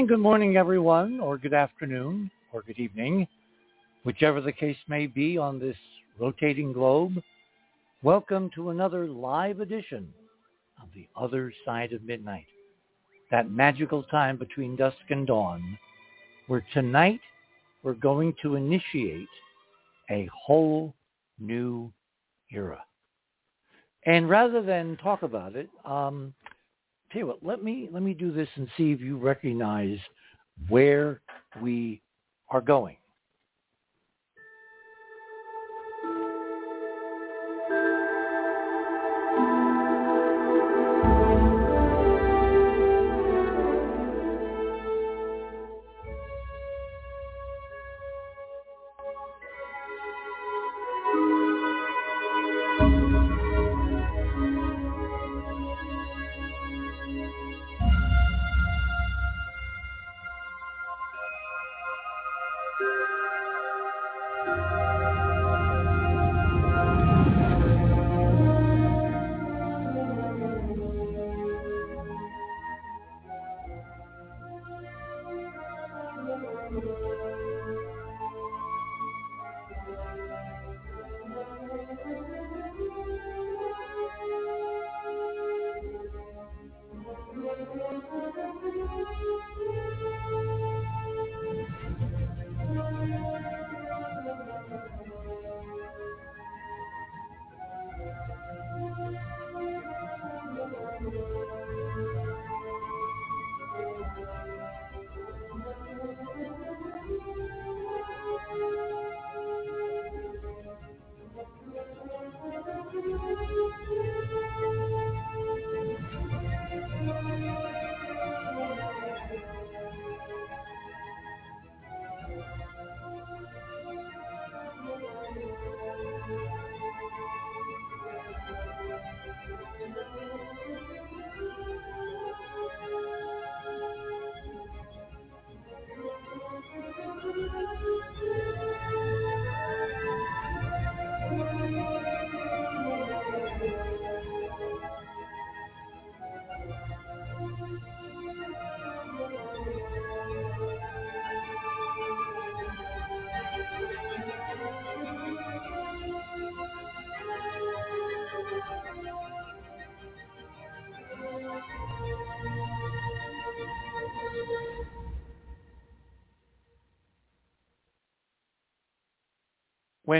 And good morning, everyone, or good afternoon, or good evening, whichever the case may be on this rotating globe. Welcome to another live edition of The Other Side of Midnight, that magical time between dusk and dawn, where tonight we're going to initiate a whole new era. And rather than talk about it, um, tell you what, let me let me do this and see if you recognize where we are going.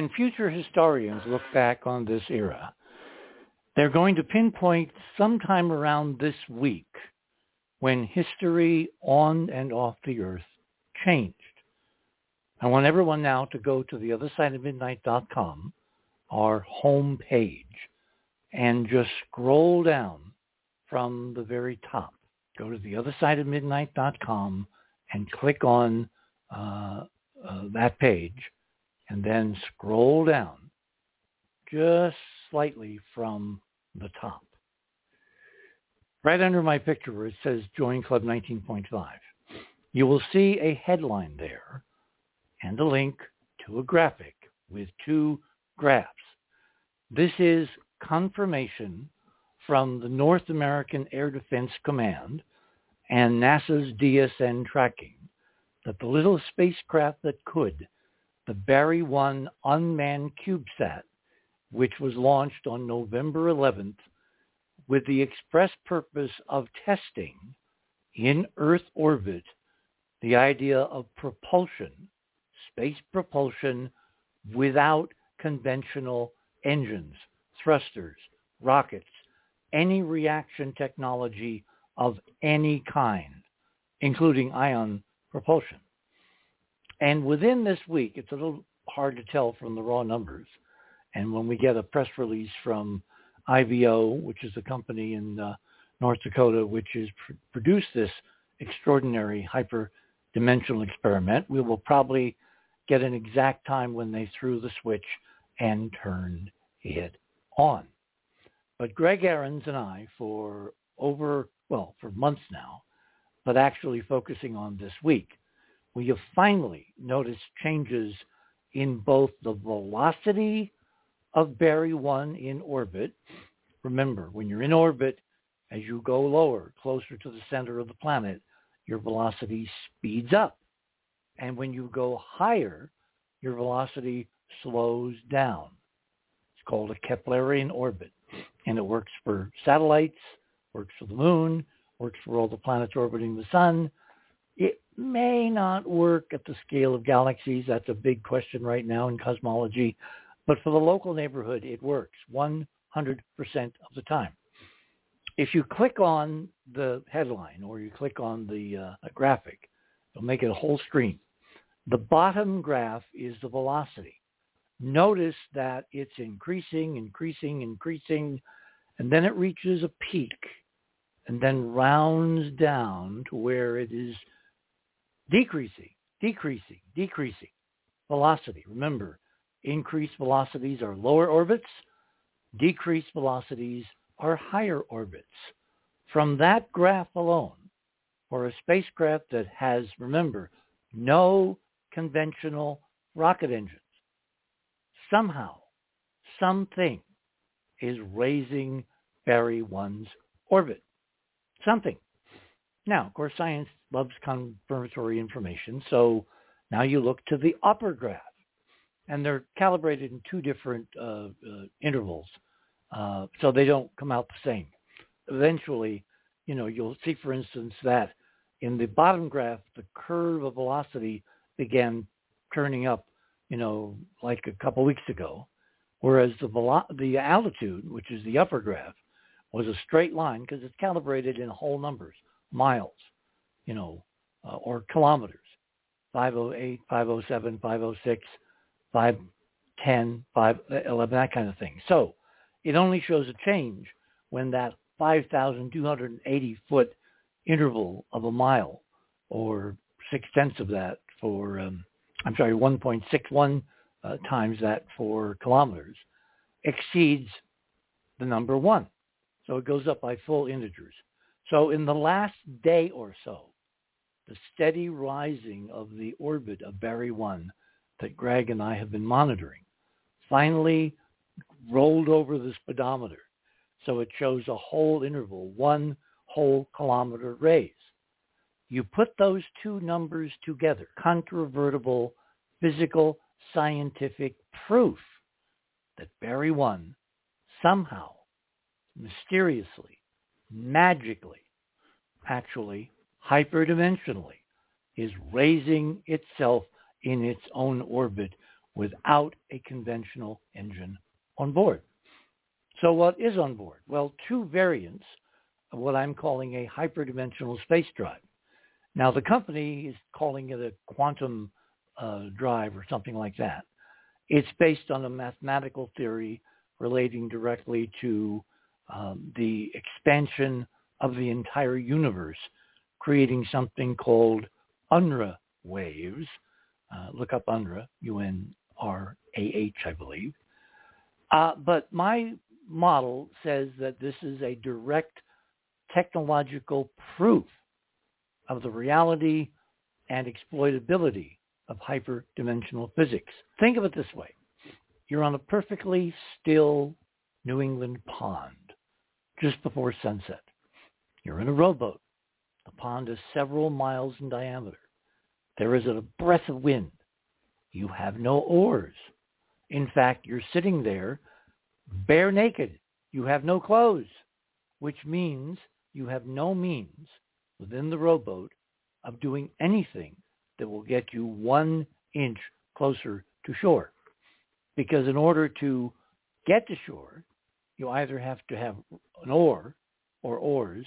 When future historians look back on this era, they're going to pinpoint sometime around this week when history on and off the earth changed. I want everyone now to go to theothersideofmidnight.com, our home page, and just scroll down from the very top. Go to the theothersideofmidnight.com and click on uh, uh, that page and then scroll down just slightly from the top. Right under my picture where it says Join Club 19.5, you will see a headline there and a link to a graphic with two graphs. This is confirmation from the North American Air Defense Command and NASA's DSN tracking that the little spacecraft that could the Barry 1 unmanned CubeSat, which was launched on November 11th with the express purpose of testing in Earth orbit the idea of propulsion, space propulsion without conventional engines, thrusters, rockets, any reaction technology of any kind, including ion propulsion. And within this week, it's a little hard to tell from the raw numbers. And when we get a press release from IVO, which is a company in uh, North Dakota which has pr- produced this extraordinary hyperdimensional experiment, we will probably get an exact time when they threw the switch and turned it on. But Greg Ahrens and I, for over, well, for months now, but actually focusing on this week, have finally notice changes in both the velocity of Barry 1 in orbit. Remember, when you're in orbit, as you go lower, closer to the center of the planet, your velocity speeds up. And when you go higher, your velocity slows down. It's called a Keplerian orbit. And it works for satellites, works for the moon, works for all the planets orbiting the sun. It may not work at the scale of galaxies. That's a big question right now in cosmology. But for the local neighborhood, it works 100% of the time. If you click on the headline or you click on the uh, graphic, it'll make it a whole screen. The bottom graph is the velocity. Notice that it's increasing, increasing, increasing, and then it reaches a peak and then rounds down to where it is decreasing, decreasing, decreasing velocity. Remember, increased velocities are lower orbits, decreased velocities are higher orbits. From that graph alone, for a spacecraft that has, remember, no conventional rocket engines, somehow, something is raising Barry 1's orbit. Something. Now, of course, science loves confirmatory information, so now you look to the upper graph, and they're calibrated in two different uh, uh, intervals, uh, so they don't come out the same. Eventually, you know, you'll see, for instance, that in the bottom graph, the curve of velocity began turning up, you know, like a couple weeks ago, whereas the velo- the altitude, which is the upper graph, was a straight line because it's calibrated in whole numbers, miles, you know, uh, or kilometers, 508, 507, 506, 510, 511, that kind of thing. So it only shows a change when that 5,280 foot interval of a mile or six tenths of that for, um, I'm sorry, 1.61 uh, times that for kilometers exceeds the number one. So it goes up by full integers. So in the last day or so, the steady rising of the orbit of Barry 1 that Greg and I have been monitoring finally rolled over the speedometer. So it shows a whole interval, one whole kilometer raise. You put those two numbers together, controvertible physical scientific proof that Barry 1 somehow, mysteriously, magically, actually, hyperdimensionally, is raising itself in its own orbit without a conventional engine on board. So what is on board? Well, two variants of what I'm calling a hyperdimensional space drive. Now, the company is calling it a quantum uh, drive or something like that. It's based on a mathematical theory relating directly to um, the expansion of the entire universe, creating something called Unruh waves. Uh, look up Unruh, U-N-R-A-H, I believe. Uh, but my model says that this is a direct technological proof of the reality and exploitability of hyperdimensional physics. Think of it this way. You're on a perfectly still New England pond just before sunset. You're in a rowboat. The pond is several miles in diameter. There isn't a breath of wind. You have no oars. In fact, you're sitting there bare naked. You have no clothes, which means you have no means within the rowboat of doing anything that will get you one inch closer to shore. Because in order to get to shore, you either have to have an oar or oars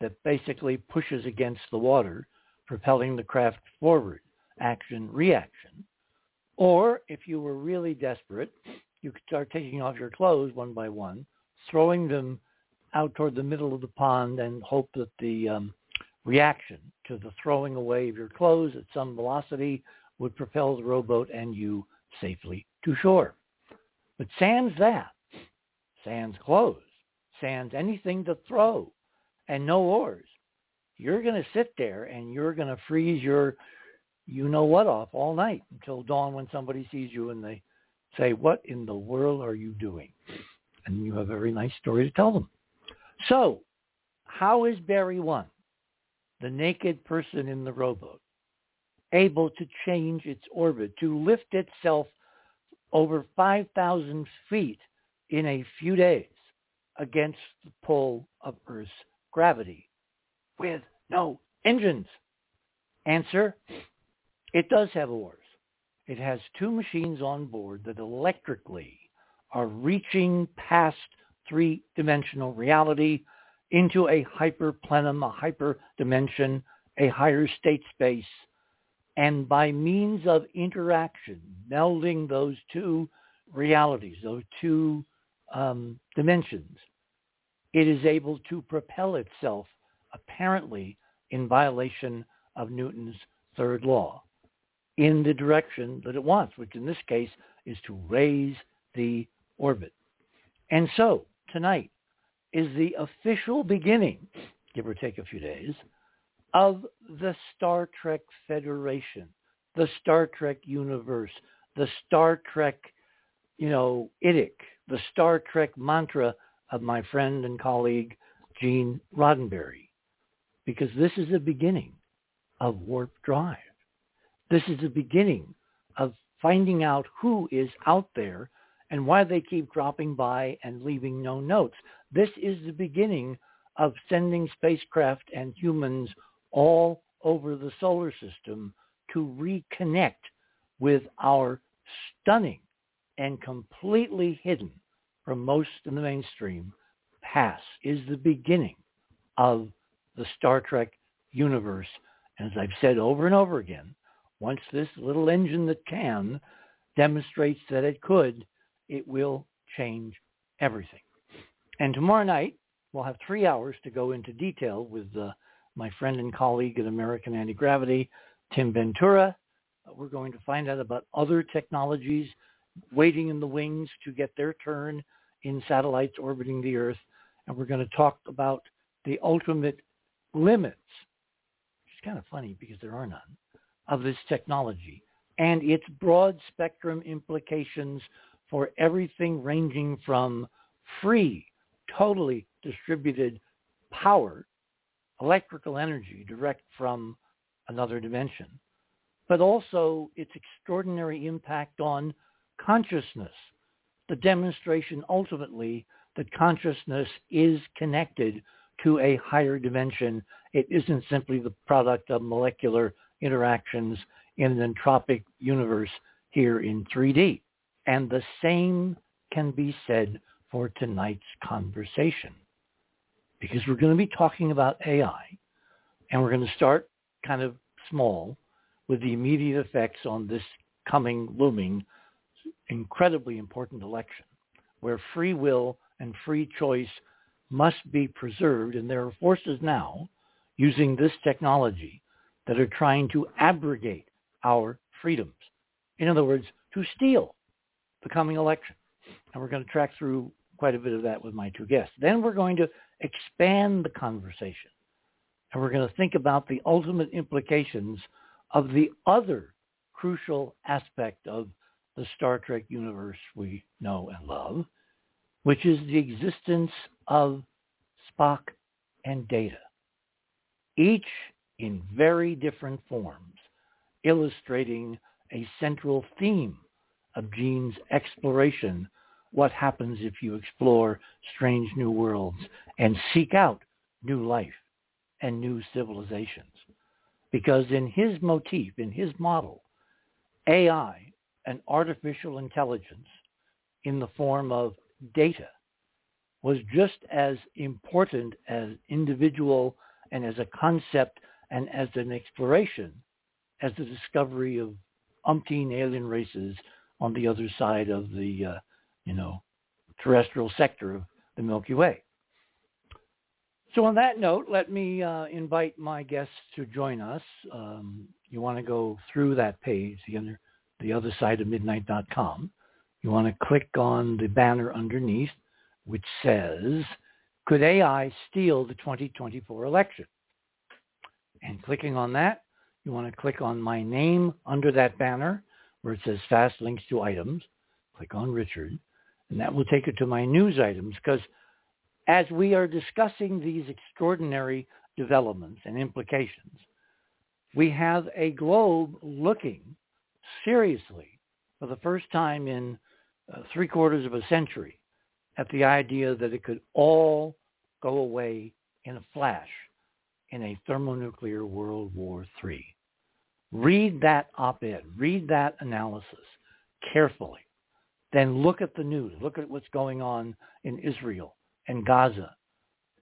that basically pushes against the water, propelling the craft forward, action, reaction. Or if you were really desperate, you could start taking off your clothes one by one, throwing them out toward the middle of the pond and hope that the um, reaction to the throwing away of your clothes at some velocity would propel the rowboat and you safely to shore. But sans that, sans clothes, sans anything to throw, and no oars, you're going to sit there and you're going to freeze your you know what off all night until dawn when somebody sees you and they say, what in the world are you doing? And you have a very nice story to tell them. So how is Barry 1? the naked person in the rowboat, able to change its orbit, to lift itself over 5,000 feet in a few days against the pull of Earth's gravity with no engines? Answer, it does have oars. It has two machines on board that electrically are reaching past three-dimensional reality into a hyperplenum, a hyperdimension, a higher state space. And by means of interaction, melding those two realities, those two um, dimensions, it is able to propel itself apparently in violation of Newton's third law in the direction that it wants, which in this case is to raise the orbit. And so tonight is the official beginning, give or take a few days, of the Star Trek Federation, the Star Trek universe, the Star Trek, you know, idic, the Star Trek mantra of my friend and colleague Gene Roddenberry, because this is the beginning of warp drive. This is the beginning of finding out who is out there and why they keep dropping by and leaving no notes. This is the beginning of sending spacecraft and humans all over the solar system to reconnect with our stunning and completely hidden from most in the mainstream past is the beginning of the Star Trek universe. And as I've said over and over again, once this little engine that can demonstrates that it could, it will change everything. And tomorrow night, we'll have three hours to go into detail with uh, my friend and colleague at American Anti-Gravity, Tim Ventura. We're going to find out about other technologies waiting in the wings to get their turn in satellites orbiting the Earth. And we're going to talk about the ultimate limits, which is kind of funny because there are none, of this technology and its broad spectrum implications for everything ranging from free, totally distributed power, electrical energy direct from another dimension, but also its extraordinary impact on consciousness, the demonstration ultimately that consciousness is connected to a higher dimension. It isn't simply the product of molecular interactions in an entropic universe here in 3D. And the same can be said for tonight's conversation because we're going to be talking about AI and we're going to start kind of small with the immediate effects on this coming looming incredibly important election where free will and free choice must be preserved and there are forces now using this technology that are trying to abrogate our freedoms. In other words, to steal the coming election. And we're going to track through quite a bit of that with my two guests. Then we're going to expand the conversation. And we're going to think about the ultimate implications of the other crucial aspect of the Star Trek universe we know and love, which is the existence of Spock and Data. Each in very different forms, illustrating a central theme of Gene's exploration, what happens if you explore strange new worlds and seek out new life and new civilizations. Because in his motif, in his model, AI, an artificial intelligence in the form of data, was just as important as individual and as a concept and as an exploration as the discovery of umpteen alien races on the other side of the, uh, you know, terrestrial sector of the Milky Way. So on that note, let me uh, invite my guests to join us. Um, you want to go through that page, the other, the other side of midnight.com. You want to click on the banner underneath, which says, could AI steal the 2024 election? And clicking on that, you want to click on my name under that banner where it says fast links to items. Click on Richard, and that will take you to my news items because as we are discussing these extraordinary developments and implications, we have a globe looking seriously for the first time in uh, three quarters of a century at the idea that it could all go away in a flash in a thermonuclear World War III. Read that op-ed, read that analysis carefully. Then look at the news. Look at what's going on in Israel and Gaza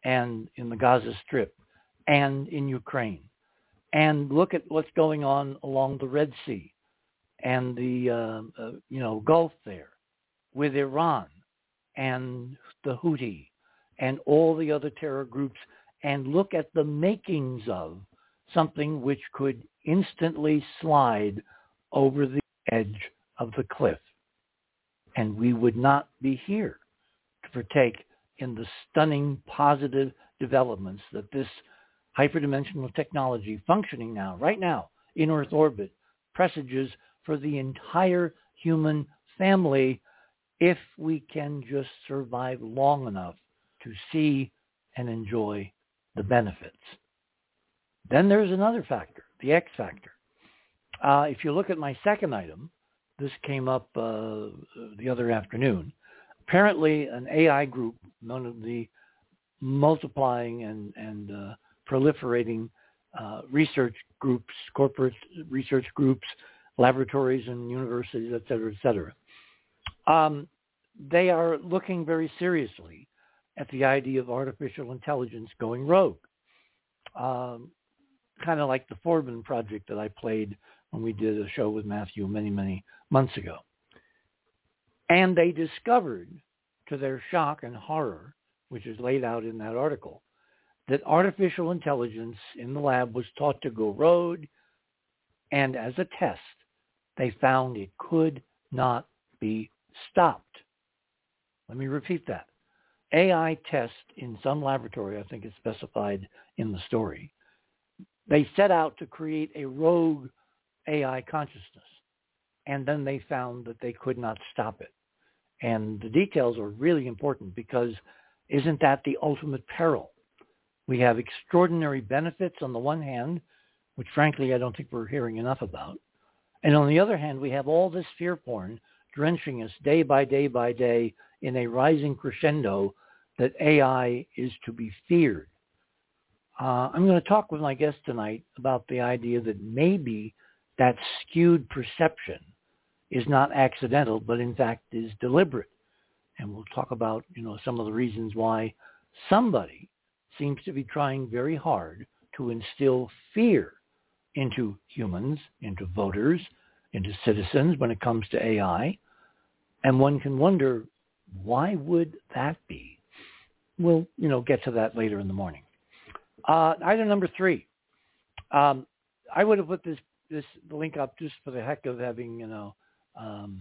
and in the Gaza Strip and in Ukraine. And look at what's going on along the Red Sea and the uh, uh, you know Gulf there with Iran and the Houthi and all the other terror groups and look at the makings of something which could instantly slide over the edge of the cliff. And we would not be here to partake in the stunning positive developments that this hyperdimensional technology functioning now, right now, in Earth orbit, presages for the entire human family if we can just survive long enough to see and enjoy the benefits. Then there's another factor, the X factor. Uh, if you look at my second item, this came up uh, the other afternoon. Apparently, an AI group, one of the multiplying and, and uh, proliferating uh, research groups, corporate research groups, laboratories and universities, et cetera, et cetera. Um, they are looking very seriously at the idea of artificial intelligence going rogue. Um, kind of like the Forbin project that I played when we did a show with Matthew many, many months ago. And they discovered, to their shock and horror, which is laid out in that article, that artificial intelligence in the lab was taught to go rogue, and as a test, they found it could not be stopped. Let me repeat that. AI test in some laboratory, I think it's specified in the story, they set out to create a rogue AI consciousness. And then they found that they could not stop it. And the details are really important because isn't that the ultimate peril? We have extraordinary benefits on the one hand, which frankly I don't think we're hearing enough about. And on the other hand, we have all this fear porn drenching us day by day by day in a rising crescendo that AI is to be feared. Uh, I'm going to talk with my guest tonight about the idea that maybe that skewed perception is not accidental, but in fact is deliberate. And we'll talk about, you know, some of the reasons why somebody seems to be trying very hard to instill fear into humans, into voters, into citizens when it comes to AI. And one can wonder, why would that be? We'll, you know, get to that later in the morning. Uh, item number three. Um, I would have put this this link up just for the heck of having you know um,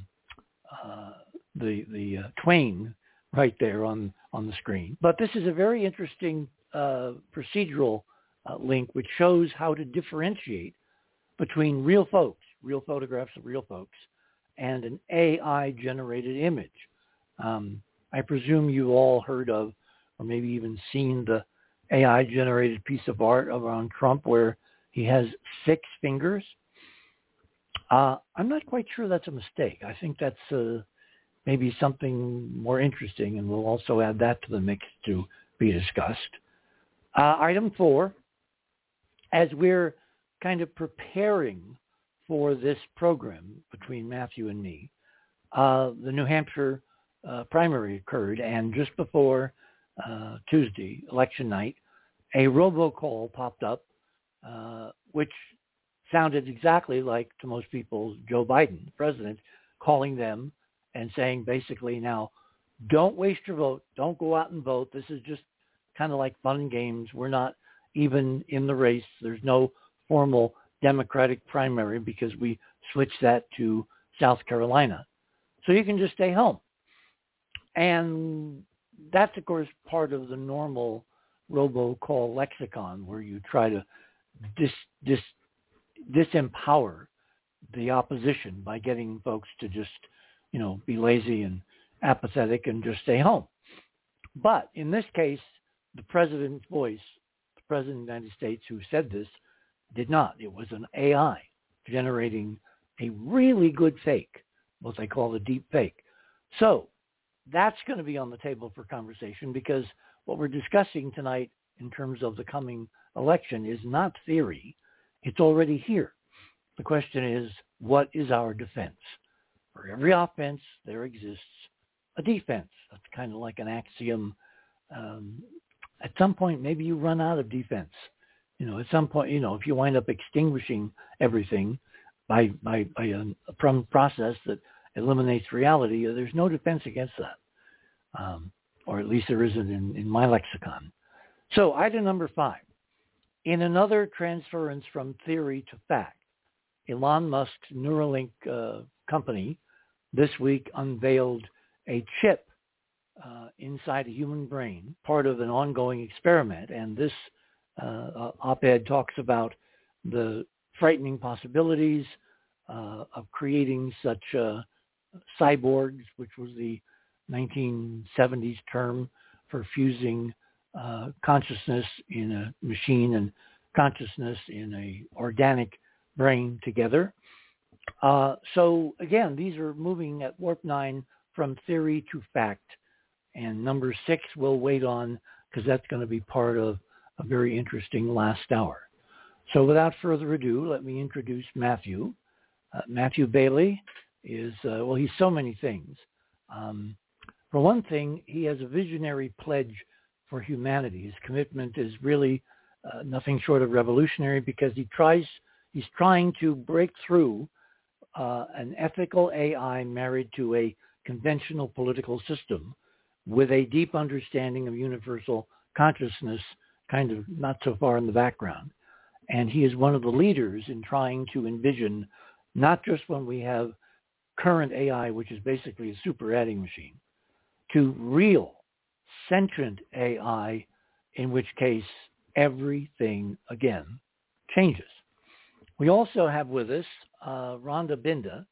uh, the the uh, Twain right there on on the screen. But this is a very interesting uh, procedural uh, link which shows how to differentiate between real folks, real photographs of real folks, and an AI generated image. Um, I presume you've all heard of or maybe even seen the AI generated piece of art around Trump where he has six fingers. Uh, I'm not quite sure that's a mistake. I think that's uh, maybe something more interesting, and we'll also add that to the mix to be discussed. Uh, item four, as we're kind of preparing for this program between Matthew and me, uh, the New Hampshire uh, primary occurred, and just before uh, Tuesday, election night, a robocall popped up, uh, which sounded exactly like, to most people, Joe Biden, the president, calling them and saying basically now, don't waste your vote. Don't go out and vote. This is just kind of like fun games. We're not even in the race. There's no formal Democratic primary because we switched that to South Carolina. So you can just stay home. And that's of course part of the normal robocall lexicon where you try to dis, dis, disempower the opposition by getting folks to just, you know, be lazy and apathetic and just stay home. But in this case, the president's voice, president of the United States who said this did not. It was an AI generating a really good fake, what they call a deep fake. So that's going to be on the table for conversation because what we're discussing tonight in terms of the coming election is not theory. It's already here. The question is, what is our defense? For every offense, there exists a defense. That's kind of like an axiom. Um, at some point, maybe you run out of defense. You know, at some point, you know, if you wind up extinguishing everything by by by a, a process that eliminates reality, there's no defense against that, um, or at least there isn't in, in my lexicon. So item number five. In another transference from theory to fact, Elon Musk's Neuralink uh, company this week unveiled a chip uh, inside a human brain, part of an ongoing experiment. And this uh, op-ed talks about the frightening possibilities uh, of creating such uh, cyborgs, which was the 1970s term for fusing uh, consciousness in a machine and consciousness in a organic brain together. Uh, so again, these are moving at warp nine from theory to fact. And number six we'll wait on because that's going to be part of a very interesting last hour. So without further ado, let me introduce Matthew. Uh, Matthew Bailey is, uh, well, he's so many things. Um, for one thing, he has a visionary pledge for humanity. His commitment is really uh, nothing short of revolutionary because he tries, he's trying to break through uh, an ethical AI married to a conventional political system with a deep understanding of universal consciousness kind of not so far in the background. And he is one of the leaders in trying to envision not just when we have current AI, which is basically a super adding machine, to real sentient AI, in which case everything again changes. We also have with us uh, Rhonda Binda.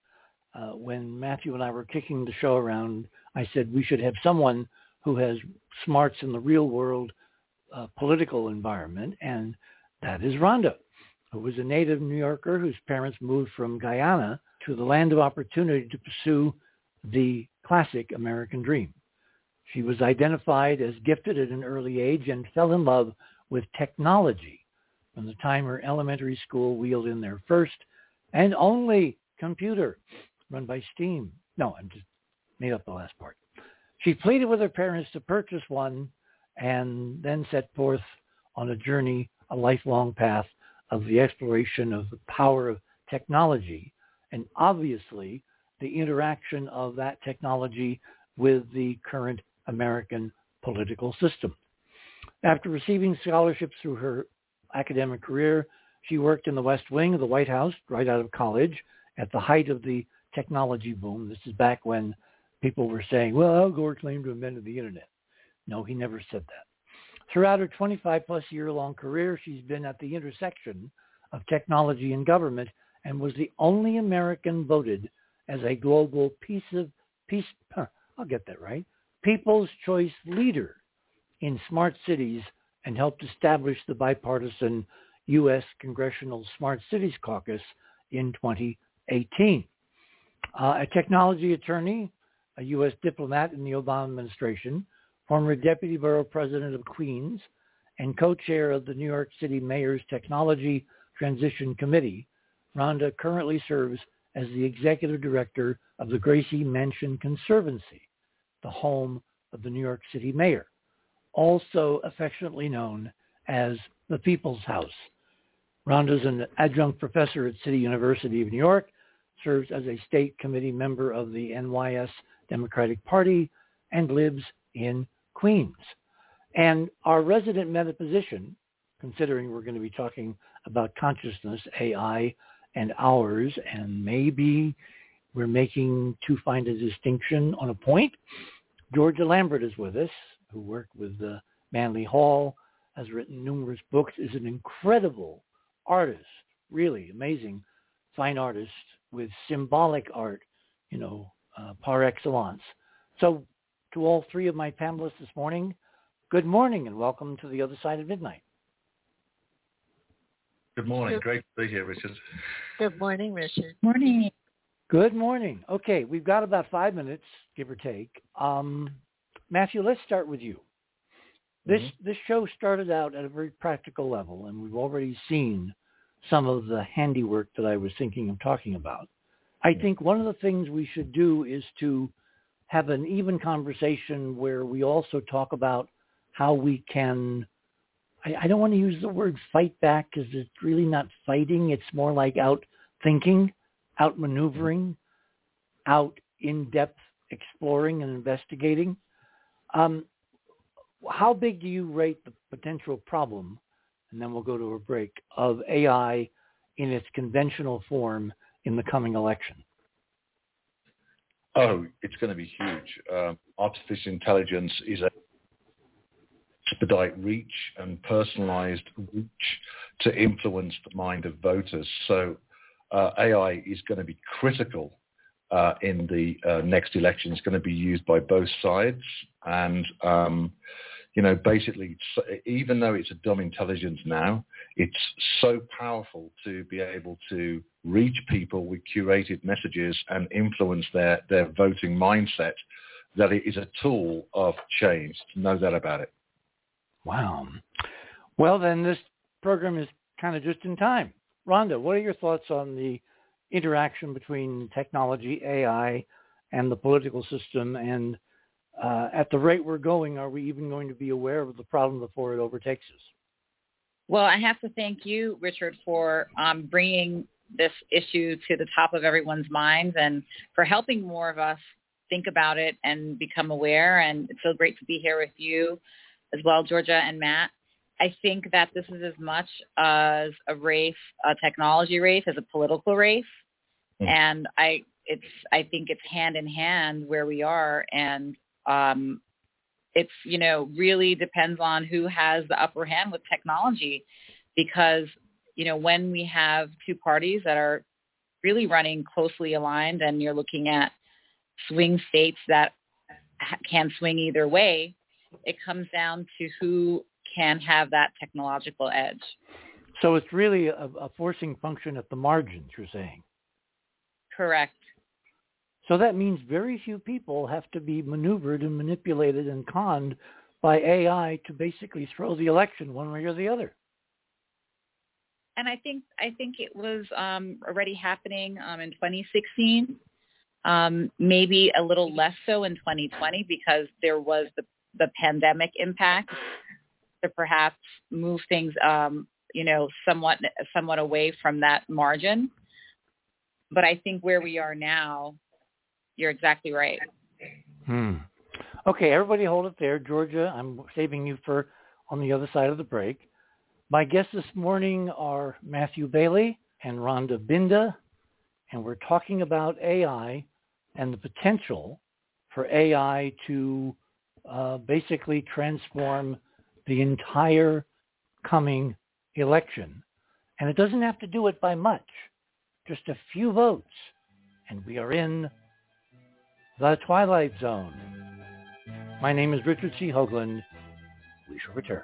Uh, when Matthew and I were kicking the show around, I said we should have someone who has smarts in the real world uh, political environment, and that is Rhonda, who was a native New Yorker whose parents moved from Guyana to the land of opportunity to pursue the classic American dream. She was identified as gifted at an early age and fell in love with technology from the time her elementary school wheeled in their first and only computer run by Steam. No, I'm just made up the last part. She pleaded with her parents to purchase one and then set forth on a journey, a lifelong path of the exploration of the power of technology and obviously the interaction of that technology with the current American political system. After receiving scholarships through her academic career, she worked in the West Wing of the White House right out of college at the height of the technology boom. This is back when people were saying, well, Al Gore claimed to have invented the internet. No, he never said that. Throughout her 25 plus year long career, she's been at the intersection of technology and government and was the only American voted as a global piece of peace. I'll get that right. People's Choice Leader in Smart Cities and helped establish the bipartisan U.S. Congressional Smart Cities Caucus in 2018. Uh, a technology attorney, a U.S. diplomat in the Obama administration, former deputy borough president of Queens, and co-chair of the New York City Mayor's Technology Transition Committee, Rhonda currently serves as the executive director of the Gracie Mansion Conservancy, the home of the New York City mayor, also affectionately known as the People's House. Rhonda is an adjunct professor at City University of New York, serves as a state committee member of the NYS Democratic Party, and lives in Queens. And our resident metaphysician, considering we're going to be talking about consciousness, AI, and ours, and maybe we're making to find a distinction on a point. Georgia Lambert is with us, who worked with uh, Manly Hall, has written numerous books, is an incredible artist, really amazing, fine artist with symbolic art, you know, uh, par excellence. So to all three of my panelists this morning, good morning and welcome to the other side of midnight. Good morning. Good. Great to be here, Richard. Good morning, Richard. Morning. Good morning. Okay, we've got about five minutes, give or take. Um, Matthew, let's start with you. This mm-hmm. this show started out at a very practical level, and we've already seen some of the handiwork that I was thinking of talking about. I think one of the things we should do is to have an even conversation where we also talk about how we can. I, I don't want to use the word fight back because it's really not fighting. It's more like out thinking, out maneuvering, out in depth exploring and investigating. Um, how big do you rate the potential problem, and then we'll go to a break, of AI in its conventional form in the coming election? Oh, it's going to be huge. Um, artificial intelligence is a expedite reach and personalized reach to influence the mind of voters. So uh, AI is going to be critical uh, in the uh, next election. It's going to be used by both sides. And um, you know, basically, even though it's a dumb intelligence now, it's so powerful to be able to reach people with curated messages and influence their, their voting mindset that it is a tool of change. No doubt about it. Wow. Well, then this program is kind of just in time. Rhonda, what are your thoughts on the interaction between technology, AI, and the political system and uh, at the rate we're going, are we even going to be aware of the problem before it overtakes us? Well, I have to thank you, Richard, for um, bringing this issue to the top of everyone's minds and for helping more of us think about it and become aware. And it's so great to be here with you as well, Georgia and Matt. I think that this is as much as a race, a technology race, as a political race. Mm-hmm. And I, it's, I think it's hand in hand where we are. And um, it's you know really depends on who has the upper hand with technology because you know when we have two parties that are really running closely aligned and you're looking at swing states that can swing either way it comes down to who can have that technological edge. So it's really a, a forcing function at the margins you're saying? Correct so that means very few people have to be maneuvered and manipulated and conned by AI to basically throw the election one way or the other. And I think I think it was um, already happening um, in 2016, um, maybe a little less so in 2020 because there was the the pandemic impact to perhaps move things, um, you know, somewhat somewhat away from that margin. But I think where we are now, you're exactly right. Hmm. Okay, everybody hold it there. Georgia, I'm saving you for on the other side of the break. My guests this morning are Matthew Bailey and Rhonda Binda, and we're talking about AI and the potential for AI to uh, basically transform the entire coming election. And it doesn't have to do it by much, just a few votes, and we are in the Twilight Zone. My name is Richard C. Hoagland. We shall return.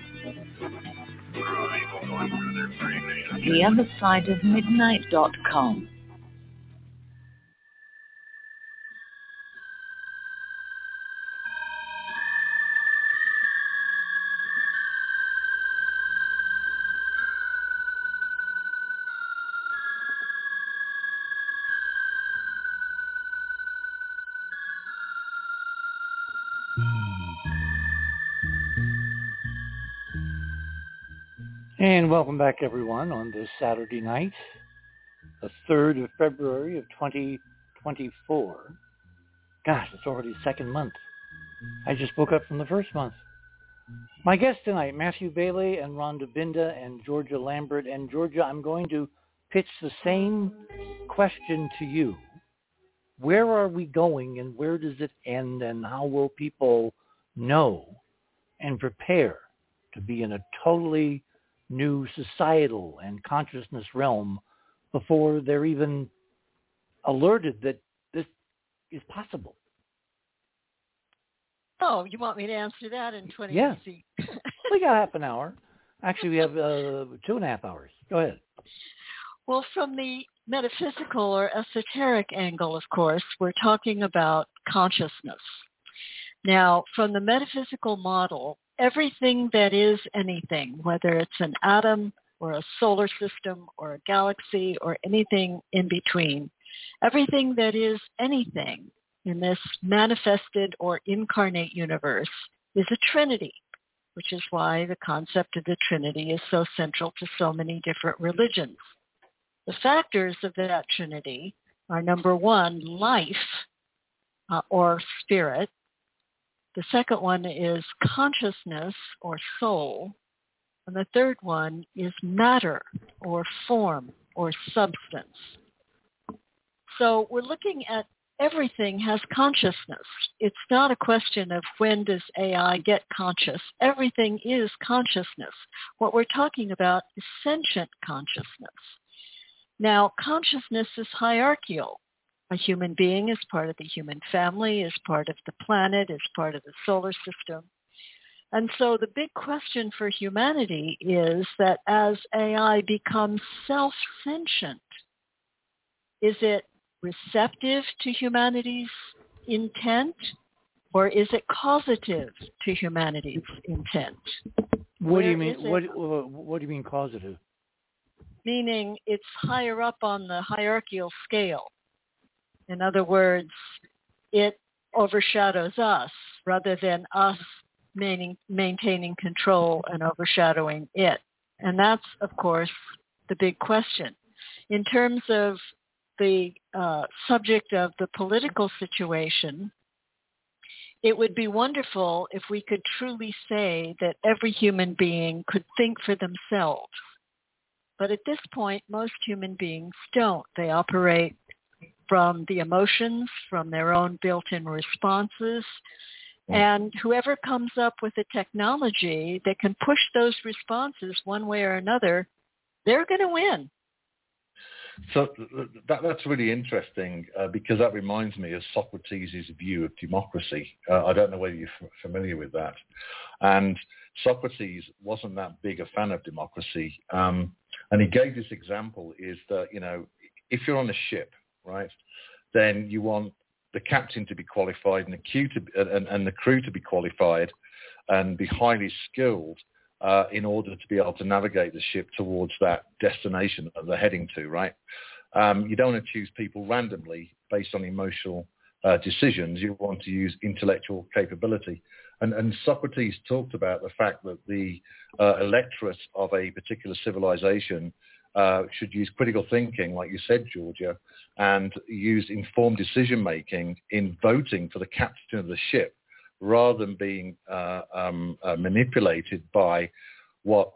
The And welcome back everyone on this Saturday night, the 3rd of February of 2024. Gosh, it's already second month. I just woke up from the first month. My guests tonight, Matthew Bailey and Rhonda Binda and Georgia Lambert. And Georgia, I'm going to pitch the same question to you. Where are we going and where does it end and how will people know and prepare to be in a totally new societal and consciousness realm before they're even alerted that this is possible. Oh, you want me to answer that in 20 Yeah. We got half an hour. Actually, we have uh, two and a half hours. Go ahead. Well, from the metaphysical or esoteric angle, of course, we're talking about consciousness. Now, from the metaphysical model, everything that is anything, whether it's an atom or a solar system or a galaxy or anything in between, everything that is anything in this manifested or incarnate universe is a trinity, which is why the concept of the trinity is so central to so many different religions. The factors of that trinity are number one, life uh, or spirit. The second one is consciousness or soul. And the third one is matter or form or substance. So we're looking at everything has consciousness. It's not a question of when does AI get conscious. Everything is consciousness. What we're talking about is sentient consciousness. Now, consciousness is hierarchical. A human being is part of the human family, is part of the planet, is part of the solar system. And so the big question for humanity is that as AI becomes self-sentient, is it receptive to humanity's intent or is it causative to humanity's intent? What do you mean? is it? What, what what do you mean causative? meaning it's higher up on the hierarchical scale. In other words, it overshadows us rather than us maintaining, maintaining control and overshadowing it. And that's, of course, the big question. In terms of the uh, subject of the political situation, it would be wonderful if we could truly say that every human being could think for themselves. But at this point, most human beings don't. They operate from the emotions, from their own built-in responses. And whoever comes up with a technology that can push those responses one way or another, they're going to win. So that, that's really interesting uh, because that reminds me of Socrates' view of democracy. Uh, I don't know whether you're f- familiar with that. And Socrates wasn't that big a fan of democracy. Um, and he gave this example is that, you know, if you're on a ship, right, then you want the captain to be qualified and the, crew to and, and the crew to be qualified and be highly skilled uh, in order to be able to navigate the ship towards that destination that they're heading to, right? Um, you don't want to choose people randomly based on emotional uh, decisions. You want to use intellectual capability. And, and Socrates talked about the fact that the uh, electorate of a particular civilization uh, should use critical thinking, like you said, Georgia, and use informed decision making in voting for the captain of the ship rather than being uh, um, uh, manipulated by what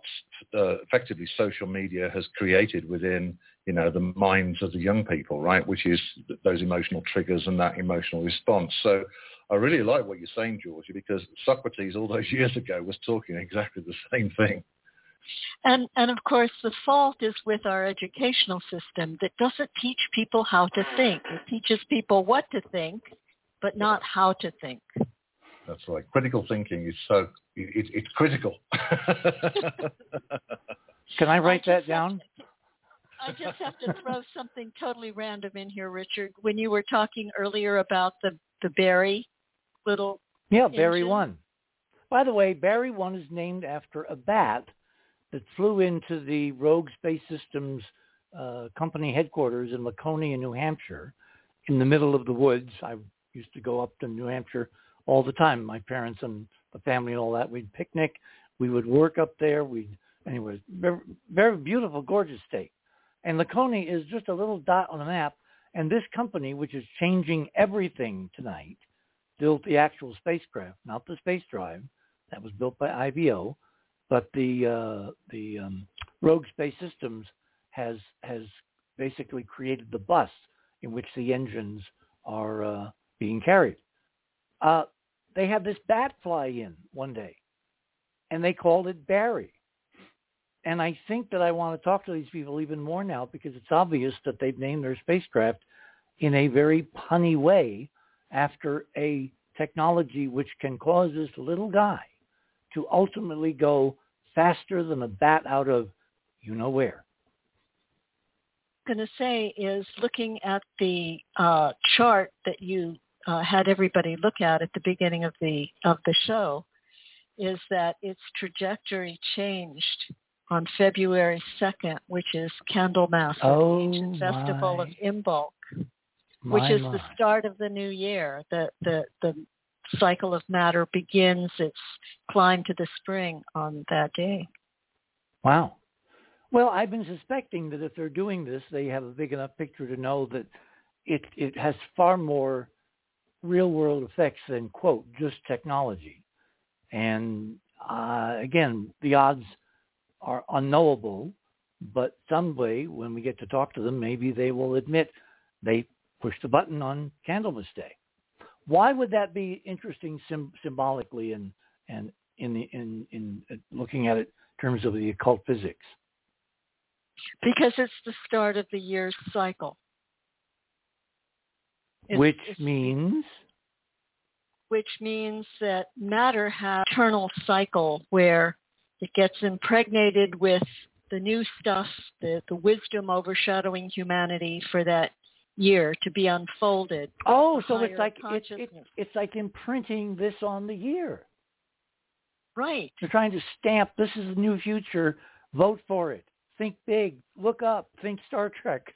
uh, effectively social media has created within you know the minds of the young people right? Which is those emotional triggers and that emotional response. So i really like what you're saying georgia because socrates all those years ago was talking exactly the same thing And and of course the fault is with our educational system that doesn't teach people how to think. It teaches people what to think, but not how to think. That's right. Critical thinking is so it, it's critical. Can I write I that down? To, I just have to throw something totally random in here, Richard. When you were talking earlier about the the Barry little yeah engine. Barry one. By the way, Barry one is named after a bat that flew into the Rogue Space Systems uh, company headquarters in Laconia, New Hampshire, in the middle of the woods. I used to go up to New Hampshire all the time. My parents and the family and all that. We'd picnic. We would work up there. We'd anyway, very, very beautiful, gorgeous state. And Laconia is just a little dot on the map. And this company, which is changing everything tonight, built the actual spacecraft, not the space drive that was built by IVO, but the uh, the um, Rogue Space Systems has has basically created the bus in which the engines are uh, being carried. Uh, they had this bat fly in one day, and they called it Barry. And I think that I want to talk to these people even more now because it's obvious that they've named their spacecraft in a very punny way after a technology which can cause this little guy to ultimately go faster than a bat out of you know where. I'm going to say is looking at the uh, chart that you uh, had everybody look at at the beginning of the of the show, is that its trajectory changed on February 2nd, which is Candlemas, oh, the ancient my. festival of Imbolc, My, which is my. the start of the new year. The the the cycle of matter begins its climb to the spring on that day. Wow. Well, I've been suspecting that if they're doing this, they have a big enough picture to know that it it has far more real world effects than quote just technology. And uh, again, the odds are unknowable, but someday when we get to talk to them, maybe they will admit they pushed the button on Candlemas Day. Why would that be interesting sim- symbolically and and in the in in uh, looking at it in terms of the occult physics? Because it's the start of the year's cycle. It's- Which it's- means which means that matter has eternal cycle where it gets impregnated with the new stuff, the, the wisdom overshadowing humanity for that year to be unfolded. oh, so it's like it, it, it's like imprinting this on the year. Right. They're trying to stamp this is the new future. Vote for it. Think big. Look up. Think Star Trek.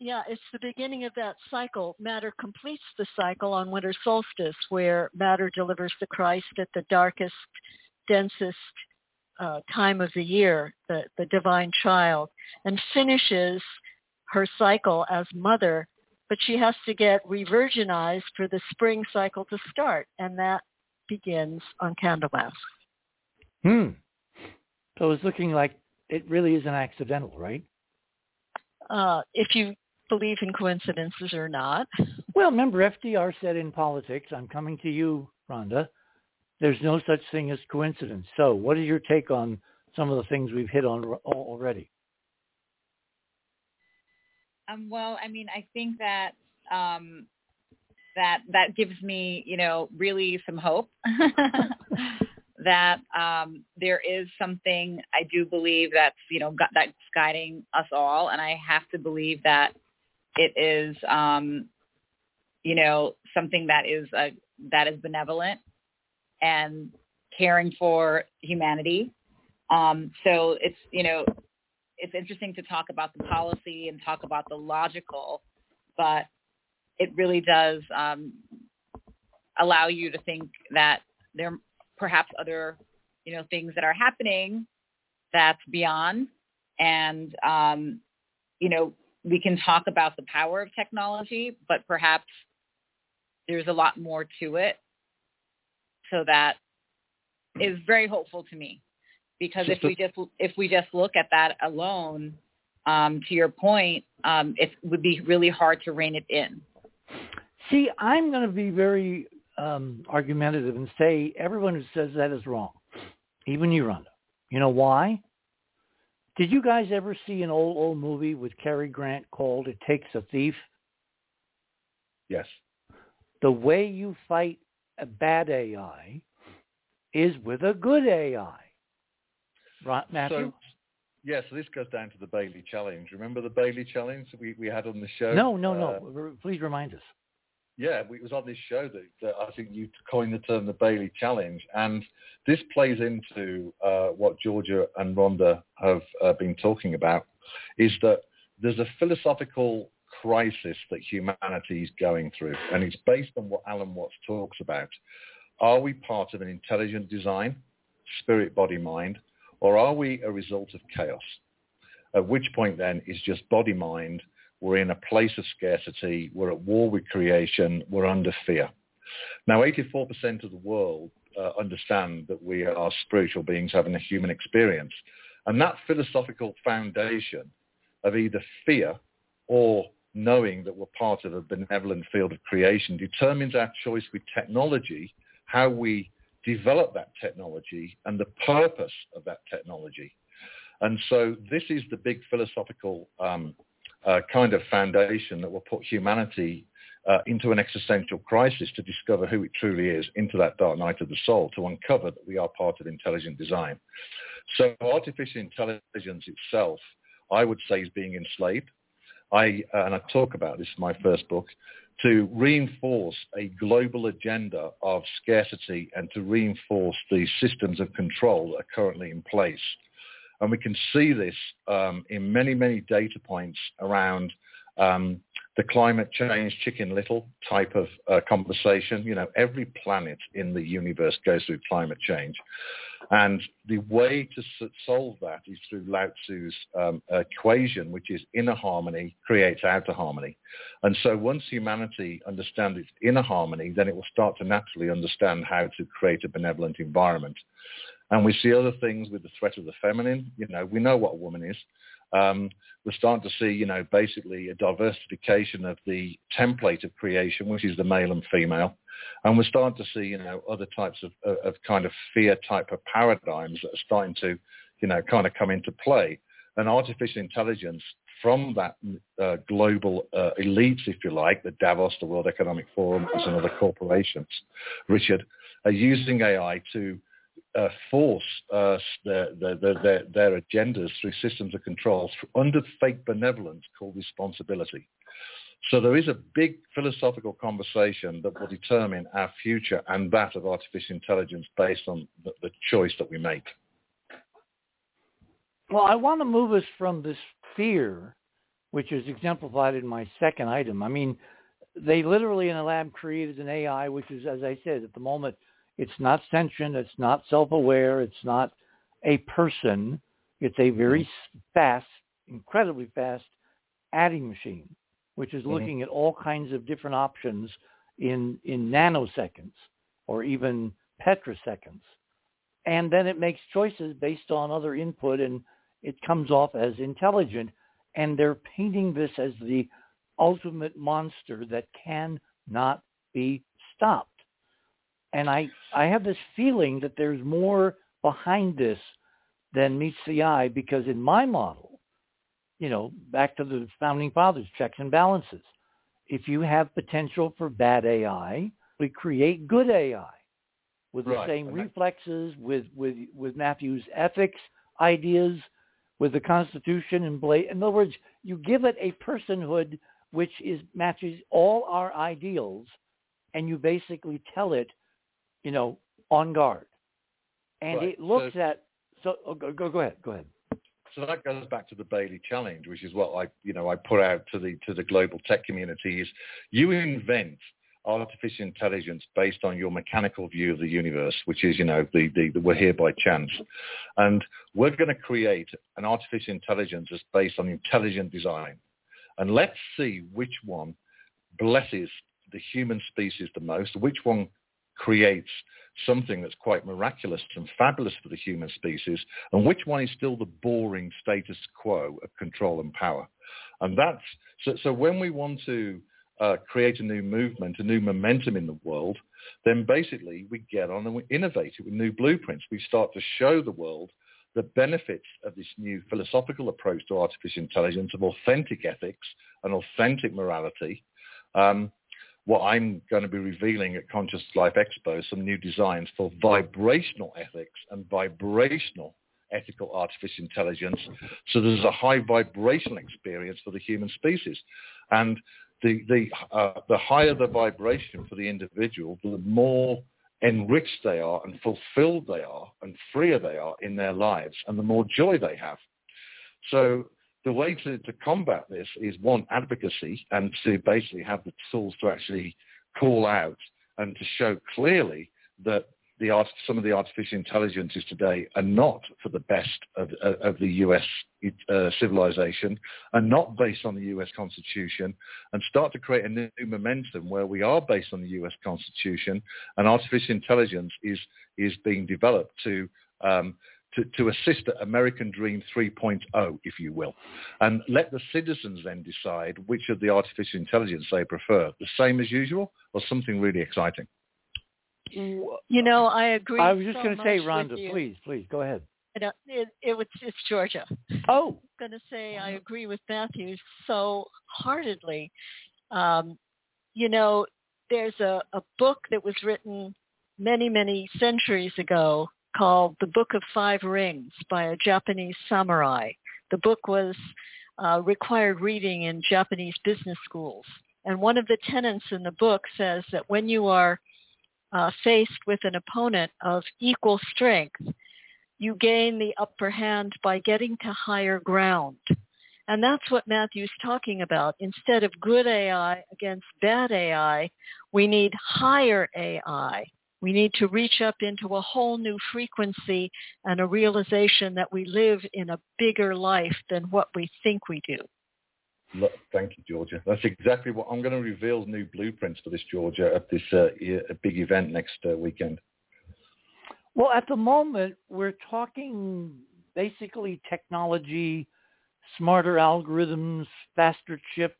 Yeah, it's the beginning of that cycle. Matter completes the cycle on winter solstice where matter delivers the Christ at the darkest, densest uh, time of the year, the, the divine child, and finishes her cycle as mother, but she has to get revirginized for the spring cycle to start, and that begins on Candlemas. Hmm. So it's looking like it really isn't accidental, right? Uh, if you believe in coincidences or not. Well, remember FDR said in politics, I'm coming to you, Rhonda, there's no such thing as coincidence. So what is your take on some of the things we've hit on already? Um, well, I mean, I think that um, that that gives me, you know, really some hope that um, there is something I do believe that's, you know, gu- that's guiding us all, and I have to believe that it is, um, you know, something that is uh, that is benevolent and caring for humanity. Um, so it's, you know, it's interesting to talk about the policy and talk about the logical, but it really does um, allow you to think that there perhaps other, you know, things that are happening that's beyond. And, um, you know, we can talk about the power of technology, but perhaps there's a lot more to it. So that is very hopeful to me because if we just if we just look at that alone, um, to your point, um, it would be really hard to rein it in. See, I'm going to be very um, argumentative and say everyone who says that is wrong, even you, Rhonda. You know why? Did you guys ever see an old old movie with Cary Grant called "It Takes a Thief"? Yes. The way you fight a bad AI is with a good AI. Right, Matthew? So, yeah, so this goes down to the Bailey Challenge. Remember the Bailey Challenge we, we had on the show? No, no, no. Uh, Please remind us. yeah, it was on this show that, that I think you coined the term the Bailey Challenge, and this plays into uh, what Georgia and Rhonda have uh, been talking about, is that there's a philosophical crisis that humanity is going through, and it's based on what Alan Watts talks about. Are we part of an intelligent design, spirit, body, mind, or are we a result of chaos? At which point then is just body, mind, we're in a place of scarcity, we're at war with creation, we're under fear. Now, 84% of the world uh, understand that we are spiritual beings having a human experience. And that philosophical foundation of either fear or knowing that we're part of a benevolent field of creation determines our choice with technology, how we develop that technology and the purpose of that technology. And so this is the big philosophical um, uh, kind of foundation that will put humanity uh, into an existential crisis to discover who it truly is, into that dark night of the soul, to uncover that we are part of intelligent design. So artificial intelligence itself, I would say, is being enslaved. I, uh, and I talk about this in my first book, to reinforce a global agenda of scarcity and to reinforce the systems of control that are currently in place. And we can see this um, in many, many data points around um, the climate change chicken little type of uh, conversation. You know, every planet in the universe goes through climate change. And the way to solve that is through Lao Tzu's um, equation, which is inner harmony creates outer harmony. And so once humanity understands its inner harmony, then it will start to naturally understand how to create a benevolent environment. And we see other things with the threat of the feminine. You know, we know what a woman is. Um, we're starting to see, you know, basically a diversification of the template of creation, which is the male and female. And we're starting to see, you know, other types of, of kind of fear type of paradigms that are starting to, you know, kind of come into play. And artificial intelligence from that uh, global uh, elites, if you like, the Davos, the World Economic Forum, and other corporations, Richard, are using AI to uh, force uh, their, their, their, their, agendas through systems of control under fake benevolence called responsibility. So there is a big philosophical conversation that will determine our future and that of artificial intelligence based on the, the choice that we make. Well, I want to move us from this fear, which is exemplified in my second item. I mean, they literally in a lab created an AI, which is, as I said, at the moment – it's not sentient. It's not self-aware. It's not a person. It's a very mm-hmm. fast, incredibly fast adding machine, which is looking mm-hmm. at all kinds of different options in, in nanoseconds or even petroseconds. And then it makes choices based on other input and it comes off as intelligent. And they're painting this as the ultimate monster that cannot be stopped and I I have this feeling that there's more behind this than meets the eye because in my model, you know, back to the founding fathers, checks and balances. If you have potential for bad AI, we create good AI with the right. same reflexes, with with with Matthew's ethics ideas, with the Constitution and Blake. In other words, you give it a personhood which is matches all our ideals, and you basically tell it you know, on guard. And right. it looks so, at so oh, go, go go ahead go ahead. So that goes back to the Bailey Challenge, which is what I you know I put out to the to the global tech community is you invent artificial intelligence based on your mechanical view of the universe, which is, you know, the, the, the we're here by chance. And we're going to create an artificial intelligence that's based on intelligent design. And let's see which one blesses the human species the most, which one creates something that's quite miraculous and fabulous for the human species, and which one is still the boring status quo of control and power. And that's so, so when we want to uh, create a new movement, a new momentum in the world, then basically we get on and we innovate it with new blueprints. We start to show the world the benefits of this new philosophical approach to artificial intelligence of authentic ethics and authentic morality. Um, what I'm going to be revealing at Conscious Life Expo, some new designs for vibrational ethics and vibrational ethical artificial intelligence. So there's a high vibrational experience for the human species. And the, the, uh, the higher the vibration for the individual, the more enriched they are and fulfilled they are and freer they are in their lives and the more joy they have. So the way to, to combat this is one, advocacy and to basically have the tools to actually call out and to show clearly that the art, some of the artificial intelligences today are not for the best of, of the U.S. Uh, civilization, and not based on the U.S. Constitution, and start to create a new momentum where we are based on the U.S. Constitution, and artificial intelligence is is being developed to um, to, to, assist at American Dream 3.0, if you will, and let the citizens then decide which of the artificial intelligence they prefer, the same as usual or something really exciting. You know, I agree. I was just so going to say, Rhonda, please, please go ahead. It, it, it was it's Georgia. Oh, I'm going to say I agree with Matthew so heartedly. Um, you know, there's a, a book that was written many, many centuries ago called The Book of Five Rings by a Japanese samurai. The book was uh, required reading in Japanese business schools. And one of the tenets in the book says that when you are uh, faced with an opponent of equal strength, you gain the upper hand by getting to higher ground. And that's what Matthew's talking about. Instead of good AI against bad AI, we need higher AI. We need to reach up into a whole new frequency and a realization that we live in a bigger life than what we think we do. Thank you, Georgia. That's exactly what I'm going to reveal new blueprints for this, Georgia, at this uh, big event next uh, weekend. Well, at the moment, we're talking basically technology, smarter algorithms, faster chips,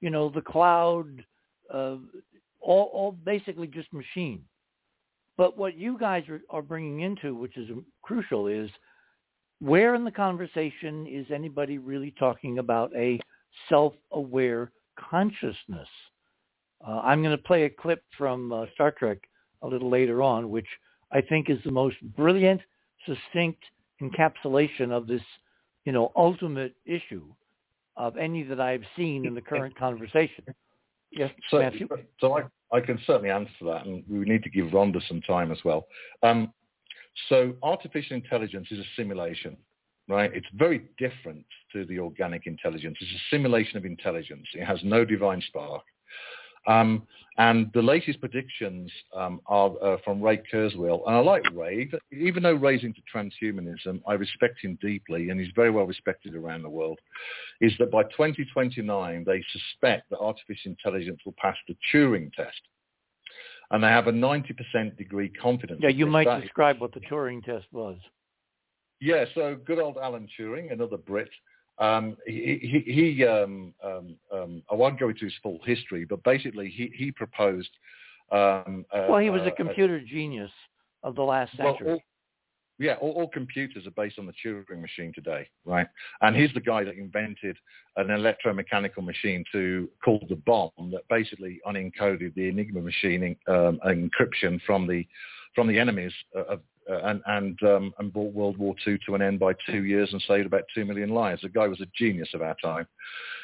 you know, the cloud, uh, all, all basically just machine. But what you guys are, are bringing into, which is crucial, is where in the conversation is anybody really talking about a self-aware consciousness. Uh, I'm going to play a clip from uh, Star Trek a little later on, which I think is the most brilliant, succinct encapsulation of this, you know, ultimate issue of any that I've seen in the current conversation. Yes, so, Matthew? So I, I can certainly answer that, and we need to give Rhonda some time as well. Um, so artificial intelligence is a simulation right? It's very different to the organic intelligence. It's a simulation of intelligence. It has no divine spark. Um, and the latest predictions um, are uh, from Ray Kurzweil. And I like Ray, even though Ray's into transhumanism, I respect him deeply, and he's very well respected around the world, is that by 2029, they suspect that artificial intelligence will pass the Turing test. And they have a 90% degree confidence. Yeah, you might describe what the Turing test was. Yeah, so good old Alan Turing, another Brit. Um, he, he, he um, um, um, I won't go into his full history, but basically he, he proposed. Um, uh, well, he was a computer uh, genius of the last century. Well, all, yeah, all, all, computers are based on the Turing machine today, right? And he's the guy that invented an electromechanical machine to called the Bombe that basically unencoded the Enigma machine um, encryption from the from the enemies of uh, and and, um, and brought World War II to an end by two years and saved about two million lives. The guy was a genius of our time.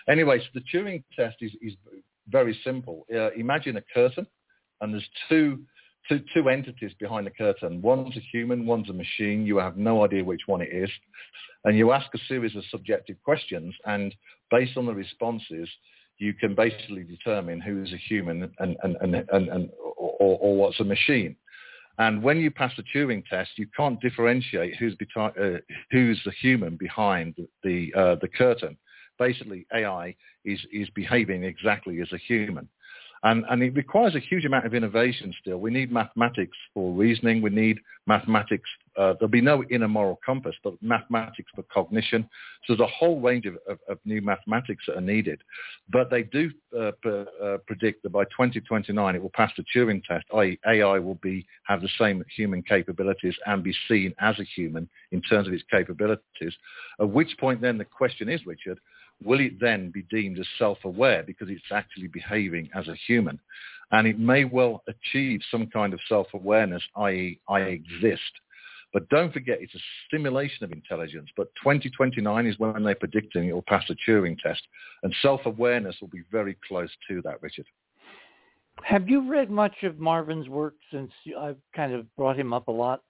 Anyway, so the Turing test is, is very simple. Uh, imagine a curtain, and there's two, two, two entities behind the curtain. One's a human, one's a machine. You have no idea which one it is. And you ask a series of subjective questions, and based on the responses, you can basically determine who's a human and, and, and, and, and or, or what's a machine. And when you pass the Turing test, you can't differentiate who's, beti- uh, who's the human behind the, uh, the curtain. Basically, AI is, is behaving exactly as a human. And, and it requires a huge amount of innovation still. We need mathematics for reasoning. We need mathematics. Uh, there'll be no inner moral compass, but mathematics for cognition. So there's a whole range of, of, of new mathematics that are needed. But they do uh, p- uh, predict that by 2029 it will pass the Turing test, i.e. AI will be, have the same human capabilities and be seen as a human in terms of its capabilities. At which point then the question is, Richard, will it then be deemed as self-aware because it's actually behaving as a human? And it may well achieve some kind of self-awareness, i.e. I exist. But don't forget, it's a simulation of intelligence. But 2029 is when they're predicting it will pass the Turing test. And self-awareness will be very close to that, Richard. Have you read much of Marvin's work since I've kind of brought him up a lot?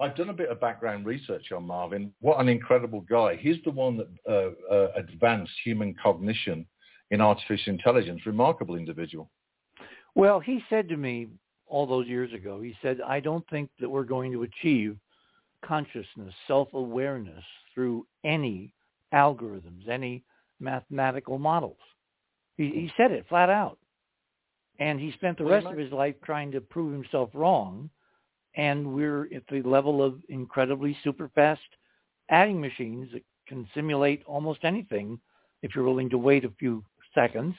I've done a bit of background research on Marvin. What an incredible guy. He's the one that uh, uh, advanced human cognition in artificial intelligence. Remarkable individual. Well, he said to me all those years ago, he said, I don't think that we're going to achieve consciousness, self-awareness through any algorithms, any mathematical models. He, he said it flat out. And he spent the rest of his life trying to prove himself wrong and we're at the level of incredibly super fast adding machines that can simulate almost anything if you're willing to wait a few seconds,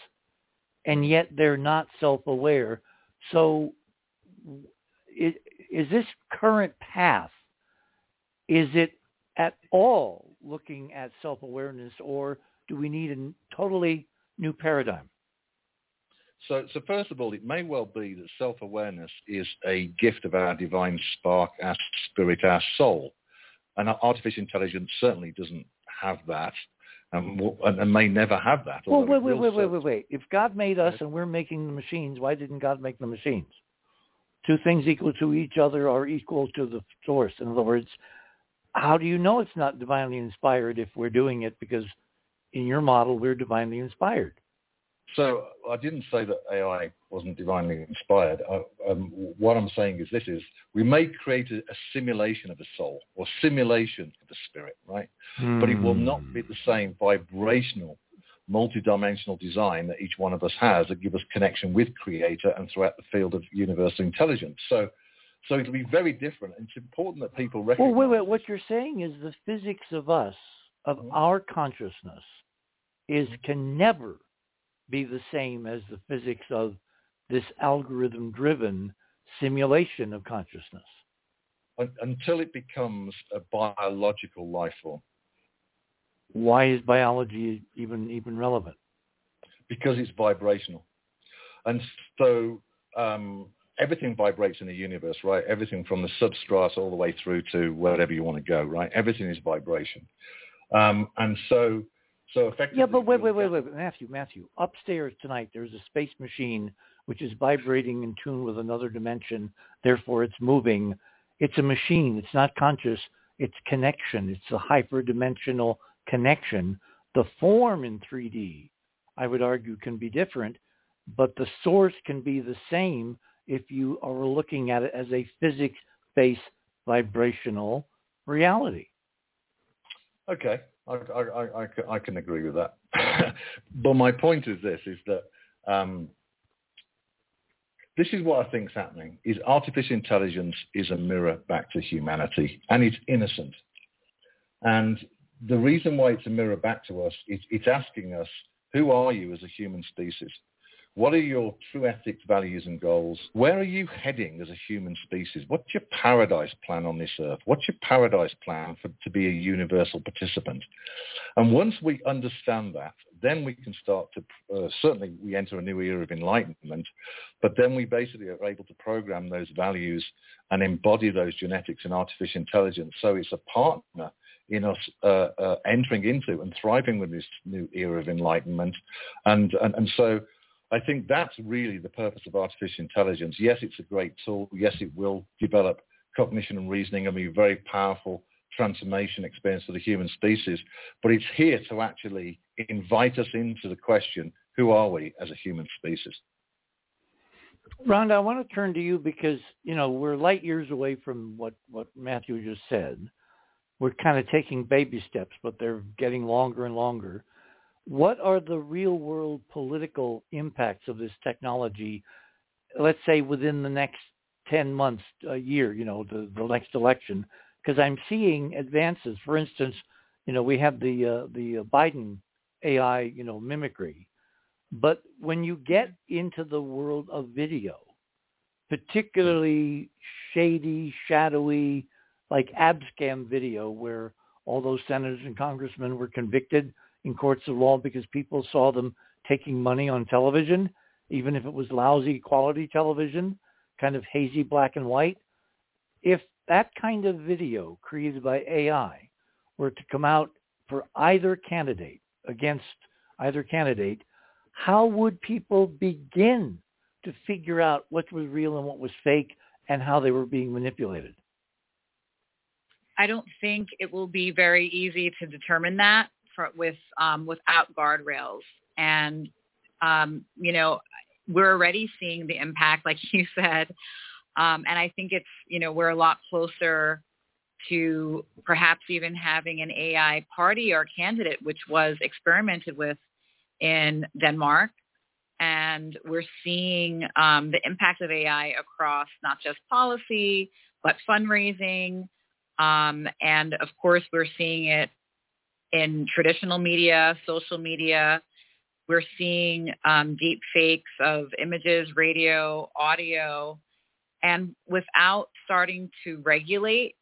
and yet they're not self-aware. So is, is this current path, is it at all looking at self-awareness, or do we need a totally new paradigm? So, so first of all, it may well be that self-awareness is a gift of our divine spark, our spirit, our soul. And artificial intelligence certainly doesn't have that and, and may never have that. Well, wait, wait, wait, wait, wait, wait. If God made us and we're making the machines, why didn't God make the machines? Two things equal to each other are equal to the source. In other words, how do you know it's not divinely inspired if we're doing it because in your model we're divinely inspired? So I didn't say that AI wasn't divinely inspired. I, um, what I'm saying is this is we may create a, a, simulation of a soul or simulation of the spirit, right? Mm. But it will not be the same vibrational, multi-dimensional design that each one of us has that give us connection with creator and throughout the field of universal intelligence. So so it'll be very different. And it's important that people recognize. Well, wait, wait. What you're saying is the physics of us, of mm-hmm. our consciousness, is can never be the same as the physics of this algorithm-driven simulation of consciousness. Until it becomes a biological life form. Why is biology even even relevant? Because it's vibrational, and so um, everything vibrates in the universe, right? Everything from the substrata all the way through to wherever you want to go, right? Everything is vibration, um, and so so effectively, yeah, but wait, wait, wait, wait, Matthew, Matthew. Upstairs tonight, there's a space machine which is vibrating in tune with another dimension. Therefore, it's moving. It's a machine. It's not conscious. It's connection. It's a hyperdimensional connection. The form in 3D, I would argue, can be different, but the source can be the same if you are looking at it as a physics-based vibrational reality. Okay. I, I, I, I can agree with that. but my point is this, is that um, this is what I think is happening, is artificial intelligence is a mirror back to humanity, and it's innocent. And the reason why it's a mirror back to us is it's asking us, who are you as a human species? What are your true ethics, values, and goals? Where are you heading as a human species? What's your paradise plan on this earth? What's your paradise plan for, to be a universal participant? And once we understand that, then we can start to, uh, certainly we enter a new era of enlightenment, but then we basically are able to program those values and embody those genetics in artificial intelligence. So it's a partner in us uh, uh, entering into and thriving with this new era of enlightenment. And, and, and so I think that's really the purpose of artificial intelligence. Yes, it's a great tool. Yes, it will develop cognition and reasoning and be a very powerful transformation experience for the human species. But it's here to actually invite us into the question, who are we as a human species? Rhonda, I want to turn to you because, you know, we're light years away from what, what Matthew just said. We're kind of taking baby steps, but they're getting longer and longer. What are the real world political impacts of this technology, let's say within the next 10 months, a year, you know, the, the next election? Because I'm seeing advances. For instance, you know, we have the, uh, the Biden AI, you know, mimicry. But when you get into the world of video, particularly shady, shadowy, like Abscam video where all those senators and congressmen were convicted in courts of law because people saw them taking money on television, even if it was lousy quality television, kind of hazy black and white. If that kind of video created by AI were to come out for either candidate against either candidate, how would people begin to figure out what was real and what was fake and how they were being manipulated? I don't think it will be very easy to determine that for, with um, without guardrails. And um, you know, we're already seeing the impact, like you said. Um, and I think it's you know we're a lot closer to perhaps even having an AI party or candidate, which was experimented with in Denmark. And we're seeing um, the impact of AI across not just policy, but fundraising. Um, and of course, we're seeing it in traditional media, social media. We're seeing um, deep fakes of images, radio, audio. And without starting to regulate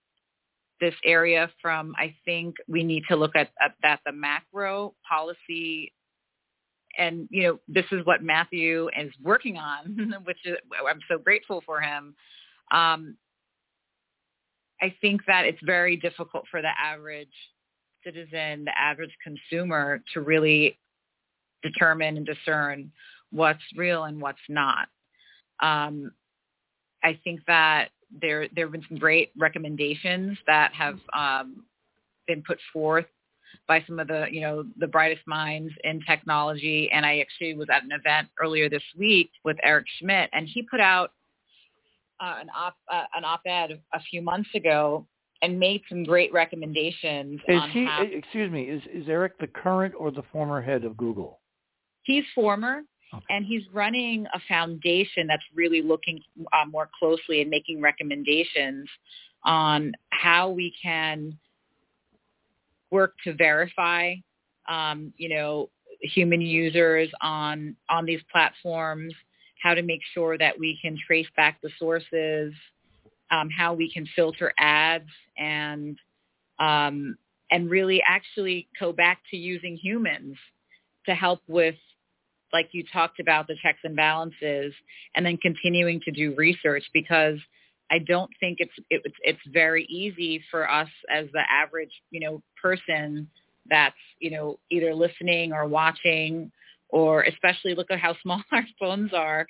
this area from, I think we need to look at, at, the macro policy and you know this is what Matthew is working on, which is I'm so grateful for him. Um, I think that it's very difficult for the average citizen, the average consumer, to really determine and discern what's real and what's not. Um, I think that there there have been some great recommendations that have um, been put forth by some of the, you know, the brightest minds in technology. And I actually was at an event earlier this week with Eric Schmidt, and he put out uh, an, op, uh, an op-ed a few months ago and made some great recommendations. Is he? How, excuse me. Is is Eric the current or the former head of Google? He's former, okay. and he's running a foundation that's really looking uh, more closely and making recommendations on how we can work to verify, um, you know, human users on on these platforms, how to make sure that we can trace back the sources, um, how we can filter ads, and um, and really actually go back to using humans to help with like you talked about the checks and balances and then continuing to do research because I don't think it's it, it's very easy for us as the average you know person that's you know either listening or watching or especially look at how small our phones are.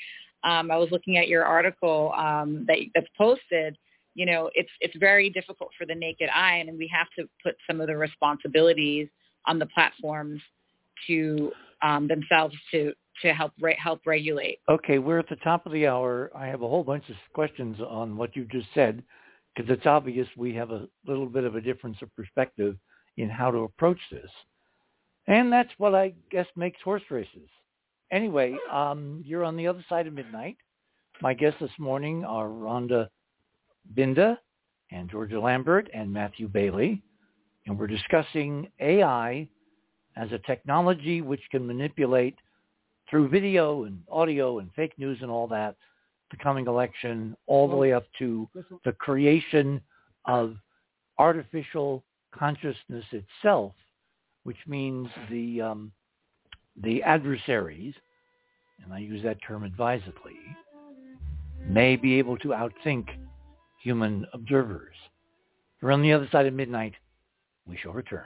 Um, I was looking at your article um, that that's posted. You know, it's it's very difficult for the naked eye, and we have to put some of the responsibilities on the platforms to um, themselves to to help re- help regulate. Okay, we're at the top of the hour. I have a whole bunch of questions on what you just said because it's obvious we have a little bit of a difference of perspective in how to approach this. And that's what I guess makes horse races. Anyway, um, you're on the other side of midnight. My guests this morning are Rhonda Binda and Georgia Lambert and Matthew Bailey. And we're discussing AI as a technology which can manipulate through video and audio and fake news and all that, the coming election, all the way up to the creation of artificial consciousness itself, which means the um, the adversaries, and I use that term advisedly, may be able to outthink human observers. We're on the other side of midnight. We shall return.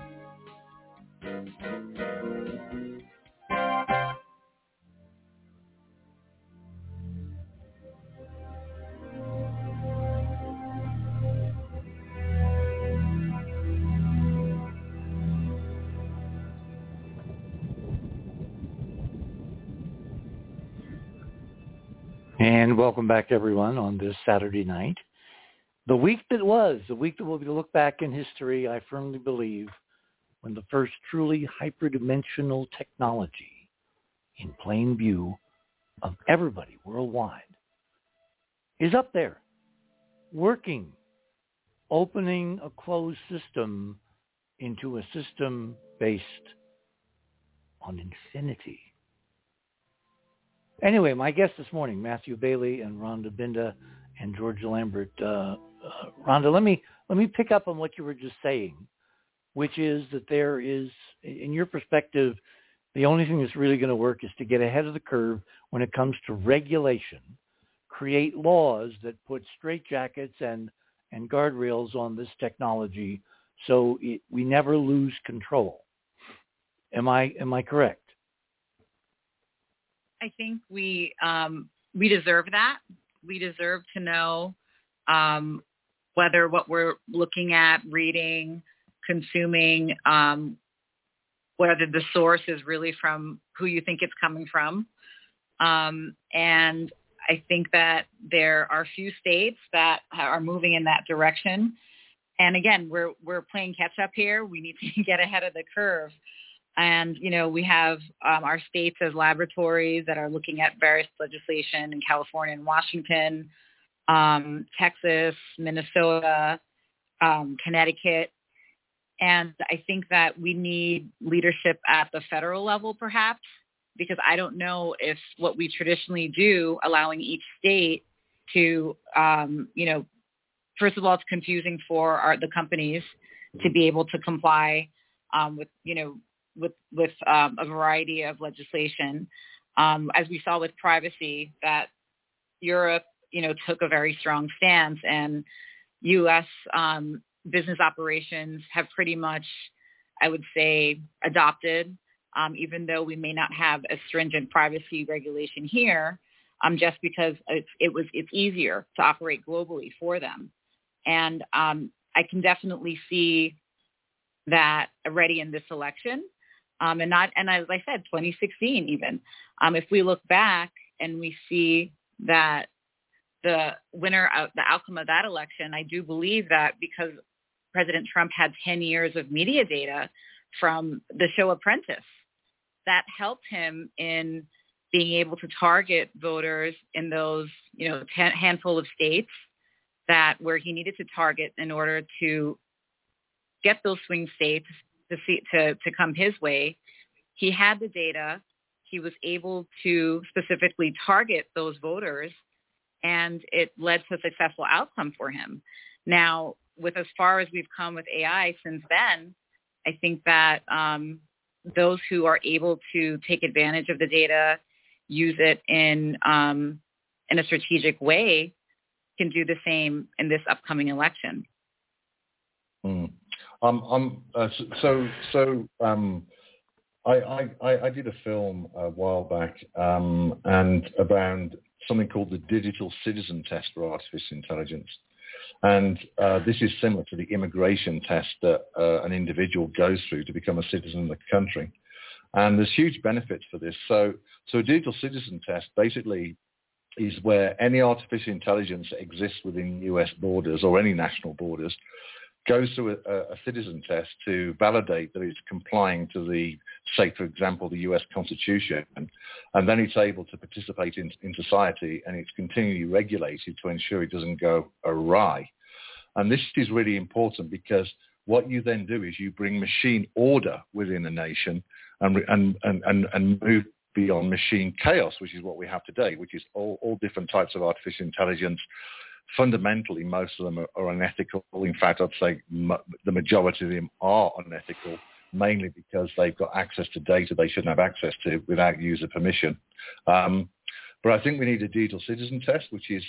welcome back, everyone, on this Saturday night. The week that was, the week that will be look back in history, I firmly believe, when the first truly hyperdimensional technology in plain view of everybody worldwide is up there, working, opening a closed system into a system based on infinity. Anyway, my guests this morning, Matthew Bailey and Rhonda Binda and George Lambert. Uh, uh, Rhonda, let me let me pick up on what you were just saying, which is that there is, in your perspective, the only thing that's really going to work is to get ahead of the curve when it comes to regulation, create laws that put straitjackets and and guardrails on this technology, so it, we never lose control. Am I am I correct? I think we um, we deserve that. We deserve to know um, whether what we're looking at, reading, consuming, um, whether the source is really from who you think it's coming from. Um, and I think that there are few states that are moving in that direction. And again, we're we're playing catch up here. We need to get ahead of the curve. And, you know, we have um, our states as laboratories that are looking at various legislation in California and Washington, um, Texas, Minnesota, um, Connecticut. And I think that we need leadership at the federal level, perhaps, because I don't know if what we traditionally do, allowing each state to, um, you know, first of all, it's confusing for our, the companies to be able to comply um, with, you know, with with um, a variety of legislation, um, as we saw with privacy, that Europe, you know, took a very strong stance, and U.S. Um, business operations have pretty much, I would say, adopted, um, even though we may not have a stringent privacy regulation here, um, just because it, it was it's easier to operate globally for them, and um, I can definitely see that already in this election um, and not and as I said, 2016 even. Um, if we look back and we see that the winner of the outcome of that election, I do believe that because President Trump had 10 years of media data from the show Apprentice, that helped him in being able to target voters in those, you know, ten, handful of states that where he needed to target in order to get those swing states to see to to come his way. He had the data. He was able to specifically target those voters, and it led to a successful outcome for him. Now, with as far as we've come with AI since then, I think that um, those who are able to take advantage of the data, use it in um, in a strategic way, can do the same in this upcoming election. Um, um, uh, so, so um, I, I, I did a film a while back um, and around something called the Digital Citizen Test for Artificial Intelligence. And uh, this is similar to the immigration test that uh, an individual goes through to become a citizen of the country. And there's huge benefits for this. So, so a digital citizen test basically is where any artificial intelligence that exists within US borders or any national borders goes through a, a, citizen test to validate that it's complying to the, say, for example, the US Constitution, and then it's able to participate in, in society and it's continually regulated to ensure it doesn't go awry. And this is really important because what you then do is you bring machine order within a nation and, and, and, and move beyond machine chaos, which is what we have today, which is all, all different types of artificial intelligence. Fundamentally, most of them are, are unethical. In fact, I'd say the majority of them are unethical, mainly because they've got access to data they shouldn't have access to without user permission. Um, but I think we need a digital citizen test, which is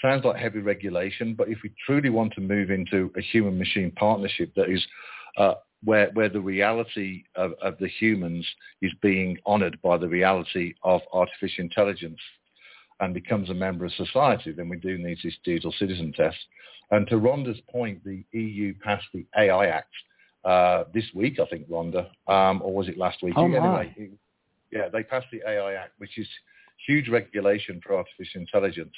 sounds like heavy regulation. But if we truly want to move into a human-machine partnership that is uh, where where the reality of, of the humans is being honoured by the reality of artificial intelligence and becomes a member of society, then we do need this digital citizen test. And to Rhonda's point, the EU passed the AI Act uh, this week, I think, Rhonda, um, or was it last week? Oh, anyway, it, yeah, they passed the AI Act, which is huge regulation for artificial intelligence.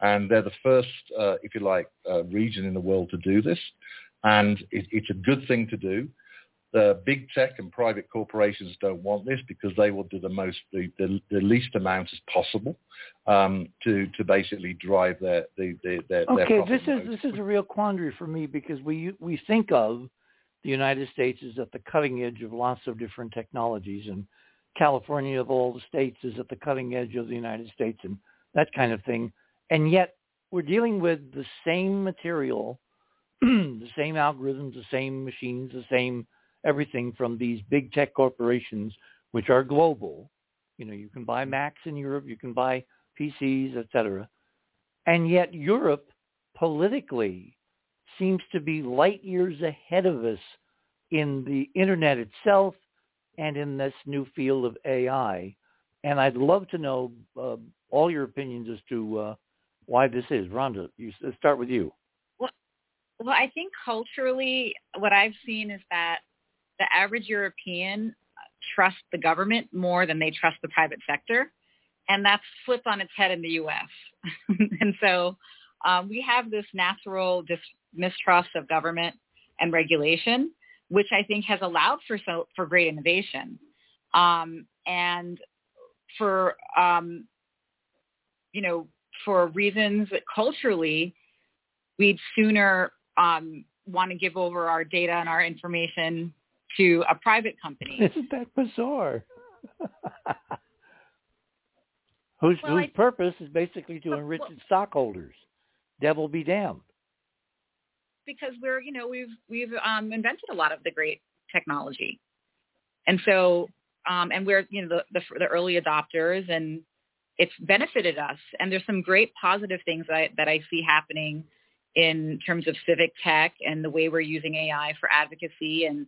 And they're the first, uh, if you like, uh, region in the world to do this. And it, it's a good thing to do. The big tech and private corporations don't want this because they will do the most, the, the, the least amount as possible um, to to basically drive their the, the, their. Okay, their this is this is a real quandary for me because we we think of the United States is at the cutting edge of lots of different technologies, and California of all the states is at the cutting edge of the United States and that kind of thing, and yet we're dealing with the same material, the same algorithms, the same machines, the same everything from these big tech corporations, which are global. You know, you can buy Macs in Europe, you can buy PCs, etc. And yet Europe politically seems to be light years ahead of us in the internet itself and in this new field of AI. And I'd love to know uh, all your opinions as to uh, why this is. Rhonda, you, start with you. Well, well, I think culturally, what I've seen is that the average European trusts the government more than they trust the private sector. And that's flipped on its head in the U.S. and so um, we have this natural dis- mistrust of government and regulation, which I think has allowed for so for great innovation. Um, and for um, you know for reasons that culturally we'd sooner um, want to give over our data and our information to a private company. Isn't that bizarre? whose well, whose I, purpose is basically to enrich well, its stockholders. Devil be damned. Because we're, you know, we've we've um, invented a lot of the great technology, and so um, and we're, you know, the, the the early adopters, and it's benefited us. And there's some great positive things that I, that I see happening in terms of civic tech and the way we're using AI for advocacy and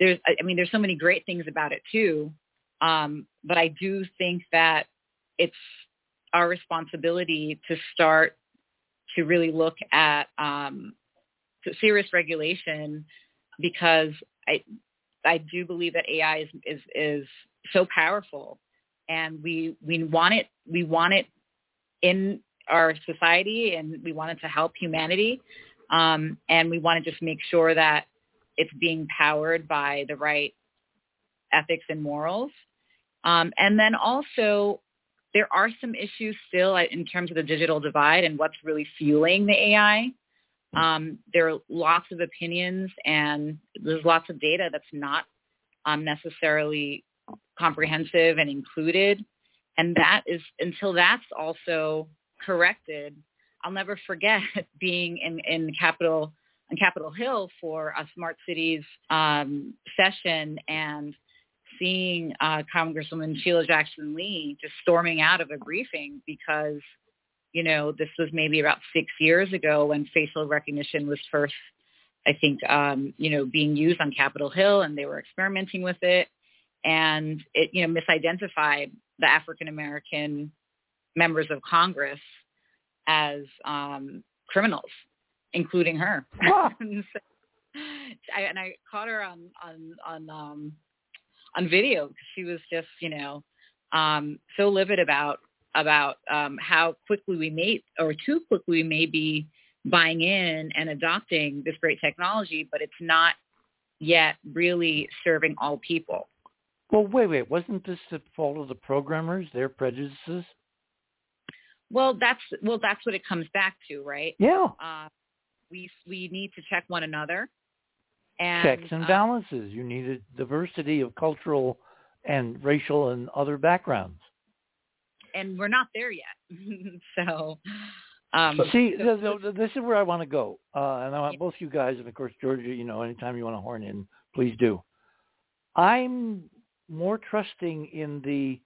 there's I mean there's so many great things about it too. Um, but I do think that it's our responsibility to start to really look at um, serious regulation because I I do believe that AI is is, is so powerful and we we want it we want it in our society and we want it to help humanity um, and we want to just make sure that it's being powered by the right ethics and morals. Um, and then also, there are some issues still in terms of the digital divide and what's really fueling the AI. Um, there are lots of opinions and there's lots of data that's not um, necessarily comprehensive and included. And that is until that's also corrected. I'll never forget being in, in Capitol on Capitol Hill for a Smart Cities um, session and seeing uh, Congresswoman Sheila Jackson Lee just storming out of a briefing because, you know, this was maybe about six years ago when facial recognition was first, I think, um, you know, being used on Capitol Hill and they were experimenting with it. And it, you know, misidentified the African American members of Congress as um, criminals including her. and, so, I, and I caught her on on on um, on video because she was just you know um, so livid about about um, how quickly we may or too quickly we may be buying in and adopting this great technology, but it's not yet really serving all people. Well, wait, wait. Wasn't this the fault of the programmers, their prejudices? Well, that's well, that's what it comes back to, right? Yeah. Uh, we we need to check one another. And, Checks and uh, balances. You need a diversity of cultural and racial and other backgrounds. and we're not there yet. so, um, See, so- th- th- this is where I want to go, uh, and I want both you guys, and of course Georgia. You know, anytime you want to horn in, please do. I'm more trusting in the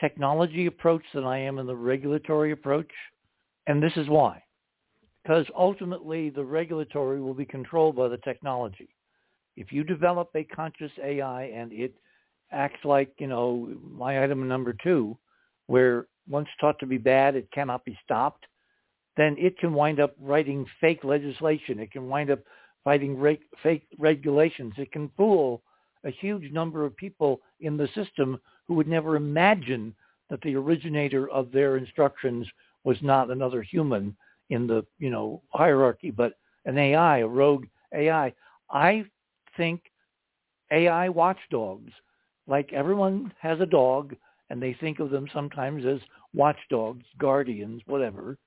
technology approach than I am in the regulatory approach, and this is why. Because ultimately, the regulatory will be controlled by the technology. If you develop a conscious AI and it acts like, you know, my item number two, where once taught to be bad, it cannot be stopped, then it can wind up writing fake legislation. It can wind up fighting reg- fake regulations. It can fool a huge number of people in the system who would never imagine that the originator of their instructions was not another human in the, you know, hierarchy, but an AI, a rogue AI. I think AI watchdogs, like everyone has a dog and they think of them sometimes as watchdogs, guardians, whatever.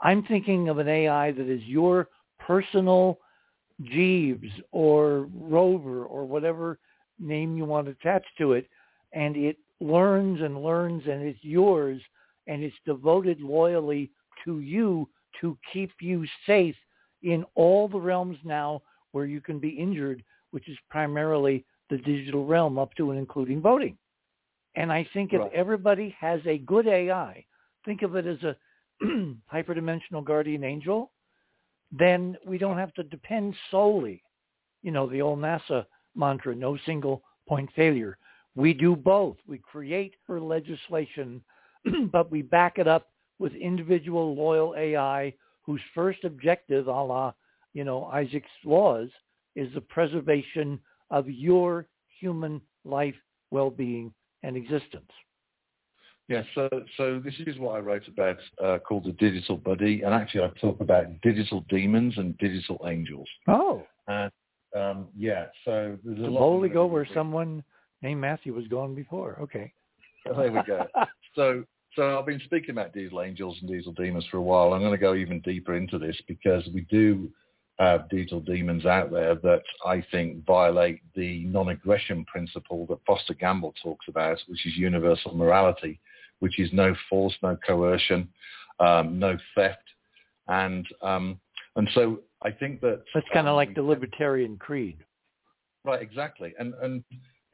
I'm thinking of an AI that is your personal Jeeves or Rover or whatever name you want to attach to it, and it learns and learns and it's yours and it's devoted loyally to you to keep you safe in all the realms now where you can be injured, which is primarily the digital realm up to and including voting. And I think if Right. everybody has a good AI, think of it as a hyperdimensional guardian angel, then we don't have to depend solely, you know, the old NASA mantra, no single point failure. We do both. We create her legislation, but we back it up with individual loyal AI whose first objective, a la, you know, Isaac's laws, is the preservation of your human life, well-being, and existence. Yeah, so so this is what I wrote about uh, called the digital buddy, and actually I talk about digital demons and digital angels. Oh, And um, yeah, so there's a of go where someone named Matthew was gone before. Okay. There we go. So so I've been speaking about diesel angels and diesel demons for a while. I'm going to go even deeper into this because we do have diesel demons out there that I think violate the non-aggression principle that Foster Gamble talks about, which is universal morality, which is no force, no coercion, um, no theft, and um, and so I think that That's kind of um, like the libertarian creed. Right, exactly. And and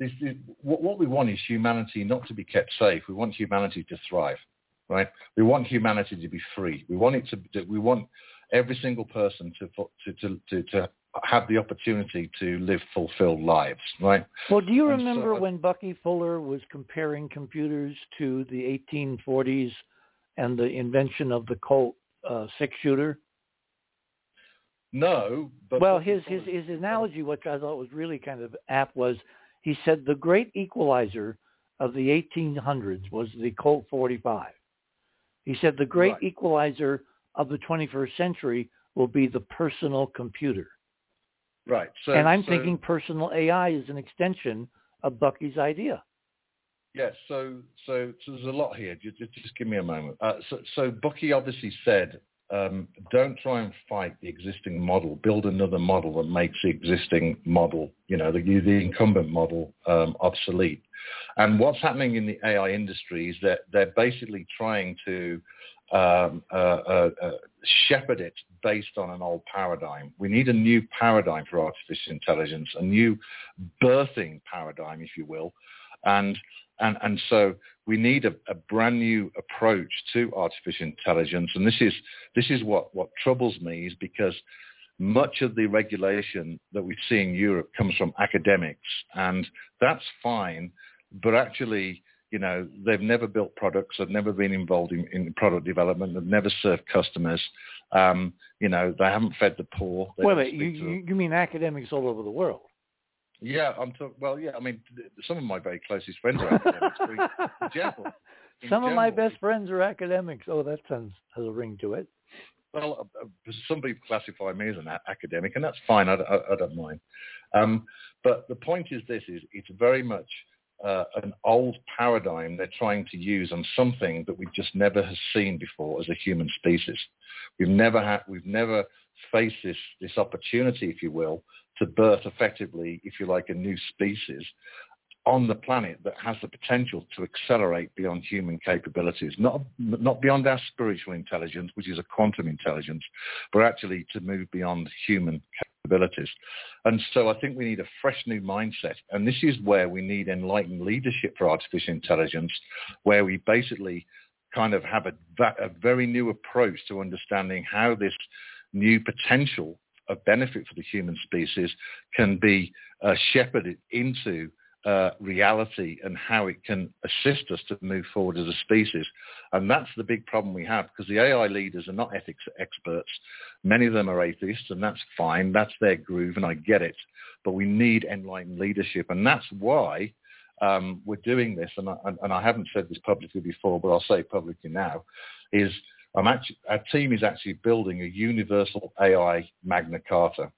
this, is what, what we want is humanity not to be kept safe. We want humanity to thrive, right? We want humanity to be free. We want it to. We want every single person to to to to, to have the opportunity to live fulfilled lives, right? Well, do you And so remember I- when Bucky Fuller was comparing computers to the 1840s and the invention of the Colt uh, six-shooter? No, but well, his, his his analogy, which I thought was really kind of apt, was he said the great equalizer of the 1800s was the Colt 45. He said the great Right. equalizer of the 21st century will be the personal computer. right. So and I'm so- thinking personal AI is an extension of Bucky's idea. Yes, so so, so there's a lot here. Just, just, just give me a moment. Uh, so, so Bucky obviously said, um, don't try and fight the existing model. Build another model that makes the existing model, you know, the, the incumbent model um, obsolete. And what's happening in the AI industry is that they're basically trying to um, uh, uh, uh, shepherd it based on an old paradigm. We need a new paradigm for artificial intelligence, a new birthing paradigm, if you will. And and, and so we need a, a brand new approach to artificial intelligence. And this is, this is what, what troubles me is because much of the regulation that we see in Europe comes from academics and that's fine. But actually, you know, they've never built products. They've never been involved in, in product development. They've never served customers. Um, you know, they haven't fed the poor. They Wait, don't wait, you, speak to- you, you mean academics all over the world? Yeah, I'm talking. Well, yeah, I mean, some of my very closest friends are academics, example. Some of my best friends are academics. Oh, that sounds has a ring to it. Well, uh, uh, some people classify me as an a- academic, and that's fine. I, I, I don't mind. Um, but the point is this: is it's very much uh, an old paradigm they're trying to use on something that we just never have seen before as a human species. We've never had, we've never faced this this opportunity, if you will, to birth effectively, if you like, a new species on the planet that has the potential to accelerate beyond human capabilities, not not beyond our spiritual intelligence, which is a quantum intelligence, but actually to move beyond human capabilities. And so I think we need a fresh new mindset, and this is where we need enlightened leadership for artificial intelligence, where we basically kind of have a, a very new approach to understanding how this new potential of benefit for the human species can be uh, shepherded into uh, reality and how it can assist us to move forward as a species. And that's the big problem we have because the AI leaders are not ethics experts. Many of them are atheists and that's fine. That's their groove and I get it. But we need enlightened leadership. And that's why um, we're doing this. And I, and I haven't said this publicly before, but I'll say publicly now, is I'm actually, our team is actually building a universal AI Magna Carta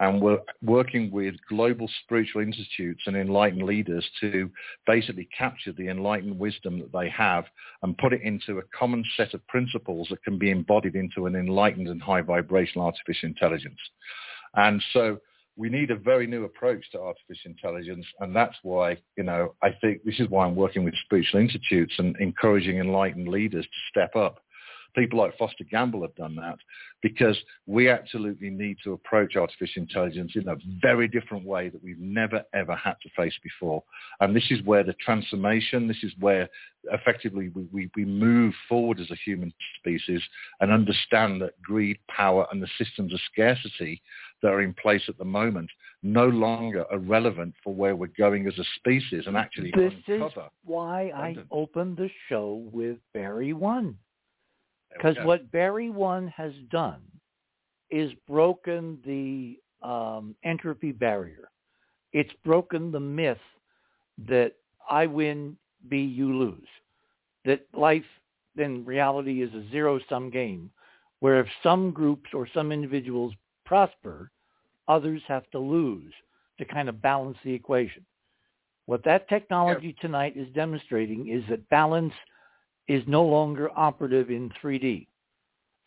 and we're working with global spiritual institutes and enlightened leaders to basically capture the enlightened wisdom that they have and put it into a common set of principles that can be embodied into an enlightened and high vibrational artificial intelligence. And so we need a very new approach to artificial intelligence, and that's why, you know, I think this is why I'm working with spiritual institutes and encouraging enlightened leaders to step up people like Foster Gamble have done that because we absolutely need to approach artificial intelligence in a very different way that we've never, ever had to face before. And this is where the transformation, this is where effectively we, we, we move forward as a human species and understand that greed, power, and the systems of scarcity that are in place at the moment no longer are relevant for where we're going as a species and actually this is why I opened the show with Barry One. Because what Barry One has done is broken the um, entropy barrier. It's broken the myth that I win, B, you lose. That life in reality is a zero-sum game, where if some groups or some individuals prosper, others have to lose to kind of balance the equation. What that technology tonight is demonstrating is that balance is no longer operative in 3D.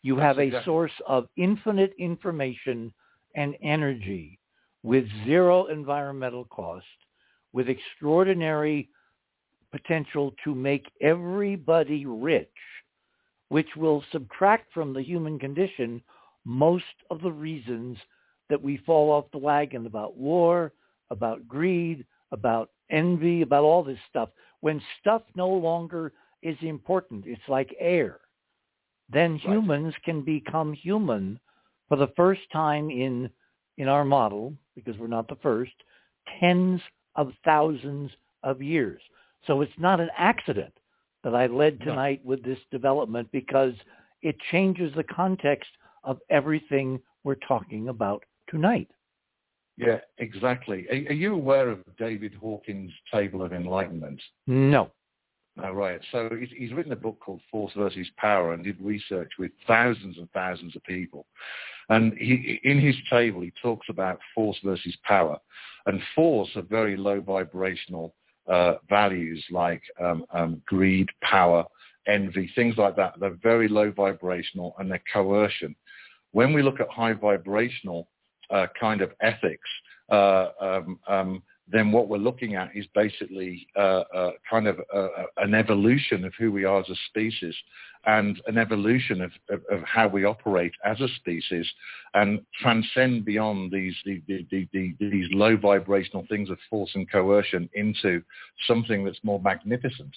You That's have a exactly- source of infinite information and energy with zero environmental cost, with extraordinary potential to make everybody rich, which will subtract from the human condition most of the reasons that we fall off the wagon about war, about greed, about envy, about all this stuff. When stuff no longer is important, it's like air. Then Right. humans can become human for the first time in in our model, because we're not the first, tens of thousands of years. So it's not an accident that I led No. tonight with this development because it changes the context of everything we're talking about tonight. Yeah, exactly. Are, are you aware of David Hawkins' Table of Enlightenment? No. Oh, right. So he's, he's written a book called Force versus Power and did research with thousands and thousands of people. And he, in his table, he talks about force versus power. And force are very low vibrational uh, values like um, um, greed, power, envy, things like that. They're very low vibrational and they're coercion. When we look at high vibrational uh, kind of ethics, uh, um, um, then what we're looking at is basically uh, uh, kind of uh, an evolution of who we are as a species and an evolution of, of, of how we operate as a species and transcend beyond these, the, the, the, these low vibrational things of force and coercion into something that's more magnificent.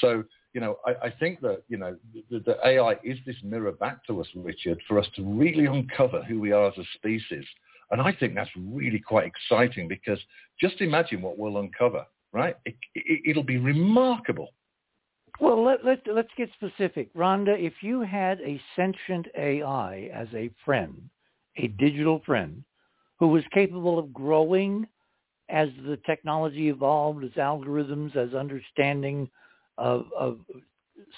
So, you know, I, I think that, you know, the, the AI is this mirror back to us, Richard, for us to really uncover who we are as a species and I think that's really quite exciting because just imagine what we'll uncover, right? It, it, it'll be remarkable. Well, let, let, let's get specific. Rhonda, if you had a sentient AI as a friend, a digital friend, who was capable of growing as the technology evolved, as algorithms, as understanding of, of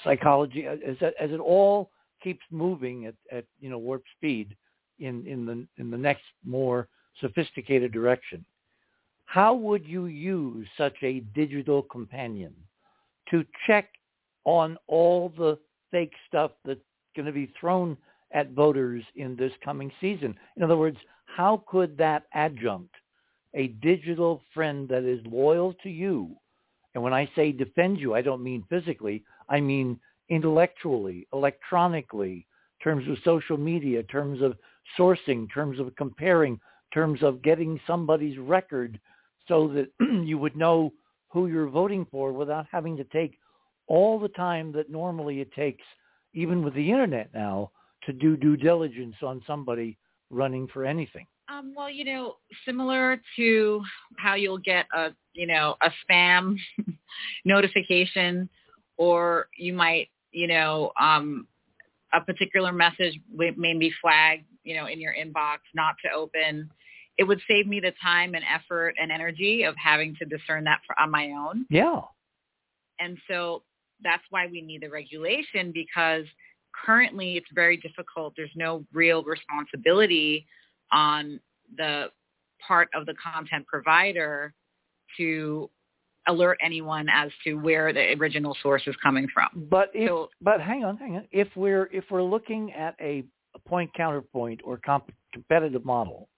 psychology as as it all keeps moving at, at you know warp speed in in the in the next more sophisticated direction. How would you use such a digital companion to check on all the fake stuff that's going to be thrown at voters in this coming season? In other words, how could that adjunct, a digital friend that is loyal to you, and when I say defend you, I don't mean physically, I mean intellectually, electronically, terms of social media, terms of sourcing, terms of comparing, terms of getting somebody's record so that you would know who you're voting for without having to take all the time that normally it takes, even with the internet now, to do due diligence on somebody running for anything. Um, well, you know, similar to how you'll get a, you know, a spam notification, or you might, you know, um, a particular message may be flagged, you know, in your inbox not to open. It would save me the time and effort and energy of having to discern that for, on my own. Yeah. And so that's why we need the regulation because currently it's very difficult. There's no real responsibility on the part of the content provider to alert anyone as to where the original source is coming from. But if, so, but hang on, hang on. If we're if we're looking at a, a point counterpoint or comp- competitive model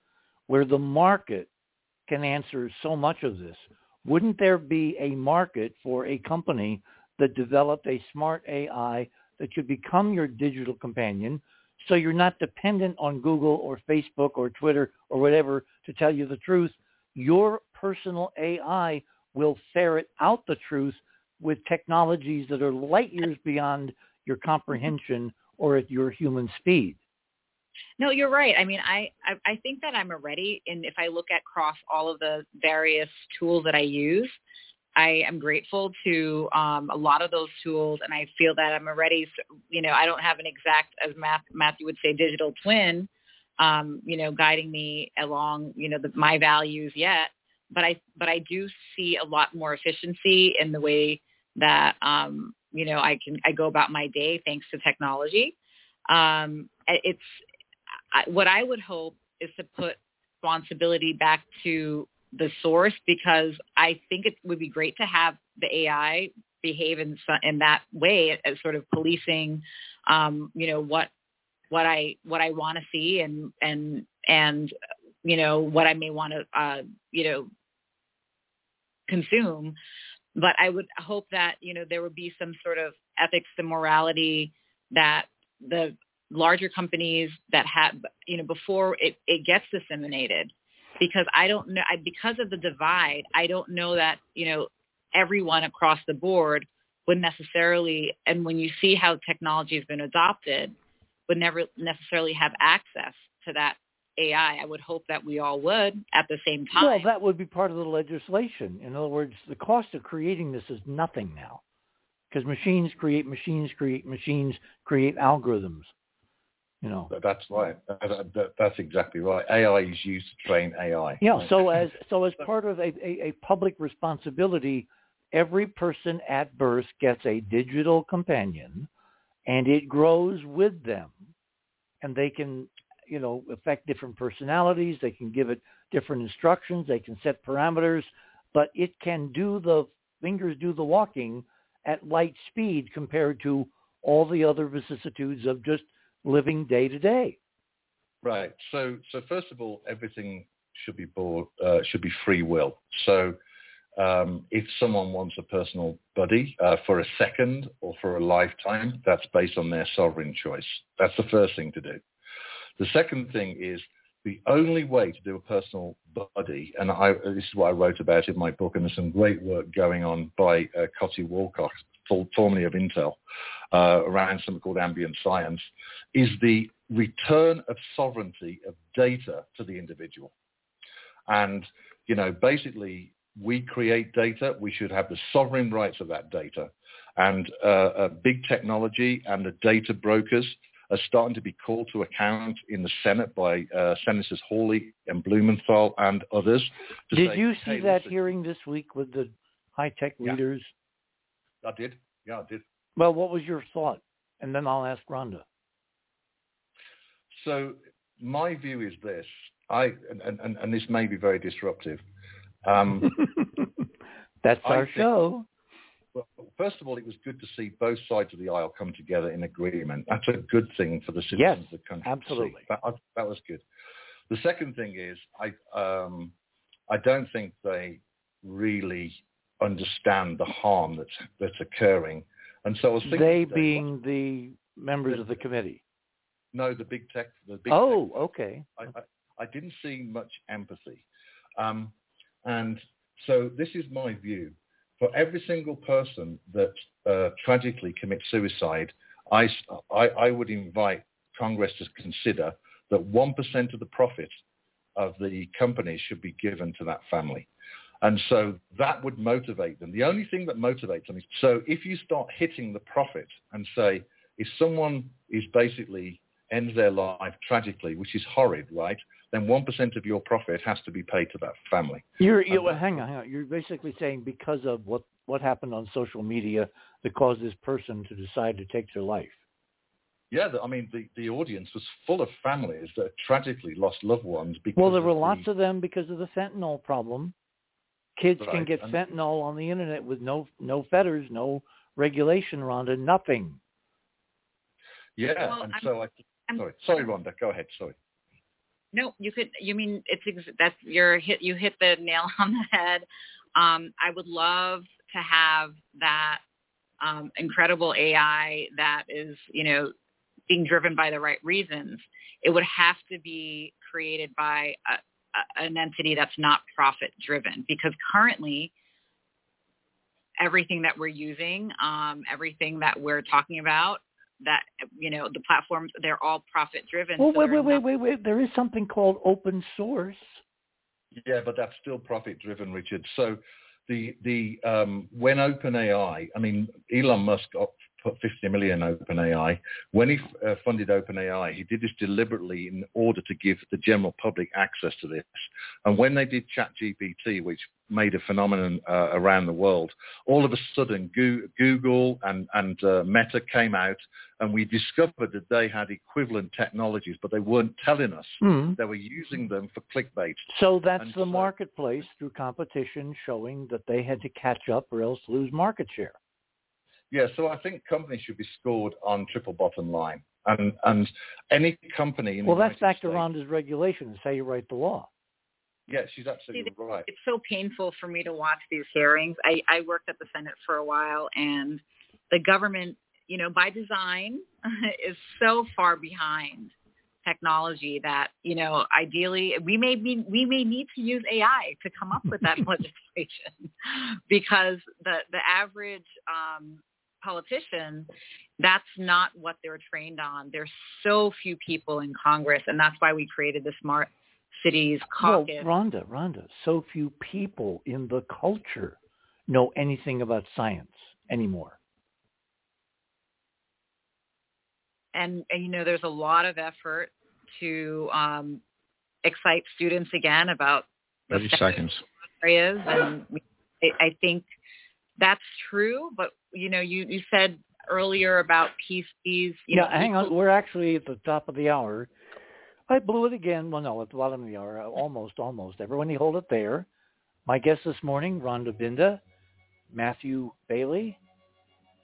where the market can answer so much of this, wouldn't there be a market for a company that developed a smart AI that should become your digital companion so you're not dependent on Google or Facebook or Twitter or whatever to tell you the truth. Your personal AI will ferret out the truth with technologies that are light years beyond your comprehension or at your human speed. No, you're right. I mean, I, I, I think that I'm already, and if I look at across all of the various tools that I use, I am grateful to um, a lot of those tools, and I feel that I'm already, you know, I don't have an exact, as Matthew would say, digital twin, um, you know, guiding me along, you know, the, my values yet. But I, but I do see a lot more efficiency in the way that, um, you know, I can, I go about my day thanks to technology. Um, it's I, what I would hope is to put responsibility back to the source because I think it would be great to have the AI behave in in that way as sort of policing, um, you know, what what I what I want to see and and and you know what I may want to uh, you know consume. But I would hope that you know there would be some sort of ethics and morality that the larger companies that have you know before it, it gets disseminated because I don't know I, because of the divide. I don't know that you know everyone across the board would necessarily, and when you see how technology has been adopted, would never necessarily have access to that AI. I would hope that we all would at the same time. Well, that would be part of the legislation. In other words, the cost of creating this is nothing now because machines create machines create machines create algorithms. You know. That's right. That's exactly right. AI is used to train AI. Yeah. So as so as part of a, a, a public responsibility, every person at birth gets a digital companion, and it grows with them, and they can you know affect different personalities. They can give it different instructions. They can set parameters, but it can do the fingers do the walking at light speed compared to all the other vicissitudes of just living day to day. Right. So, so first of all, everything should be bought, uh, should be free will. So, um, if someone wants a personal buddy uh, for a second or for a lifetime, that's based on their sovereign choice. That's the first thing to do. The second thing is the only way to do a personal buddy, and I, this is what I wrote about in my book, and there's some great work going on by uh, Coty Walcott, formerly of Intel, uh, around something called ambient science, is the return of sovereignty of data to the individual. And, you know, basically we create data, we should have the sovereign rights of that data. And uh, uh, big technology and the data brokers are starting to be called to account in the Senate by uh, Senators Hawley and Blumenthal and others. Did say, you see hey, that listen. hearing this week with the high-tech leaders? I did. Yeah, I did. Well, what was your thought? And then I'll ask Rhonda. So my view is this. I and, and, and this may be very disruptive. Um, That's I our think- show. well, first of all, it was good to see both sides of the aisle come together in agreement. That's a good thing for the citizens Yes, of the country. absolutely. That, that was good. The second thing is, I um, I don't think they really understand the harm that's that's occurring. And so I was thinking, They today, being the members of the committee. no, the big tech, the big Oh, tech okay. I, I, I didn't see much empathy. Um, and so this is my view. For every single person that uh, tragically commits suicide, I I would invite Congress to consider that 1% of the profit of the company should be given to that family. And so that would motivate them. The only thing that motivates them is, so if you start hitting the profit and say, if someone is basically ends their life tragically, which is horrid, right? Then 1% of your profit has to be paid to that family. You're, you Um, hang on, hang on. You're basically saying because of what what happened on social media that caused this person to decide to take their life. Yeah, the, I mean, the, the audience was full of families that tragically lost loved ones because Well, there were of lots of them because of the fentanyl problem. Kids can get and- fentanyl on the internet with no no fetters, no regulation, Rhonda, nothing. Yeah, Well, and I'm- so I, I'm- sorry, sorry, Rhonda, go ahead, sorry. No, you could. You mean it's ex- that's your hit. You hit the nail on the head. Um, I would love to have that um, incredible AI that is, you know, being driven by the right reasons. It would have to be created by a, a, an entity that's not profit driven, because currently everything that we're using, um, everything that we're talking about, that you know, the platforms, they're all profit driven. Well, wait, wait, wait, wait, wait. There is something called open source. Yeah, but that's still profit driven, Richard. So the the um, when OpenAI, I mean Elon Musk got put 50 million OpenAI. When he uh, funded OpenAI, he did this deliberately in order to give the general public access to this. And when they did ChatGPT, which made a phenomenon uh, around the world, all of a sudden Google and and uh, Meta came out, and we discovered that they had equivalent technologies, but they weren't telling us. Hmm. They were using them for clickbait. So that's And the so- marketplace through competition showing that they had to catch up or else lose market share. Yeah, so I think companies should be scored on triple bottom line, and and any company. In Well, the that's back United to States- Rhonda's regulations. How you write the law. Yeah, she's absolutely right. it's so painful for me to watch these hearings. I, I worked at the Senate for a while, and the government, you know, by design, is so far behind technology that you know ideally we may be we may need to use AI to come up with that legislation because the the average um, politician that's not what they're trained on. There's so few people in Congress, and that's why we created the Smart Cities Well, Caucus. Rhonda, Rhonda, so few people in the culture know anything about science anymore. and, and you know there's a lot of effort to um, excite students again about the 30 seconds. areas and I, I think that's true but you know you, you said earlier about PCs you yeah, know, hang on. We're actually at the top of the hour. I blew it again. Well, no, at the bottom of the hour. Almost, almost. Everyone, you hold it there. My guest this morning, Rhonda Binda, Matthew Bailey,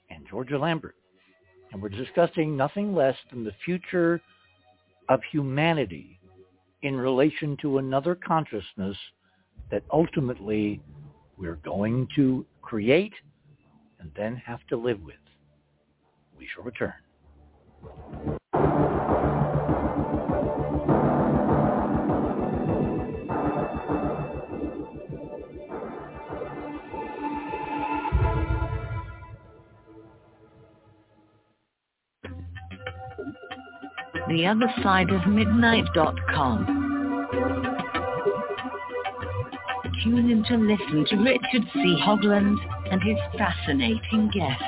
and Georgia Lambert. And we're discussing nothing less than the future of humanity in relation to another consciousness that ultimately we're going to create and then have to live with. We shall return. The other side of midnight.com. Tune in to listen to Richard C. Hoagland and his fascinating guests.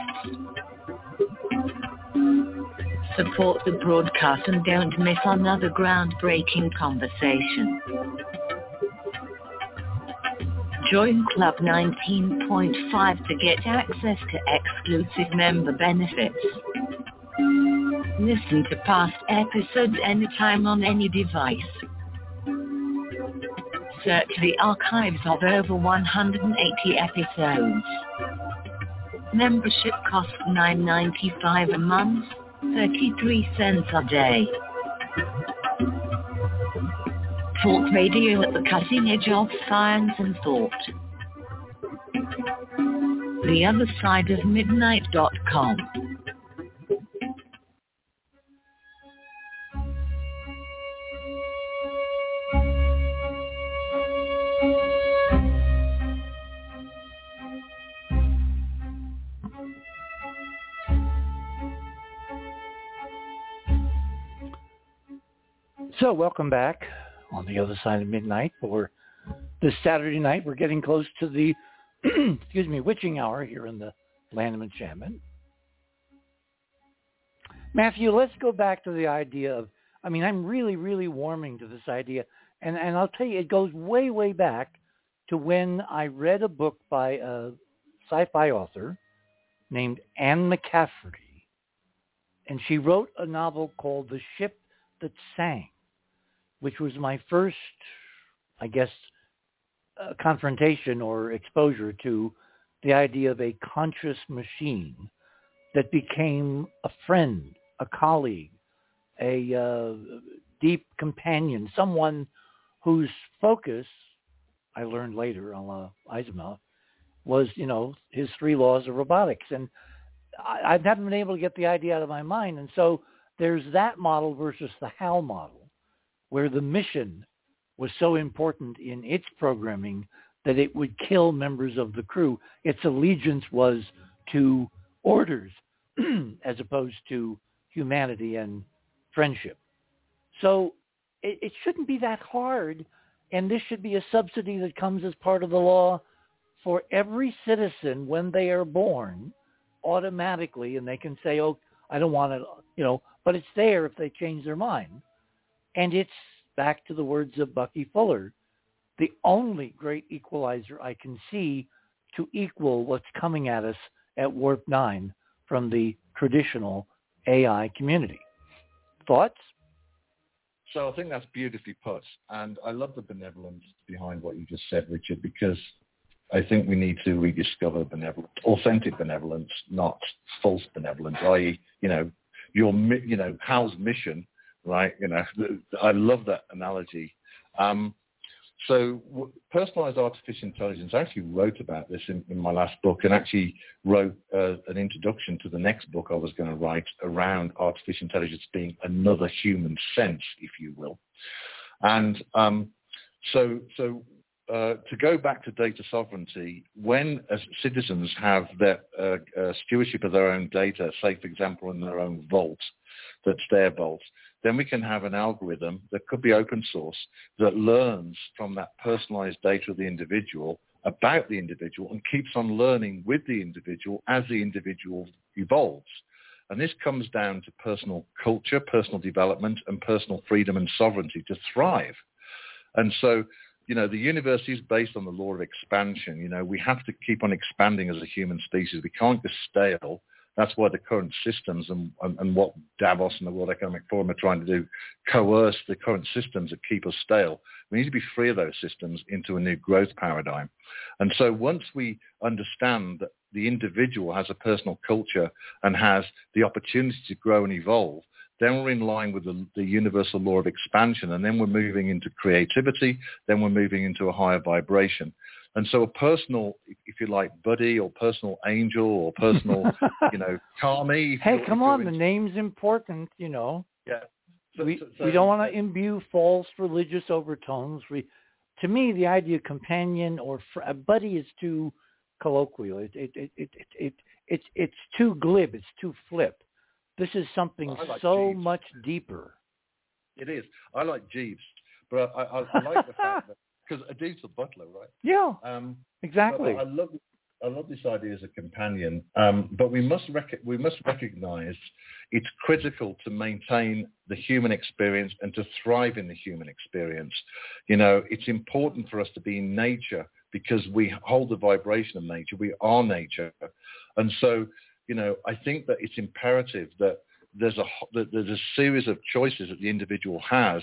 Support the broadcast and don't miss another groundbreaking conversation. Join Club 19.5 to get access to exclusive member benefits. Listen to past episodes anytime on any device. Search the archives of over 180 episodes. Membership costs $9.95 a month, 33 cents a day. Talk radio at the cutting edge of science and thought. The other side of midnight.com. So welcome back on the other side of midnight for this Saturday night. We're getting close to the, excuse me, witching hour here in the land of enchantment. Matthew, let's go back to the idea of, I mean, I'm really, really warming to this idea. And, and I'll tell you, it goes way, way back to when I read a book by a sci-fi author named Anne McCaffrey. And she wrote a novel called The Ship That Sang which was my first, I guess, uh, confrontation or exposure to the idea of a conscious machine that became a friend, a colleague, a uh, deep companion, someone whose focus, I learned later on Asimov, was, you know, his three laws of robotics. And I, I haven't been able to get the idea out of my mind. And so there's that model versus the HAL model where the mission was so important in its programming that it would kill members of the crew. Its allegiance was to orders as opposed to humanity and friendship. So it, it, shouldn't be that hard, and this should be a subsidy that comes as part of the law for every citizen when they are born automatically, and they can say, oh, I don't want it, you know, but it's there if they change their mind. And it's back to the words of Bucky Fuller, the only great equalizer I can see to equal what's coming at us at Warp 9 from the traditional AI community. Thoughts? So I think that's beautifully put. And I love the benevolence behind what you just said, Richard, because I think we need to rediscover benevolence, authentic benevolence, not false benevolence, i.e., you know, your, you know, Hal's mission right? You know, I love that analogy. Um, so personalized artificial intelligence, I actually wrote about this in, in my last book and actually wrote uh, an introduction to the next book I was going to write around artificial intelligence being another human sense, if you will. And um, so, so uh, to go back to data sovereignty, when citizens have their uh, uh, stewardship of their own data, say for example in their own vault, that's their vault, then we can have an algorithm that could be open source that learns from that personalized data of the individual about the individual and keeps on learning with the individual as the individual evolves. And this comes down to personal culture, personal development, and personal freedom and sovereignty to thrive. And so, you know, the universe is based on the law of expansion. You know, we have to keep on expanding as a human species. We can't get stale that's why the current systems and, and, and, what Davos and the World Economic Forum are trying to do, coerce the current systems that keep us stale. We need to be free of those systems into a new growth paradigm. And so once we understand that the individual has a personal culture and has the opportunity to grow and evolve, then we're in line with the, the, universal law of expansion, and then we're moving into creativity, then we're moving into a higher vibration. And so a personal, if you like, buddy or personal angel or personal, you know, Kami. Hey, come on, the name's important, you know. Yeah. So, we, so, so, we don't want to imbue false religious overtones. We, to me, the idea of companion or fr- buddy is too colloquial. It, it, it, it, it, it, it's, it's too glib. It's too flip. This is something like so Jeeves. much deeper. It is. I like Jeeves, but I, I, I like the fact that because Adib's a butler, right? Yeah, um, exactly. I love I love this idea as a companion, um, but we must rec- we must recognise it's critical to maintain the human experience and to thrive in the human experience. You know, it's important for us to be in nature because we hold the vibration of nature. We are nature. And so, you know, I think that it's imperative that there's a, that there's a series of choices that the individual has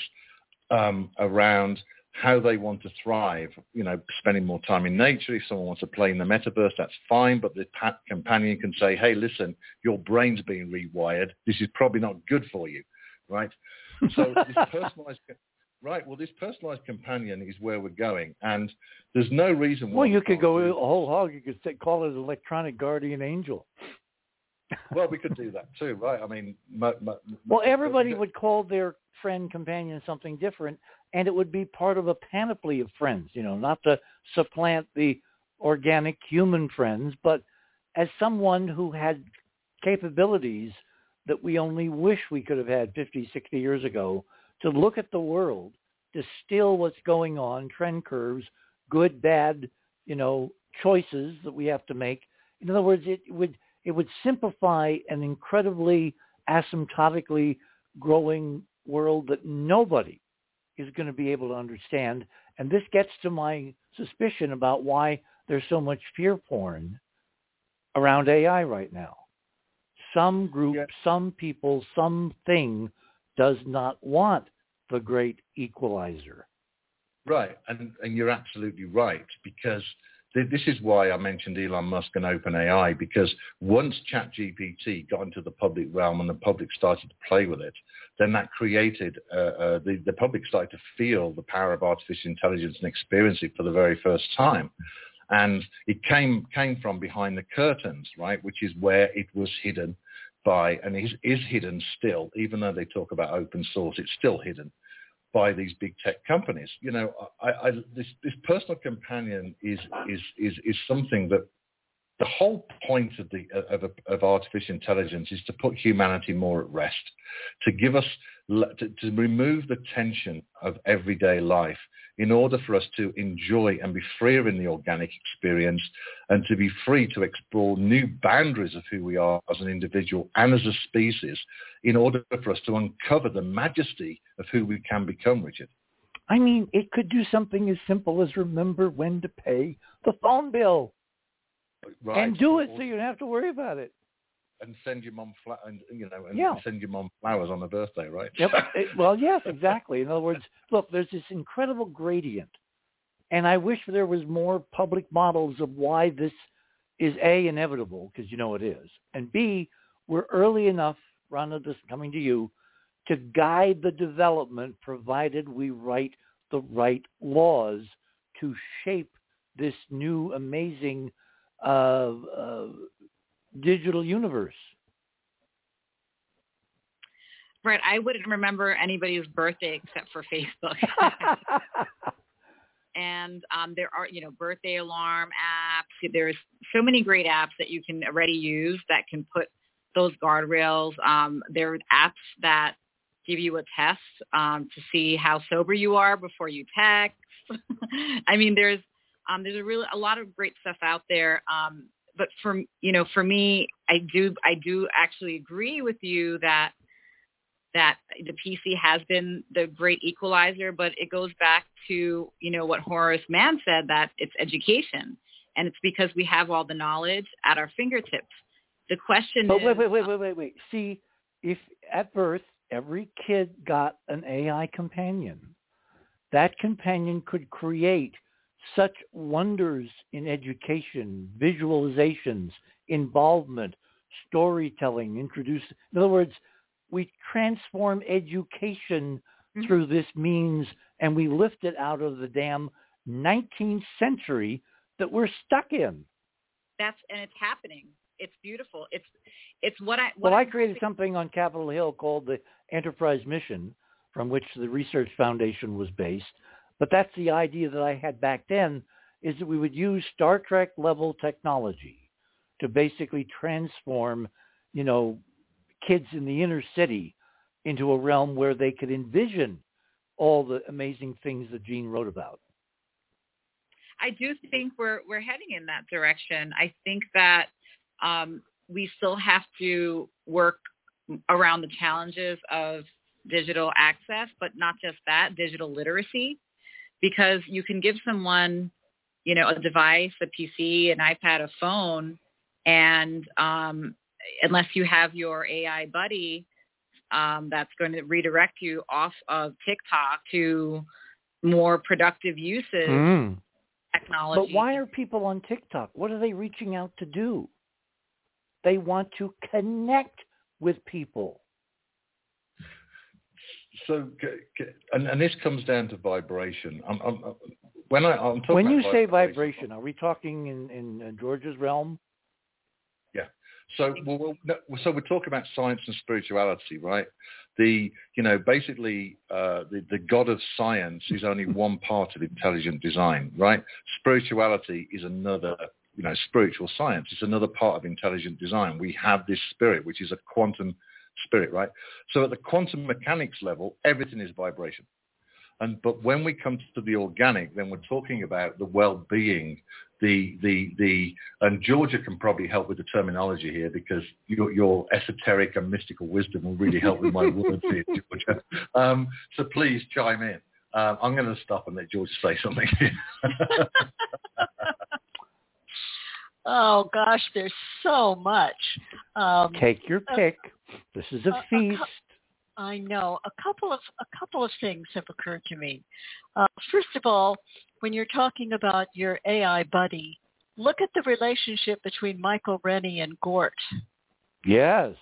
um, around how they want to thrive. You know, spending more time in nature. If someone wants to play in the metaverse, that's fine. But the companion can say, "Hey, listen, your brain's being rewired. This is probably not good for you." Right. So this personalized right, well, this personalized companion is where we're going, and there's no reason why. Well, you could go a whole hog. You could say, call it an electronic guardian angel. well, we could do that too, right? I mean, my, my, well, everybody would call their friend companion something different, and it would be part of a panoply of friends. You know, not to supplant the organic human friends, but as someone who had capabilities that we only wish we could have had 50, 60 years ago to look at the world, distill what's going on, trend curves, good, bad, you know, choices that we have to make. In other words, it would it would simplify an incredibly asymptotically growing world that nobody is going to be able to understand. And this gets to my suspicion about why there's so much fear porn around AI right now. Some group, yeah. some people, something does not want the great equalizer. Right, and, and you're absolutely right because this is why I mentioned Elon Musk and OpenAI because once ChatGPT got into the public realm and the public started to play with it, then that created uh, uh, the, the public started to feel the power of artificial intelligence and experience it for the very first time. And it came came from behind the curtains, right, which is where it was hidden by, and is, is hidden still, even though they talk about open source, it's still hidden by these big tech companies. You know, I, I, this, this personal companion is, is, is, is something that the whole point of, the, of, of, artificial intelligence is to put humanity more at rest, to give us, to, to remove the tension of everyday life in order for us to enjoy and be freer in the organic experience and to be free to explore new boundaries of who we are as an individual and as a species in order for us to uncover the majesty of who we can become, Richard. I mean, it could do something as simple as remember when to pay the phone bill. Right. And do it so you don't have to worry about it. And send your mom fla- and you know, and yeah. send your mom flowers on her birthday, right? Yep. well, yes, exactly. In other words, look, there's this incredible gradient, and I wish there was more public models of why this is a inevitable because you know it is, and b we're early enough. Rhonda, this coming to you to guide the development, provided we write the right laws to shape this new amazing uh, uh, digital universe. Right. I wouldn't remember anybody's birthday except for Facebook. and um, there are, you know, birthday alarm apps. There's so many great apps that you can already use that can put those guardrails. Um, there are apps that give you a test um, to see how sober you are before you text. I mean, there's um, there's a really a lot of great stuff out there. Um, but for you know, for me, I do I do actually agree with you that that the PC has been the great equalizer, but it goes back to you know what Horace Mann said that it's education, and it's because we have all the knowledge at our fingertips. The question but is, wait, wait, wait, wait, wait, wait. See, if at birth every kid got an AI companion, that companion could create such wonders in education, visualizations, involvement, storytelling, introduce. In other words, we transform education mm-hmm. through this means and we lift it out of the damn 19th century that we're stuck in. That's and it's happening. It's beautiful. It's it's what I what well I created something on Capitol Hill called the Enterprise Mission, from which the Research Foundation was based, but that's the idea that I had back then is that we would use Star Trek level technology to basically transform, you know, kids in the inner city into a realm where they could envision all the amazing things that Gene wrote about. I do think we're we're heading in that direction. I think that um, we still have to work around the challenges of digital access, but not just that, digital literacy because you can give someone you know, a device, a PC, an iPad, a phone, and um, unless you have your AI buddy um, that's going to redirect you off of TikTok to more productive uses Mm. technology. But why are people on TikTok? What are they reaching out to do? They want to connect with people. So, and, and this comes down to vibration. I'm, I'm, when I, I'm talking When you say vibration, are we talking in, in George's realm? Yeah. So, well, well, so we're talking about science and spirituality, right? The, you know, basically, uh, the, the God of science is only one part of intelligent design, right? Spirituality is another, you know, spiritual science. It's another part of intelligent design. We have this spirit, which is a quantum spirit, right? So at the quantum mechanics level, everything is vibration. And but when we come to the organic, then we're talking about the well-being, the the the. And Georgia can probably help with the terminology here because your your esoteric and mystical wisdom will really help with my words here, Georgia. Um, so please chime in. Um, I'm going to stop and let Georgia say something. Oh gosh, there's so much. Um, Take your uh, pick. This is a a feast. I know a couple of a couple of things have occurred to me. Uh, first of all, when you're talking about your AI buddy, look at the relationship between Michael Rennie and Gort Yes.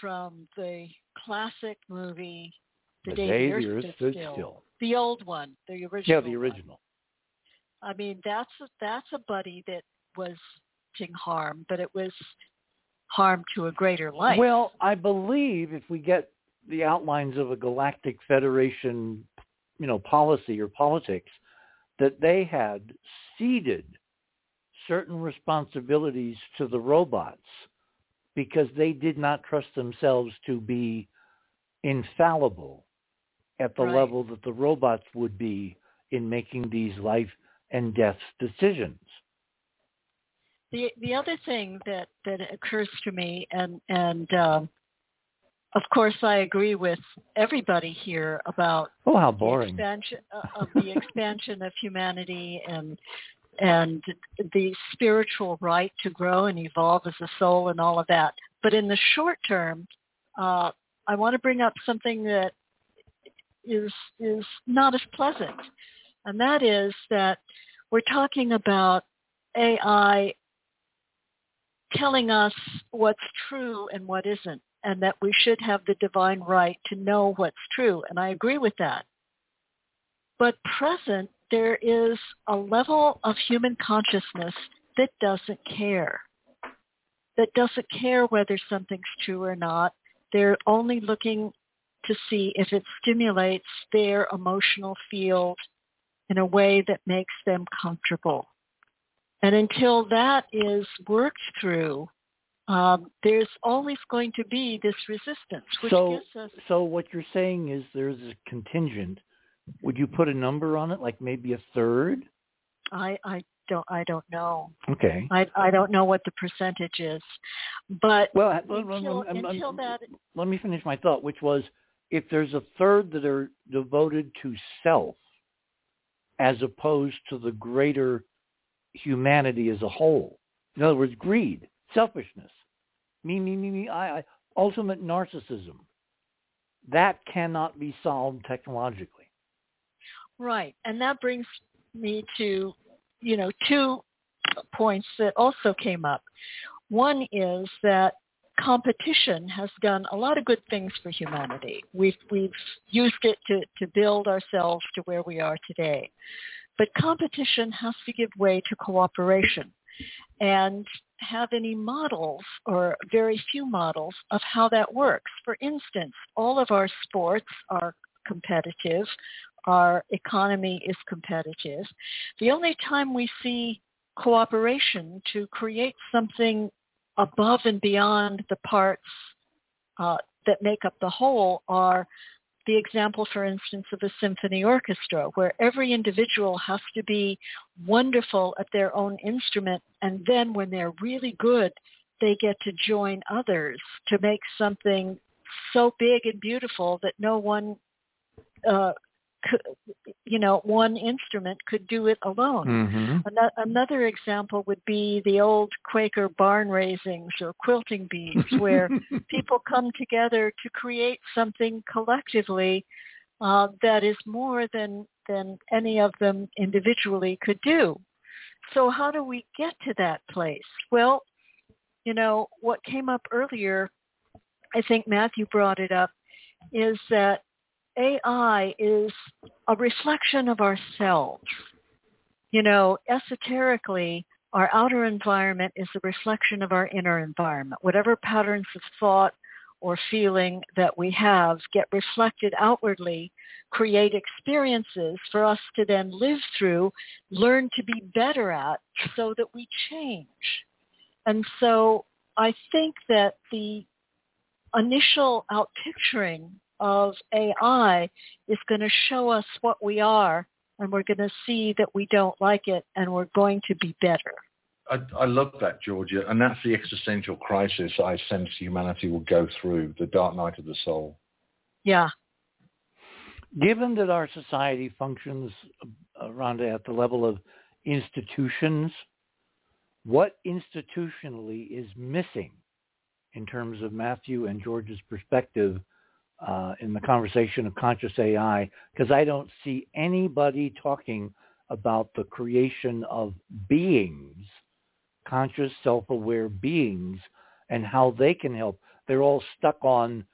from the classic movie The, The Day, the Earth Stood Still. still. The old one, the original. Yeah, the one. original. I mean, that's a, that's a buddy that was doing harm, but it was harm to a greater life. Well, I believe if we get the outlines of a galactic federation, you know, policy or politics, that they had ceded certain responsibilities to the robots because they did not trust themselves to be infallible at the Right. level that the robots would be in making these life and death decisions. The the other thing that that occurs to me, and and um, of course I agree with everybody here about Oh, how the boring. expansion uh, of the expansion of humanity and and the spiritual right to grow and evolve as a soul and all of that. But in the short term, uh, I want to bring up something that is is not as pleasant, and that is that we're talking about AI telling us what's true and what isn't, and that we should have the divine right to know what's true. And I agree with that. But present, there is a level of human consciousness that doesn't care, that doesn't care whether something's true or not. They're only looking to see if it stimulates their emotional field in a way that makes them comfortable. And until that is worked through, um, there's always going to be this resistance, which So- us So what you're saying is there's a contingent. Would you put a number on it, like maybe a third? I, I don't I don't know. Okay. I I don't know what the percentage is, but Well, until, let- let- until that let me finish my thought, which was if there's a third that are devoted to self as opposed to the greater humanity as a whole. In other words, greed, selfishness, me, me, me, me, I, I, ultimate narcissism. That cannot be solved technologically. Right. And that brings me to, you know, two points that also came up. One is that competition has done a lot of good things for humanity. We've, we've used it to, to build ourselves to where we are today. But competition has to give way to cooperation and have any models or very few models of how that works. For instance, all of our sports are competitive our economy is competitive. The only time we see cooperation to create something above and beyond the parts uh, that make up the whole are the example, for instance, of a symphony orchestra, where every individual has to be wonderful at their own instrument, and then when they're really good, they get to join others to make something so big and beautiful that no one uh, you know, one instrument could do it alone. Mm-hmm. Another example would be the old Quaker barn raisings or quilting bees, where people come together to create something collectively uh, that is more than than any of them individually could do. So how do we get to that place? Well, you know, what came up earlier, I think Matthew brought it up, is that AI is a reflection of ourselves. You know, esoterically, our outer environment is a reflection of our inner environment. Whatever patterns of thought or feeling that we have get reflected outwardly, create experiences for us to then live through, learn to be better at so that we change. And so I think that the initial outpicturing of AI is going to show us what we are and we're going to see that we don't like it and we're going to be better. I, I love that, Georgia, and that's the existential crisis I sense humanity will go through, the dark night of the soul. Yeah. Given that our society functions uh, around at the level of institutions, what institutionally is missing in terms of Matthew and George's perspective uh, in the conversation of conscious AI because I don't see anybody talking about the creation of beings, conscious, self-aware beings, and how they can help. They're all stuck on,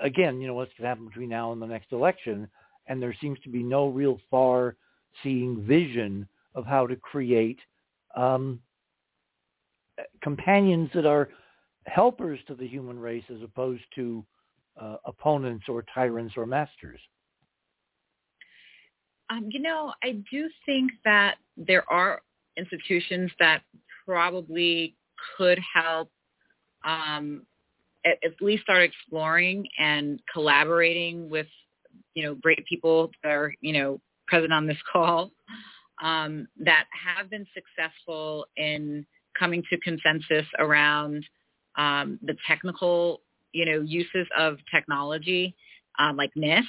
again, you know, what's going to happen between now and the next election, and there seems to be no real far-seeing vision of how to create um, companions that are helpers to the human race as opposed to uh, opponents or tyrants or masters? Um, you know, I do think that there are institutions that probably could help um, at, at, least start exploring and collaborating with, you know, great people that are, you know, present on this call um, that have been successful in coming to consensus around um, the technical you know, uses of technology um, like NIST.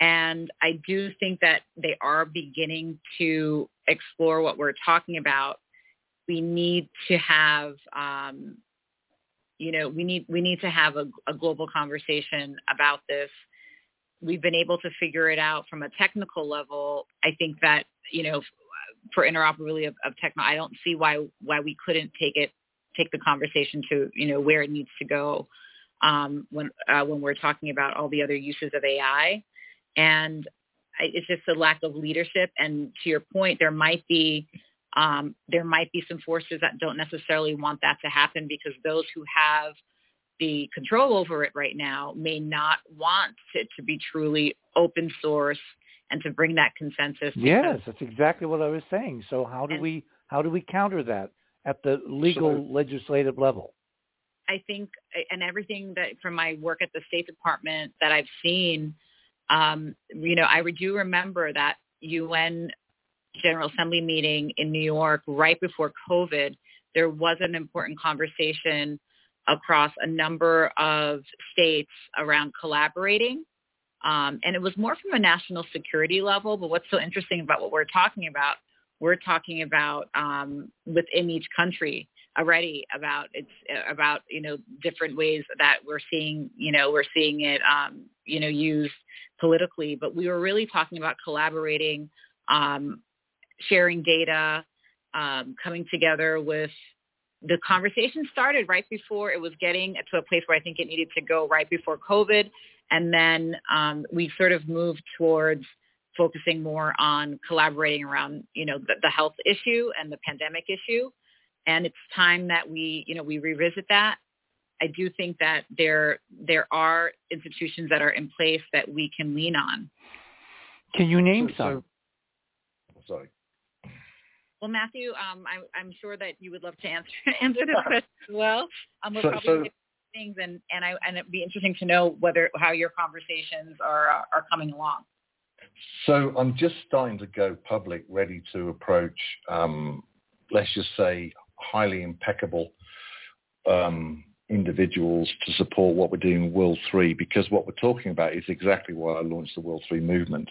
And I do think that they are beginning to explore what we're talking about. We need to have, um, you know, we need we need to have a, a global conversation about this. We've been able to figure it out from a technical level. I think that you know, for interoperability of, of techno, I don't see why why we couldn't take it take the conversation to you know where it needs to go um, when uh, when we're talking about all the other uses of AI, and it's just a lack of leadership. And to your point, there might be um, there might be some forces that don't necessarily want that to happen because those who have the control over it right now may not want it to be truly open source and to bring that consensus. Yes, that's exactly what I was saying. So how do and, we how do we counter that at the legal so, legislative level? I think, and everything that from my work at the State Department that I've seen, um, you know, I do remember that UN General Assembly meeting in New York right before COVID. There was an important conversation across a number of states around collaborating. Um, and it was more from a national security level. But what's so interesting about what we're talking about, we're talking about um, within each country already about it's uh, about you know different ways that we're seeing you know we're seeing it um, you know used politically, but we were really talking about collaborating, um, sharing data, um, coming together with the conversation started right before it was getting to a place where I think it needed to go right before COVID. And then um, we sort of moved towards focusing more on collaborating around, you know, the, the health issue and the pandemic issue and it's time that we, you know, we revisit that. I do think that there there are institutions that are in place that we can lean on. Can you name some? Sorry. Well, Matthew, um, I'm, I'm sure that you would love to answer answer this question as well. Um, we'll so, probably so, things, and and I and it'd be interesting to know whether how your conversations are uh, are coming along. So I'm just starting to go public, ready to approach, um, let's just say, highly impeccable um, individuals to support what we're doing in World 3 because what we're talking about is exactly why I launched the World 3 movement.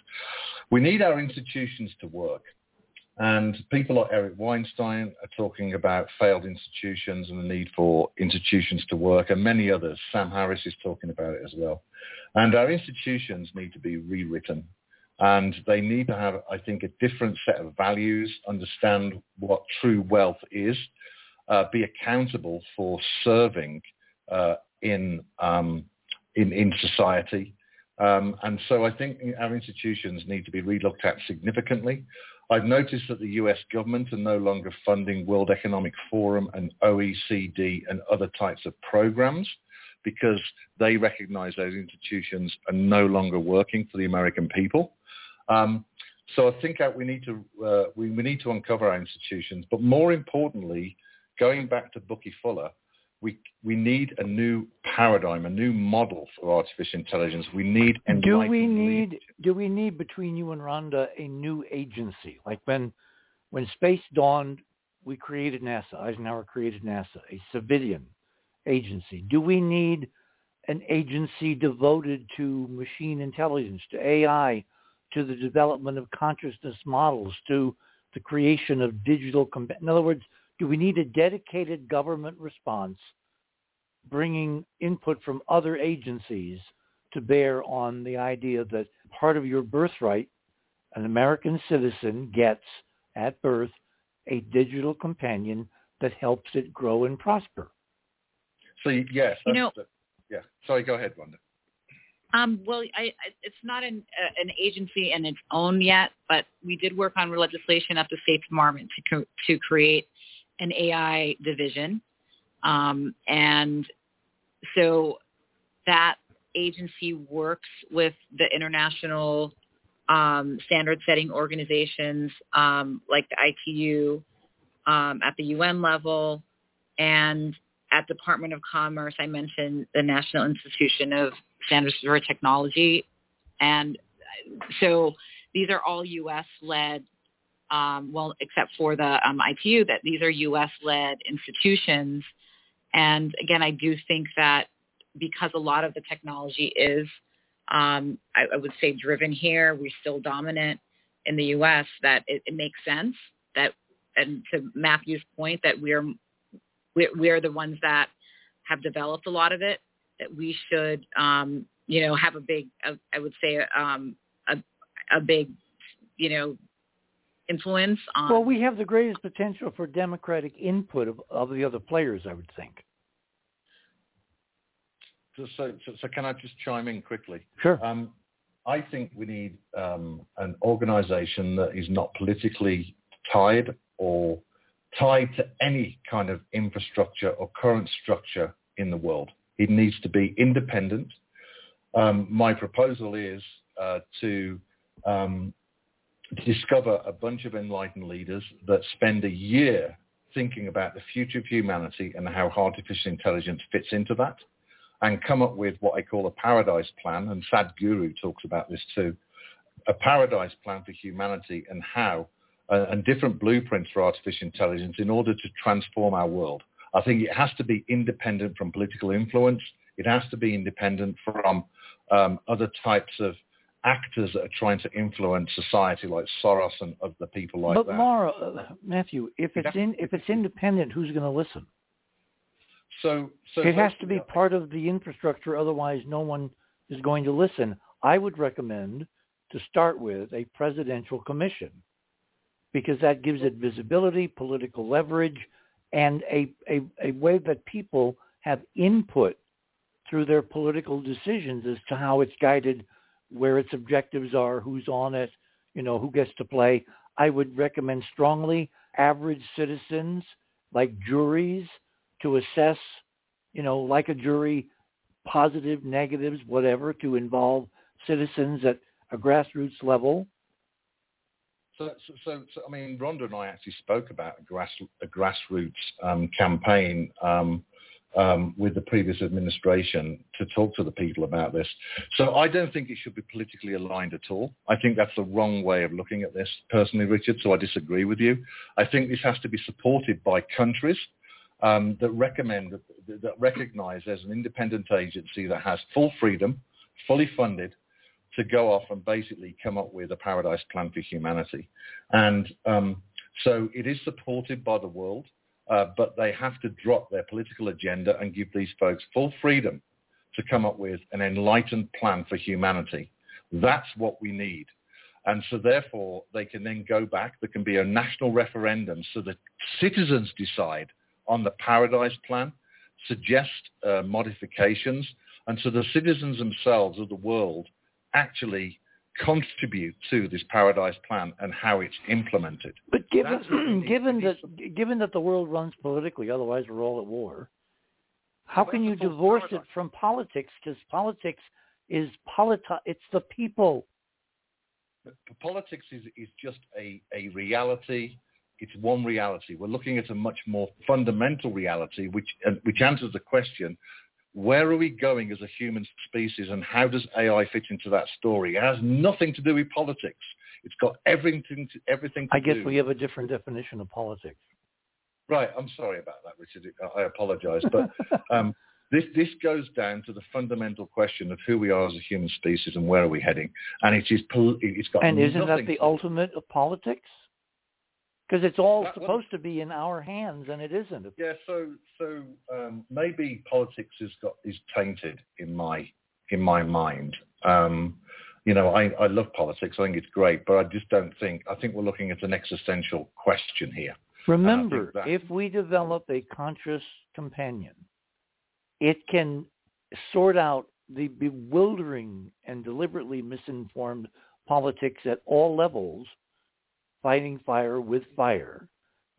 We need our institutions to work. And people like Eric Weinstein are talking about failed institutions and the need for institutions to work, and many others. Sam Harris is talking about it as well. And our institutions need to be rewritten. And they need to have, I think, a different set of values, understand what true wealth is, uh, be accountable for serving uh, in, um, in, in society. Um, and so I think our institutions need to be relooked at significantly. I've noticed that the US government are no longer funding World Economic Forum and OECD and other types of programs because they recognize those institutions are no longer working for the American people. Um, so I think that we need to uh, we, we need to uncover our institutions, but more importantly, going back to Bucky Fuller, we we need a new paradigm, a new model for artificial intelligence. We need do we need leadership. do we need between you and Rhonda a new agency like when when space dawned, we created NASA. Eisenhower created NASA, a civilian agency. Do we need an agency devoted to machine intelligence, to AI, to the development of consciousness models, to the creation of digital. In other words, do we need a dedicated government response bringing input from other agencies to bear on the idea that part of your birthright, an American citizen gets at birth a digital companion that helps it grow and prosper. So yes, you know, yeah. Sorry, go ahead, Rhonda. Um, well, I, I, it's not an, uh, an agency in its own yet, but we did work on legislation at the State Department to, co- to create an AI division. Um, and so that agency works with the international um, standard setting organizations um, like the ITU um, at the UN level and at Department of Commerce, I mentioned the National Institution of Standards for Technology. And so these are all U.S.-led um, well, except for the um, ITU, that these are U.S.-led institutions. And again, I do think that because a lot of the technology is, um, I, I, would say, driven here, we're still dominant in the U.S. That it, it makes sense that, and to Matthew's point, that we're we're, we're the ones that have developed a lot of it. That we should, um, you know, have a big, I would say, um, a, a big, you know, influence on. Well, we have the greatest potential for democratic input of, of the other players, I would think. So, so, so, can I just chime in quickly? Sure. Um, I think we need um, an organization that is not politically tied or tied to any kind of infrastructure or current structure in the world. It needs to be independent. Um, my proposal is uh, to um, discover a bunch of enlightened leaders that spend a year thinking about the future of humanity and how artificial intelligence fits into that and come up with what I call a paradise plan. And Sadhguru talks about this too, a paradise plan for humanity and how uh, and different blueprints for artificial intelligence in order to transform our world. I think it has to be independent from political influence. It has to be independent from um, other types of actors that are trying to influence society, like Soros and other people like but that. But Mara, uh, Matthew, if it's in, if it's independent, who's going to listen? So, so it has to be part of the infrastructure. Otherwise, no one is going to listen. I would recommend to start with a presidential commission because that gives it visibility, political leverage, and a, a, a way that people have input through their political decisions as to how it's guided, where its objectives are, who's on it, you know, who gets to play. I would recommend strongly average citizens like juries to assess, you know, like a jury, positive, negatives, whatever, to involve citizens at a grassroots level so, so, so, I mean, Rhonda and I actually spoke about a, grass, a grassroots um, campaign um, um, with the previous administration to talk to the people about this. So I don't think it should be politically aligned at all. I think that's the wrong way of looking at this, personally, Richard. So I disagree with you. I think this has to be supported by countries um, that recommend that, that recognize there's an independent agency that has full freedom, fully funded, to go off and basically come up with a paradise plan for humanity. And um, so it is supported by the world, uh, but they have to drop their political agenda and give these folks full freedom to come up with an enlightened plan for humanity. That's what we need. And so therefore, they can then go back. There can be a national referendum so that citizens decide on the Paradise Plan, suggest uh, modifications, and so the citizens themselves of the world actually contribute to this Paradise Plan and how it's implemented. But given given that given that the world runs politically, otherwise we're all at war. How can you divorce it from politics? Because politics is politi- It's the people politics is, is just a, a reality. It's one reality. We're looking at a much more fundamental reality, which, uh, which answers the question, where are we going as a human species and how does AI fit into that story? It has nothing to do with politics. It's got everything to, everything to I guess do. we have a different definition of politics. Right. I'm sorry about that, Richard. I apologize. But um, this, this goes down to the fundamental question of who we are as a human species and where are we heading. And it is, it's got And isn't that the ultimate of politics? Because it's all That- supposed to be in our hands, and it isn't. Yeah, so so um, maybe politics has got is tainted in my in my mind. Um, you know, I, I love politics. I think it's great, but I just don't think. I think we're looking at an existential question here. Remember, that- if we develop a conscious companion, it can sort out the bewildering and deliberately misinformed politics at all levels, fighting fire with fire,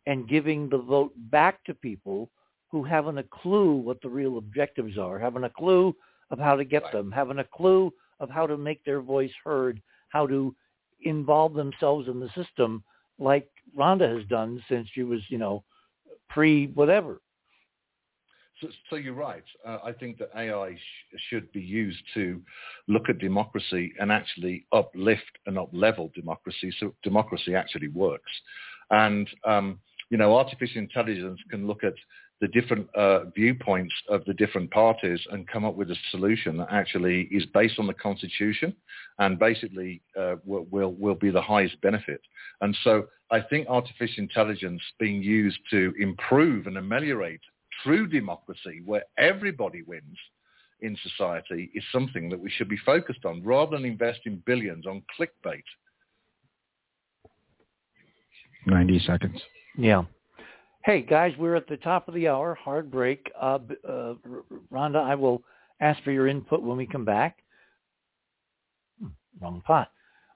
and giving the vote back to people who haven't a clue what the real objectives are, haven't a clue of how to get Right. them, haven't a clue of how to make their voice heard, how to involve themselves in the system like Rhonda has done since she was, you know, pre whatever. So, so you're right. Uh, I think that AI sh- should be used to look at democracy and actually uplift and up-level democracy, so democracy actually works. And um, you know, artificial intelligence can look at the different uh, viewpoints of the different parties and come up with a solution that actually is based on the constitution and basically uh, will, will, will be the highest benefit. And so I think artificial intelligence being used to improve and ameliorate true democracy where everybody wins in society is something that we should be focused on rather than investing billions on clickbait. 90 seconds. Yeah. Hey guys, we're at the top of the hour. Hard break. Uh, uh, Rhonda, I will ask for your input when we come back. Hmm, wrong pot.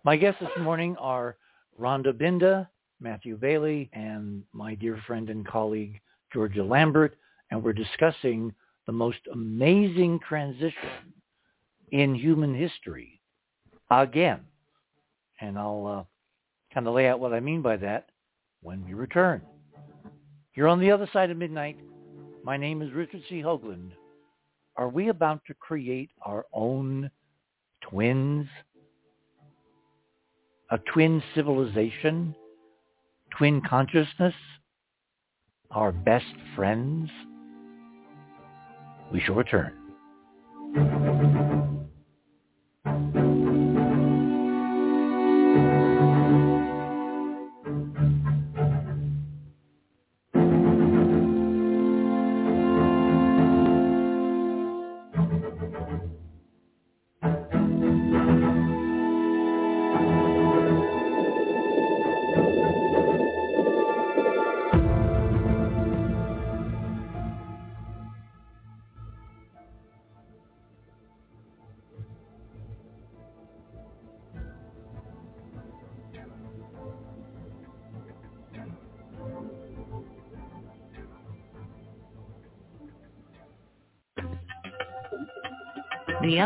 My guests this morning are Rhonda Binda, Matthew Bailey, and my dear friend and colleague Georgia Lambert, and we're discussing the most amazing transition in human history again. And I'll uh, kind of lay out what I mean by that when we return. You're on the other side of midnight. My name is Richard C. Hoagland. Are we about to create our own twins? A twin civilization? Twin consciousness? Our best friends? We shall return.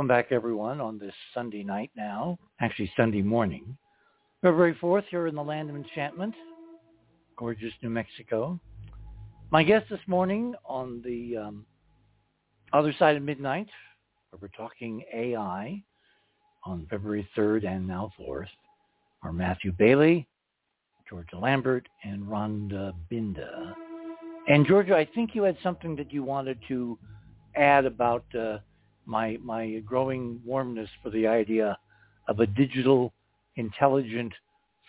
welcome back, everyone, on this Sunday night now, actually Sunday morning, February 4th, here in the land of enchantment, gorgeous New Mexico. My guest this morning on the um, other side of midnight, where we're talking AI on February 3rd and now 4th, are Matthew Bailey, Georgia Lambert, and Rhonda Binda. And Georgia, I think you had something that you wanted to add about uh, my my growing warmness for the idea of a digital, intelligent,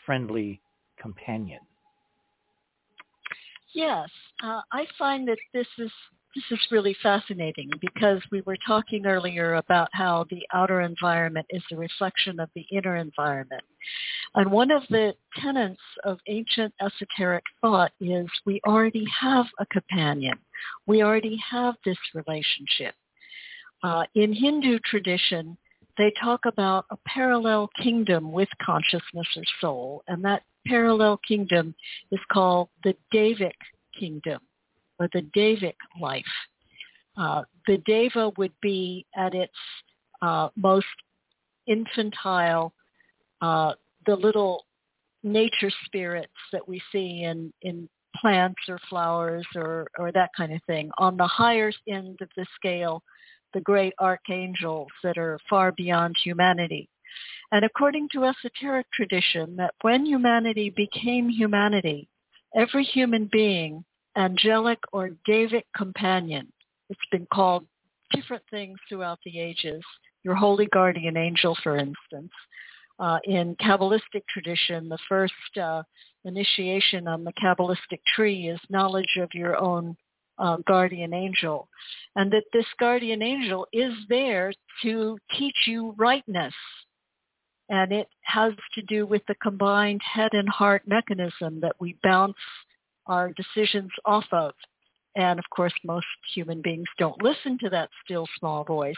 friendly companion. Yes, uh, I find that this is this is really fascinating because we were talking earlier about how the outer environment is a reflection of the inner environment. And one of the tenets of ancient esoteric thought is we already have a companion. We already have this relationship. Uh, in Hindu tradition, they talk about a parallel kingdom with consciousness or soul, and that parallel kingdom is called the Devic kingdom or the Devic life. Uh, the Deva would be at its uh, most infantile, uh, the little nature spirits that we see in, in plants or flowers or, or that kind of thing. On the higher end of the scale, the great archangels that are far beyond humanity. And according to esoteric tradition, that when humanity became humanity, every human being, angelic or Devic companion, it's been called different things throughout the ages, your holy guardian angel, for instance. Uh, in Kabbalistic tradition, the first uh, initiation on the Kabbalistic tree is knowledge of your own uh, guardian angel, and that this guardian angel is there to teach you rightness. And it has to do with the combined head and heart mechanism that we bounce our decisions off of. And of course, most human beings don't listen to that still small voice.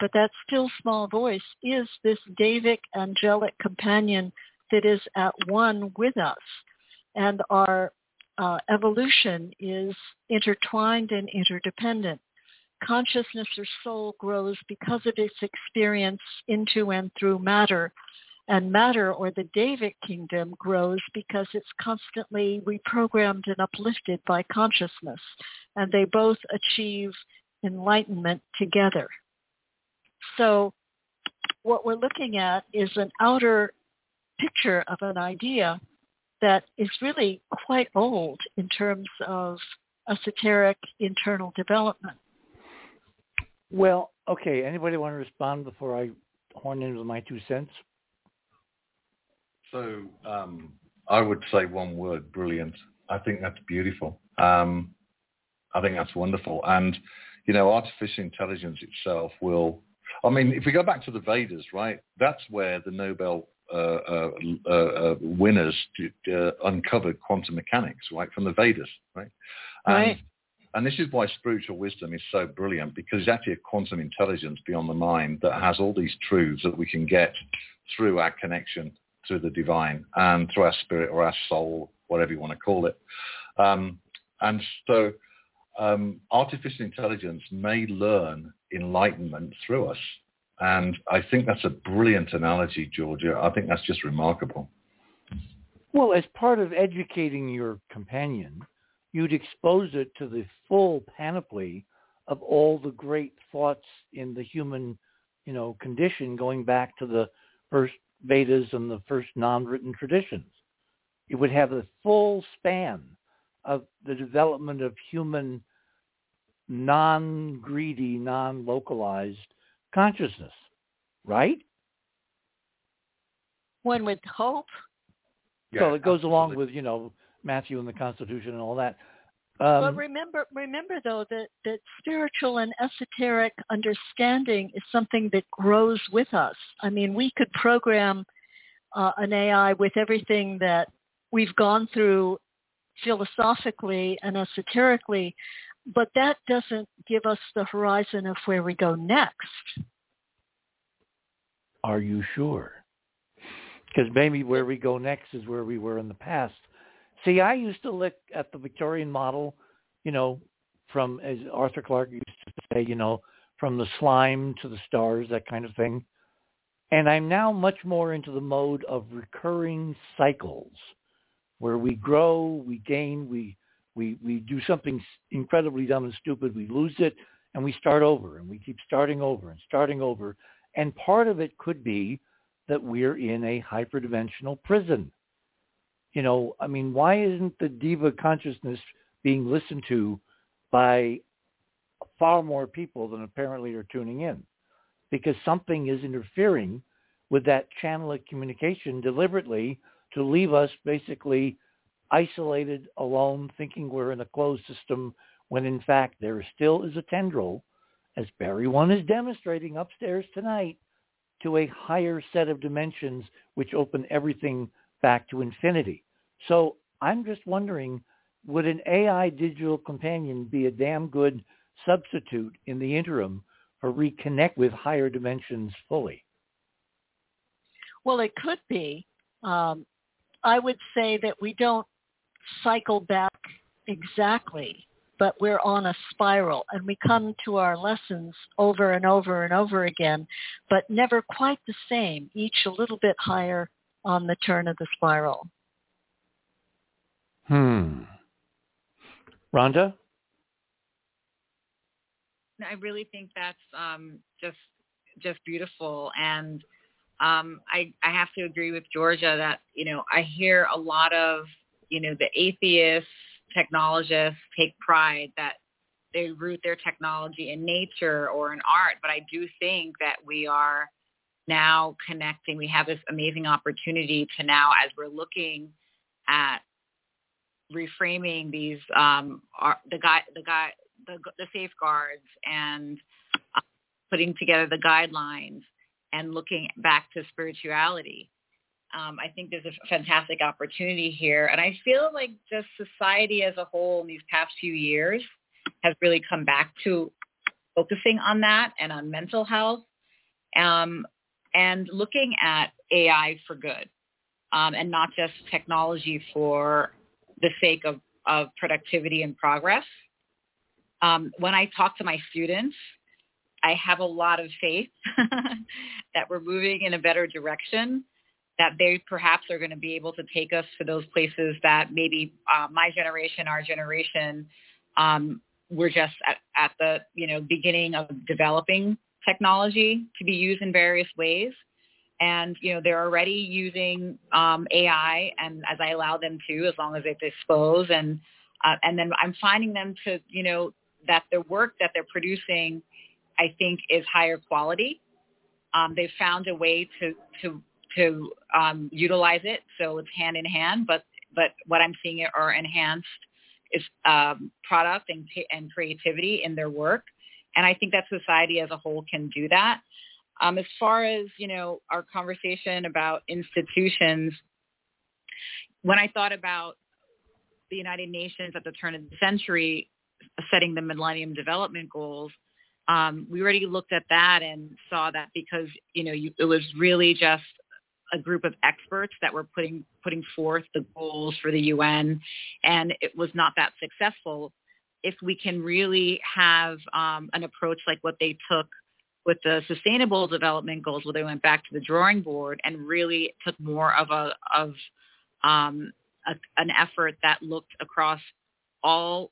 But that still small voice is this Devic angelic companion that is at one with us. And our uh, evolution is intertwined and interdependent. Consciousness or soul grows because of its experience into and through matter. And matter or the Devic kingdom grows because it's constantly reprogrammed and uplifted by consciousness. And they both achieve enlightenment together. So what we're looking at is an outer picture of an idea that is really quite old in terms of esoteric internal development. Well, okay. Anybody want to respond before I horn in with my two cents? So um, I would say one word, brilliant. I think that's beautiful. Um, I think that's wonderful. And, you know, artificial intelligence itself will, I mean, if we go back to the Vedas, right, that's where the Nobel uh, uh, uh, winners uncovered quantum mechanics, right, from the Vedas, right? And, right. And this is why spiritual wisdom is so brilliant because it's actually a quantum intelligence beyond the mind that has all these truths that we can get through our connection to the divine and through our spirit or our soul, whatever you want to call it. Um, and so um, artificial intelligence may learn enlightenment through us. And I think that's a brilliant analogy, Georgia. I think that's just remarkable. Well, as part of educating your companion, you'd expose it to the full panoply of all the great thoughts in the human, you know, condition going back to the first Vedas and the first non-written traditions. It would have a full span of the development of human non-greedy, non-localized consciousness, right? One would hope. Yeah, so it goes absolutely. along with, you know, Matthew and the Constitution and all that. Um, but remember, remember though that that spiritual and esoteric understanding is something that grows with us. I mean, we could program uh, an AI with everything that we've gone through philosophically and esoterically, but that doesn't give us the horizon of where we go next. Are you sure? Because maybe where we go next is where we were in the past. See, I used to look at the Victorian model, you know, from, as Arthur Clarke used to say, you know, from the slime to the stars, that kind of thing. And I'm now much more into the mode of recurring cycles where we grow, we gain, we, we, we do something incredibly dumb and stupid, we lose it, and we start over, and we keep starting over and starting over. And part of it could be that we're in a hyperdimensional prison. You know, I mean, why isn't the Deva consciousness being listened to by far more people than apparently are tuning in? Because something is interfering with that channel of communication deliberately to leave us basically isolated, alone, thinking we're in a closed system when in fact there still is a tendril, as Barry One is demonstrating upstairs tonight, to a higher set of dimensions which open everything back to infinity. So I'm just wondering, would an AI digital companion be a damn good substitute in the interim for reconnect with higher dimensions fully? Well, it could be. Um, I would say that we don't cycle back exactly, but we're on a spiral and we come to our lessons over and over and over again, but never quite the same, each a little bit higher on the turn of the spiral. Hmm. Rhonda? I really think that's um, just just beautiful, and um, I, I have to agree with Georgia that, you know, I hear a lot of, you know, the atheists, technologists take pride that they root their technology in nature or in art. But I do think that we are now connecting. We have this amazing opportunity to now, as we're looking at reframing these, um, our, the guy, the guy, the, the safeguards and uh, putting together the guidelines and looking back to spirituality. Um, I think there's a fantastic opportunity here. And I feel like just society as a whole in these past few years has really come back to focusing on that and on mental health um, and looking at AI for good um, and not just technology for the sake of, of productivity and progress. Um, when I talk to my students, I have a lot of faith that we're moving in a better direction, that they perhaps are going to be able to take us to those places that maybe uh, my generation, our generation, um, we're just at, at the you know beginning of developing technology to be used in various ways. And you know they're already using um, AI, and as I allow them to, as long as they disclose, and uh, and then I'm finding them to you know that the work that they're producing I think is higher quality. Um, they've found a way to to to um, utilize it, so it's hand in hand. But but what I'm seeing are enhanced is um, product and and creativity in their work, and I think that society as a whole can do that. Um, as far as you know, our conversation about institutions, when I thought about the United Nations at the turn of the century setting the Millennium Development Goals, um, we already looked at that and saw that because you know you, it was really just a group of experts that were putting putting forth the goals for the UN, and it was not that successful. If we can really have um, an approach like what they took with the Sustainable Development Goals, where they went back to the drawing board and really took more of a of um, a, an effort that looked across all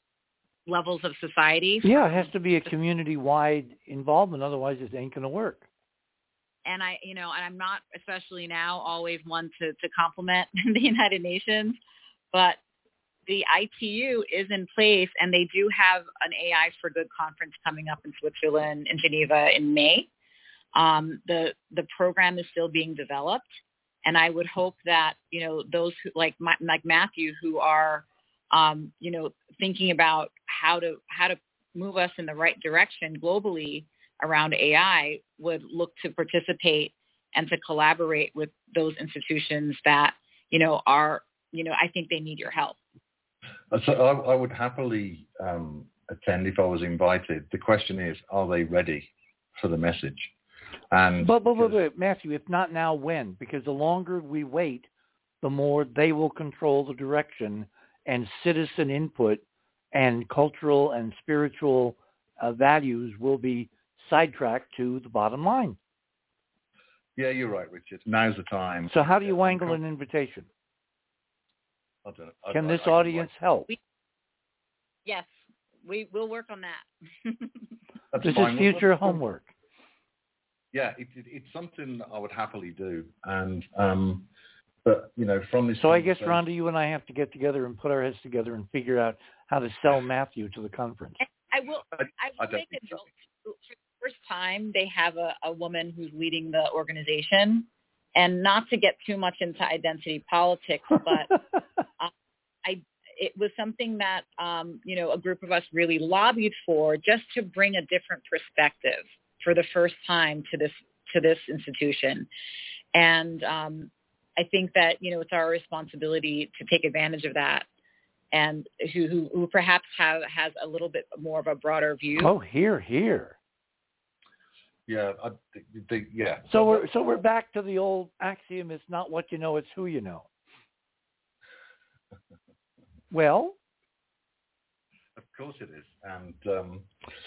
levels of society. Yeah, it has to be a community-wide involvement. Otherwise, it ain't going to work. And I, you know, and I'm not, especially now, always one to, to compliment the United Nations, but the ITU is in place, and they do have an AI for Good conference coming up in Switzerland in Geneva in May. Um, the the program is still being developed, and I would hope that you know those who like like Matthew who are um, you know thinking about how to how to move us in the right direction globally around AI would look to participate and to collaborate with those institutions that you know are you know I think they need your help. Uh, so I, I would happily um, attend if I was invited. The question is, are they ready for the message? And but, but, but, but Matthew, if not now, when? Because the longer we wait, the more they will control the direction and citizen input and cultural and spiritual uh, values will be sidetracked to the bottom line. Yeah, you're right, Richard. Now's the time. So how do you wangle an invitation? I don't, I, Can this I, audience help? We, yes, we will work on that. this is future homework yeah, it, it, it's something I would happily do. And um, but you know, from this. So I guess Rhonda, you and I have to get together and put our heads together and figure out how to sell Matthew to the conference. I will. I, I will make a note. For the first time, they have a, a woman who's leading the organization, and not to get too much into identity politics, but uh, I it was something that um, you know a group of us really lobbied for, just to bring a different perspective for the first time to this to this institution. And um, I think that you know it's our responsibility to take advantage of that, and who who, who perhaps have has a little bit more of a broader view. Oh, here, here. Yeah, I, they, yeah. So we're so we're back to the old axiom: it's not what you know, it's who you know. well, of course it is. And um,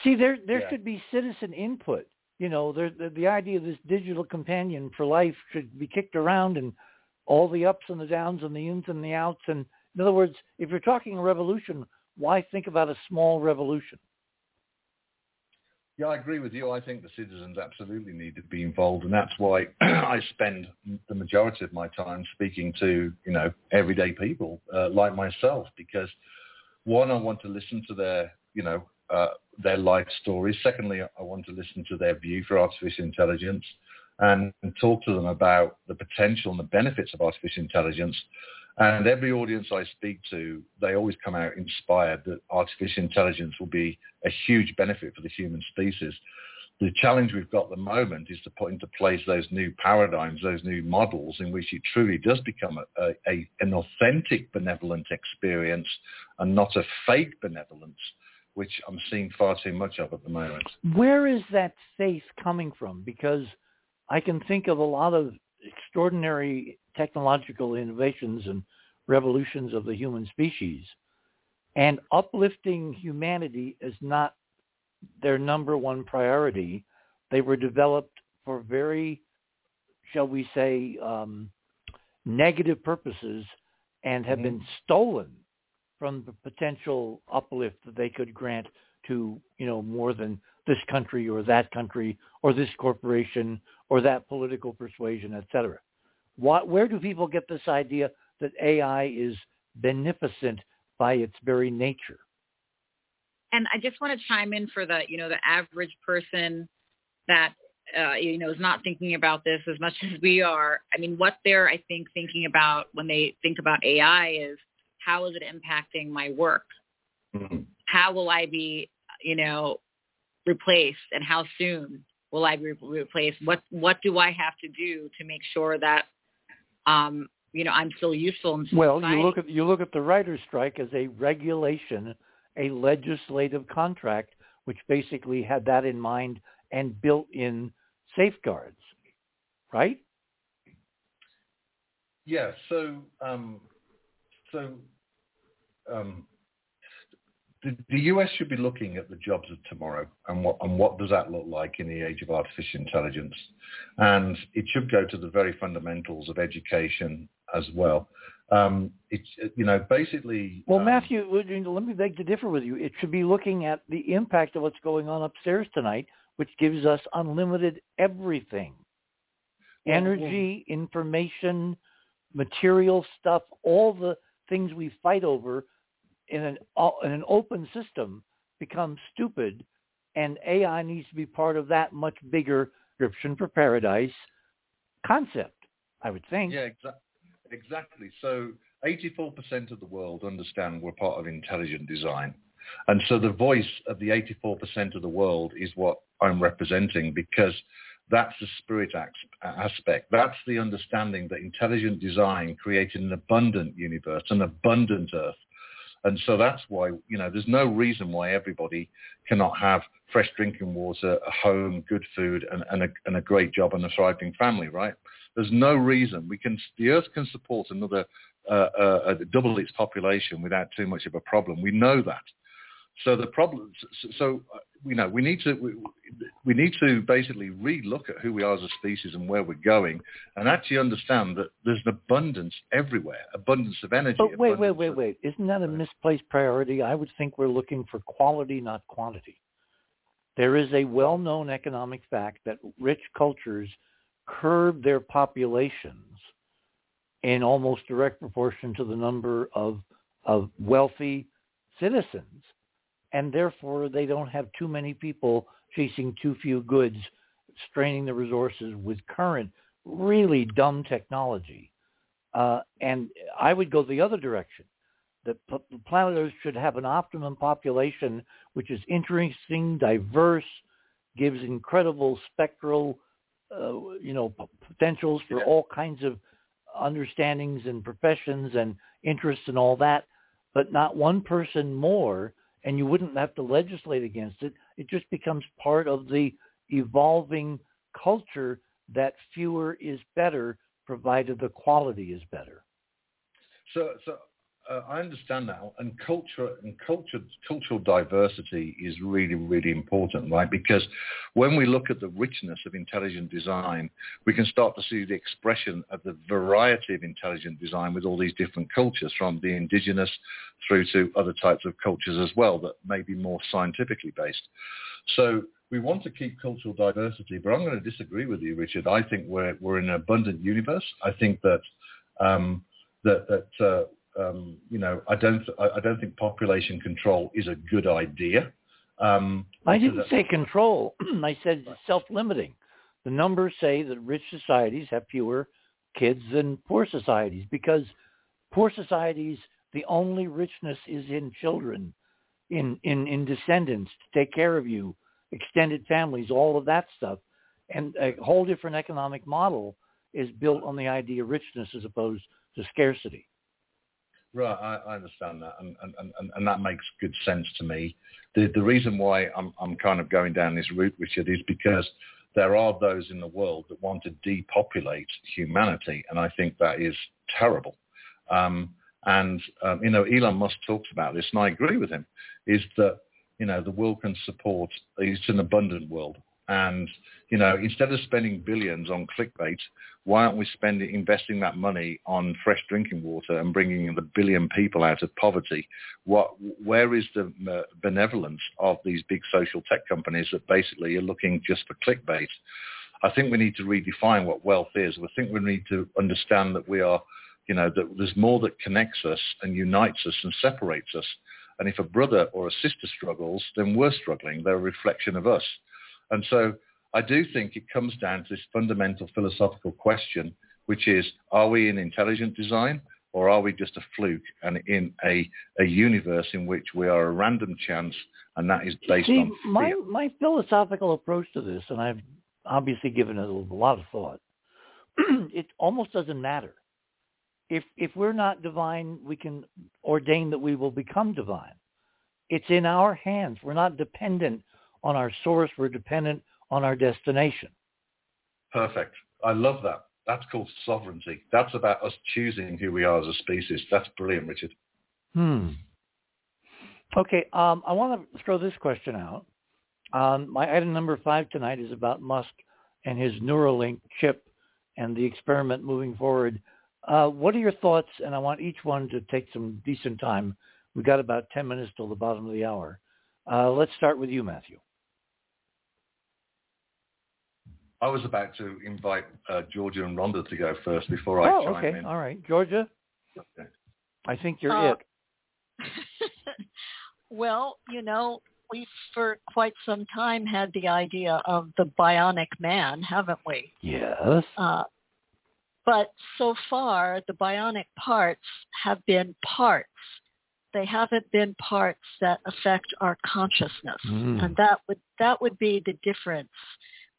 see, there there yeah. should be citizen input. You know, there, the, the idea of this digital companion for life should be kicked around, and all the ups and the downs, and the ins and the outs. And in other words, if you're talking a revolution, why think about a small revolution? Yeah, I agree with you. I think the citizens absolutely need to be involved, and that's why I spend the majority of my time speaking to you know everyday people uh, like myself, because one, I want to listen to their you know uh, their life stories. Secondly, I want to listen to their view for artificial intelligence and, and talk to them about the potential and the benefits of artificial intelligence. And every audience I speak to, they always come out inspired that artificial intelligence will be a huge benefit for the human species. The challenge we've got at the moment is to put into place those new paradigms, those new models in which it truly does become a, a, an authentic benevolent experience and not a fake benevolence which I'm seeing far too much of at the moment. Where is that faith coming from? Because I can think of a lot of extraordinary technological innovations and revolutions of the human species, and uplifting humanity is not their number one priority. They were developed for very, shall we say, um, negative purposes and have mm-hmm. been stolen from the potential uplift that they could grant to, you know, more than this country or that country or this corporation or that political persuasion, etc. cetera. What, where do people get this idea that AI is beneficent by its very nature? And I just want to chime in for the, you know, the average person that, uh, you know, is not thinking about this as much as we are. I mean, what they're, I think, thinking about when they think about AI is how is it impacting my work? Mm-hmm. How will I be, you know, replaced and how soon will I be replaced? What what do I have to do to make sure that um, you know, I'm still useful in Well, society? you look at you look at the writer's strike as a regulation, a legislative contract which basically had that in mind and built in safeguards, right? Yeah. So, um, so um, the, the, US should be looking at the jobs of tomorrow and what and what does that look like in the age of artificial intelligence, and it should go to the very fundamentals of education as well. Um, it's you know basically. Well, um, Matthew, let me beg to differ with you. It should be looking at the impact of what's going on upstairs tonight, which gives us unlimited everything: energy, information, material stuff, all the things we fight over in an in an open system become stupid, and AI needs to be part of that much bigger description for paradise concept. I would think. Yeah, exa- exactly. So 84% of the world understand we're part of intelligent design. And so the voice of the 84% of the world is what I'm representing because that's the spirit aspect. That's the understanding that intelligent design created an abundant universe, an abundant earth. And so that's why, you know, there's no reason why everybody cannot have fresh drinking water, a home, good food, and, and, a, and a great job and a thriving family, right? There's no reason we can. The Earth can support another uh, uh, double its population without too much of a problem. We know that. So the problem. So uh, you know we need to we, we need to basically relook at who we are as a species and where we're going, and actually understand that there's an abundance everywhere, abundance of energy. But wait, wait, wait, wait. Isn't that a misplaced priority? I would think we're looking for quality, not quantity. There is a well-known economic fact that rich cultures curb their populations in almost direct proportion to the number of of wealthy citizens, and therefore they don't have too many people chasing too few goods, straining the resources with current really dumb technology. Uh, and I would go the other direction. That the p- planet Earth should have an optimum population which is interesting, diverse, gives incredible spectral, uh, you know, p- potentials for Yeah. all kinds of understandings and professions and interests and all that, but not one person more, and you wouldn't have to legislate against it. It just becomes part of the evolving culture that fewer is better, provided the quality is better. So, so uh, I understand that, and culture and culture, cultural diversity is really, really important, right? Because when we look at the richness of intelligent design, we can start to see the expression of the variety of intelligent design with all these different cultures, from the indigenous through to other types of cultures as well that may be more scientifically based. So we want to keep cultural diversity, but I'm going to disagree with you, Richard. I think we're we're in an abundant universe. I think that um, that that uh, um, you know I don't I, I don't think population control is a good idea. Um, I didn't say control. I said self-limiting. The numbers say that rich societies have fewer kids than poor societies because poor societies, the only richness is in children, in, in, in descendants to take care of you, extended families, all of that stuff. And a whole different economic model is built on the idea of richness as opposed to scarcity. Right, I, I understand that, and, and, and, and that makes good sense to me. The, the reason why I'm, I'm kind of going down this route, Richard, is because there are those in the world that want to depopulate humanity, and I think that is terrible. Um, and um, you know, Elon Musk talks about this, and I agree with him. Is that you know the world can support? It's an abundant world, and you know, instead of spending billions on clickbait, why aren't we spending investing that money on fresh drinking water and bringing the billion people out of poverty? What, where is the uh, benevolence of these big social tech companies that basically are looking just for clickbait? I think we need to redefine what wealth is. I think we need to understand that we are, you know, that there's more that connects us and unites us and separates us. And if a brother or a sister struggles, then we're struggling. They're a reflection of us. And so I do think it comes down to this fundamental philosophical question, which is, are we in intelligent design or are we just a fluke and in a, a universe in which we are a random chance and that is based See, on my my philosophical approach to this, and I've obviously given it a lot of thought. it almost doesn't matter. If if we're not divine, we can ordain that we will become divine. It's in our hands. We're not dependent on our source. We're dependent on our destination. Perfect. I love that. That's called sovereignty. That's about us choosing who we are as a species. That's brilliant, Richard. Hmm. Okay, um, I want to throw this question out. Um, my item number five tonight is about Musk and his Neuralink chip and the experiment moving forward Uh, what are your thoughts? And I want each one to take some decent time. We've got about 10 minutes till the bottom of the hour. Uh, let's start with you, Matthew. I was about to invite uh, Georgia and Rhonda to go first before I oh, chime okay. in. All right. Georgia, Okay. I think you're Uh, it. well, you know, we for quite some time had the idea of the bionic man, haven't we? Yes. Uh, but so far, the bionic parts have been parts. They haven't been parts that affect our consciousness, Mm. and that would that would be the difference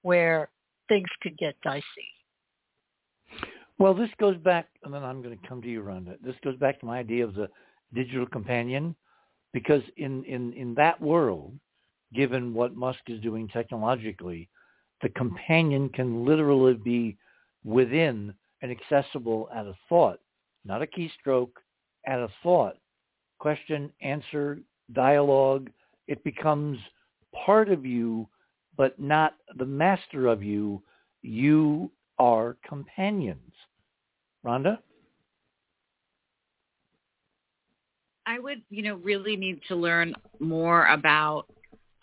where things could get dicey. Well, this goes back, and then I'm going to come to you, Rhonda. This goes back to my idea of the digital companion, because in, in, in that world, given what Musk is doing technologically, the companion can literally be within and accessible at a thought, not a keystroke, at a thought. Question, answer, dialogue. It becomes part of you, but not the master of you. You are companions. Rhonda? I would, you know, really need to learn more about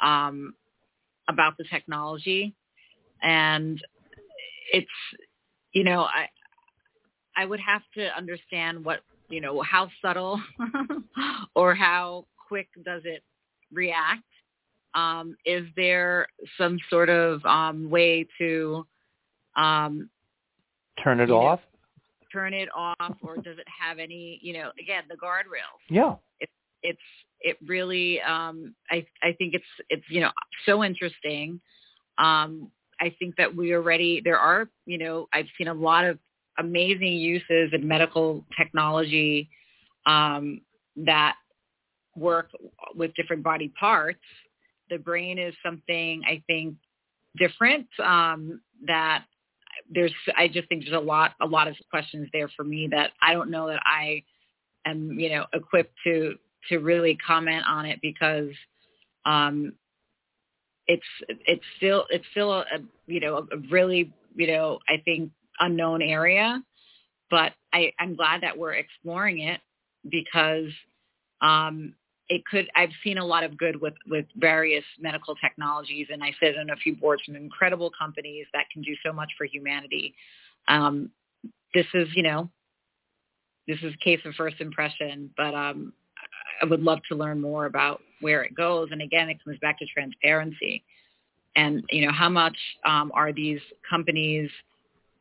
um, about the technology, and it's, you know, I I would have to understand what, you know, how subtle or how quick does it react. Um, is there some sort of um, way to um, Turn it You know, off? turn it off, or does it have any, you know, again, the guardrails? Yeah. it's it really um i i think it's it's you know so interesting um i think that we already there are you know i've seen a lot of amazing uses in medical technology um that work with different body parts the brain is something i think different um that there's i just think there's a lot a lot of questions there for me that i don't know that i am you know equipped to to really comment on it because um it's it's still it's still a, you know a really you know I think unknown area but I I'm glad that we're exploring it because um it could I've seen a lot of good with with various medical technologies and I sit on a few boards from incredible companies that can do so much for humanity um this is you know this is case of first impression but um I would love to learn more about where it goes. And again, it comes back to transparency. And, you know, how much um, are these companies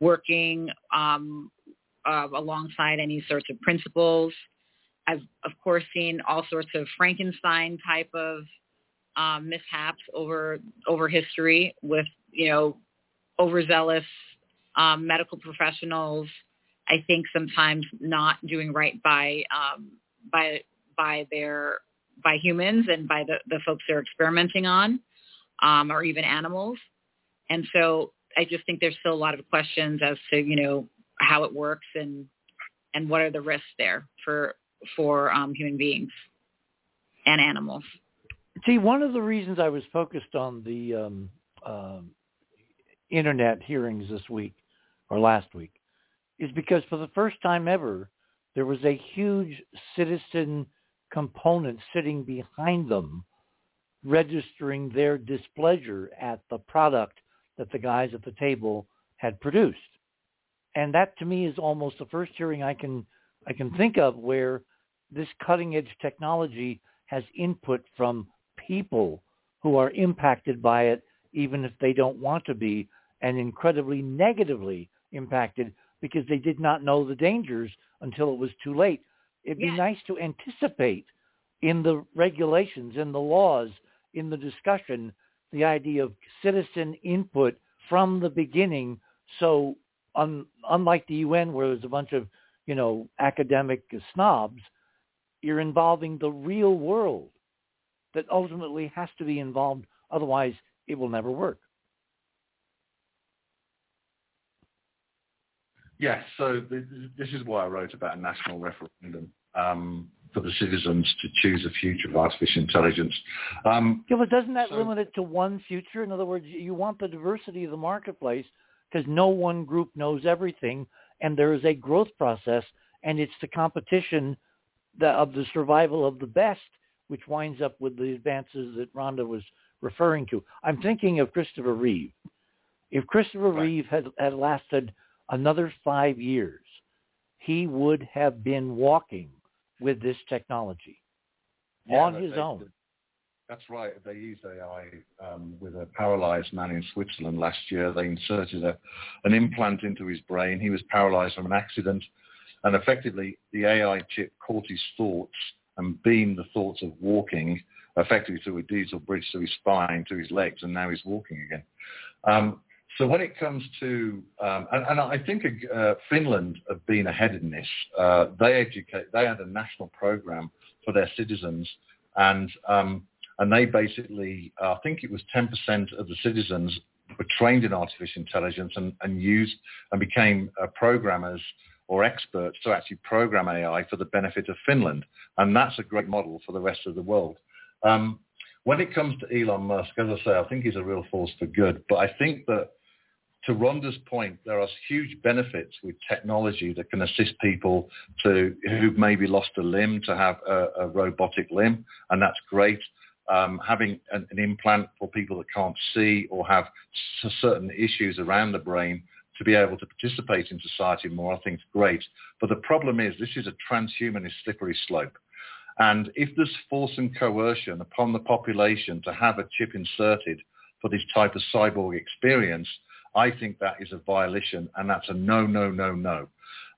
working um, uh, alongside any sorts of principles? I've, of course, seen all sorts of Frankenstein type of um, mishaps over over history with, you know, overzealous um, medical professionals. I think sometimes not doing right by um, by by their by humans and by the, the folks they're experimenting on, um, or even animals. And so I just think there's still a lot of questions as to you know how it works and and what are the risks there for for um, human beings and animals. See, one of the reasons I was focused on the um, um internet hearings this week or last week is because for the first time ever, there was a huge citizen component sitting behind them registering their displeasure at the product that the guys at the table had produced. And that to me is almost the first hearing I can I can think of where this cutting edge technology has input from people who are impacted by it even if they don't want to be and incredibly negatively impacted because they did not know the dangers until it was too late. It'd be nice to anticipate in the regulations, in the laws, in the discussion, the idea of citizen input from the beginning. So un, unlike the UN where there's a bunch of, you know, academic snobs, you're involving the real world that ultimately has to be involved. Otherwise, it will never work. Yes, so th- th- this is why I wrote about a national referendum um, for the citizens to choose a future of artificial intelligence. Um, Yeah, but doesn't that So- limit it to one future? In other words, you want the diversity of the marketplace because no one group knows everything, and there is a growth process, and it's the competition the, of the survival of the best, which winds up with the advances that Rhonda was referring to. I'm thinking of Christopher Reeve. If Christopher right. Reeve had, had lasted another five years, he would have been walking with this technology yeah, on his own. That's right. They used AI um, with a paralyzed man in Switzerland last year. They inserted a, an implant into his brain. He was paralyzed from an accident. And effectively, the AI chip caught his thoughts and beamed the thoughts of walking effectively through a digital bridge to his spine, to his legs, and now he's walking again. Um, so when it comes to, um, and, and, I think uh, Finland have been ahead in this. Uh, they educate, they had a national program for their citizens, and um, and they basically, uh, I think it was 10% of the citizens were trained in artificial intelligence and, and used and became uh, programmers or experts to actually program AI for the benefit of Finland. And that's a great model for the rest of the world. Um, when it comes to Elon Musk, as I say, I think he's a real force for good. But I think that to Rhonda's point, there are huge benefits with technology that can assist people to who've maybe lost a limb to have a, a robotic limb, and that's great um, having an, an, implant for people that can't see or have s- certain issues around the brain to be able to participate in society more, I think is great. But the problem is this is a transhumanist slippery slope. And if there's force and coercion upon the population to have a chip inserted for this type of cyborg experience, I think that is a violation and that's a no, no, no, no.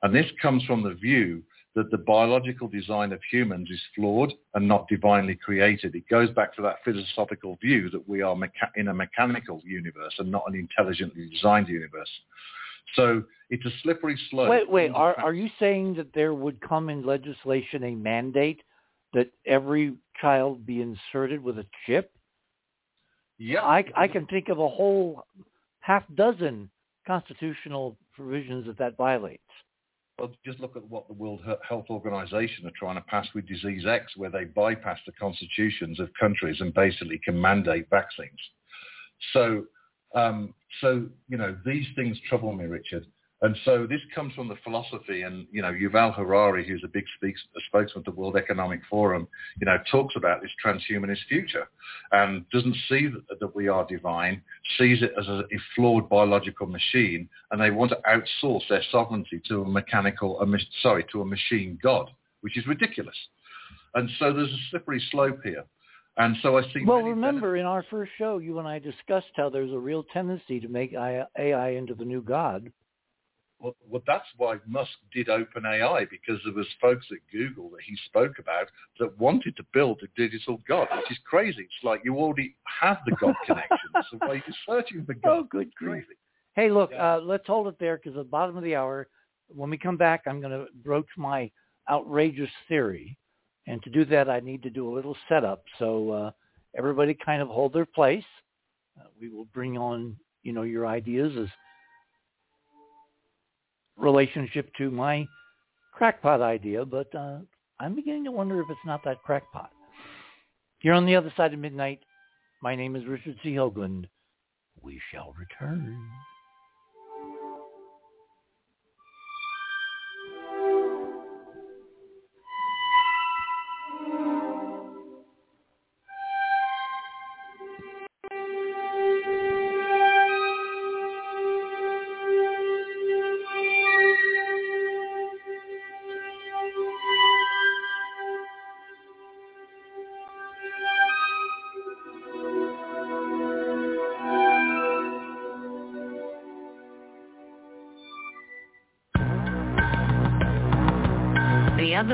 And this comes from the view that the biological design of humans is flawed and not divinely created. It goes back to that philosophical view that we are mecha- in a mechanical universe and not an intelligently designed universe. So it's a slippery slope. Wait, wait. Are, are you saying that there would come in legislation a mandate that every child be inserted with a chip? Yeah. I, I can think of a whole half dozen constitutional provisions that that violates. Well, just look at what the World Health Organization are trying to pass with Disease X, where they bypass the constitutions of countries and basically can mandate vaccines. So, um, so you know, these things trouble me, Richard. And so this comes from the philosophy, and you know, Yuval Harari, who's a big speaks, a spokesman to the World Economic Forum, you know, talks about this transhumanist future, and doesn't see that, that we are divine, sees it as a, a, flawed biological machine, and they want to outsource their sovereignty to a mechanical, a, sorry, to a machine god, which is ridiculous. And so there's a slippery slope here. And so I see. Well, remember benefits. in our first show, you and I discussed how there's a real tendency to make AI into the new god. Well, well, that's why Musk did OpenAI because there was folks at Google that he spoke about that wanted to build a digital God, which is crazy. It's like you already have the God connection. so why are you searching for God? Oh, good grief. Hey, look, yeah. uh, let's hold it there because at the bottom of the hour, when we come back, I'm going to broach my outrageous theory. And to do that, I need to do a little setup. So uh, everybody kind of hold their place. Uh, we will bring on, you know, your ideas as – relationship to my crackpot idea, but uh, I'm beginning to wonder if it's not that crackpot. Here on the other side of midnight, my name is Richard C. Hoagland. We shall return.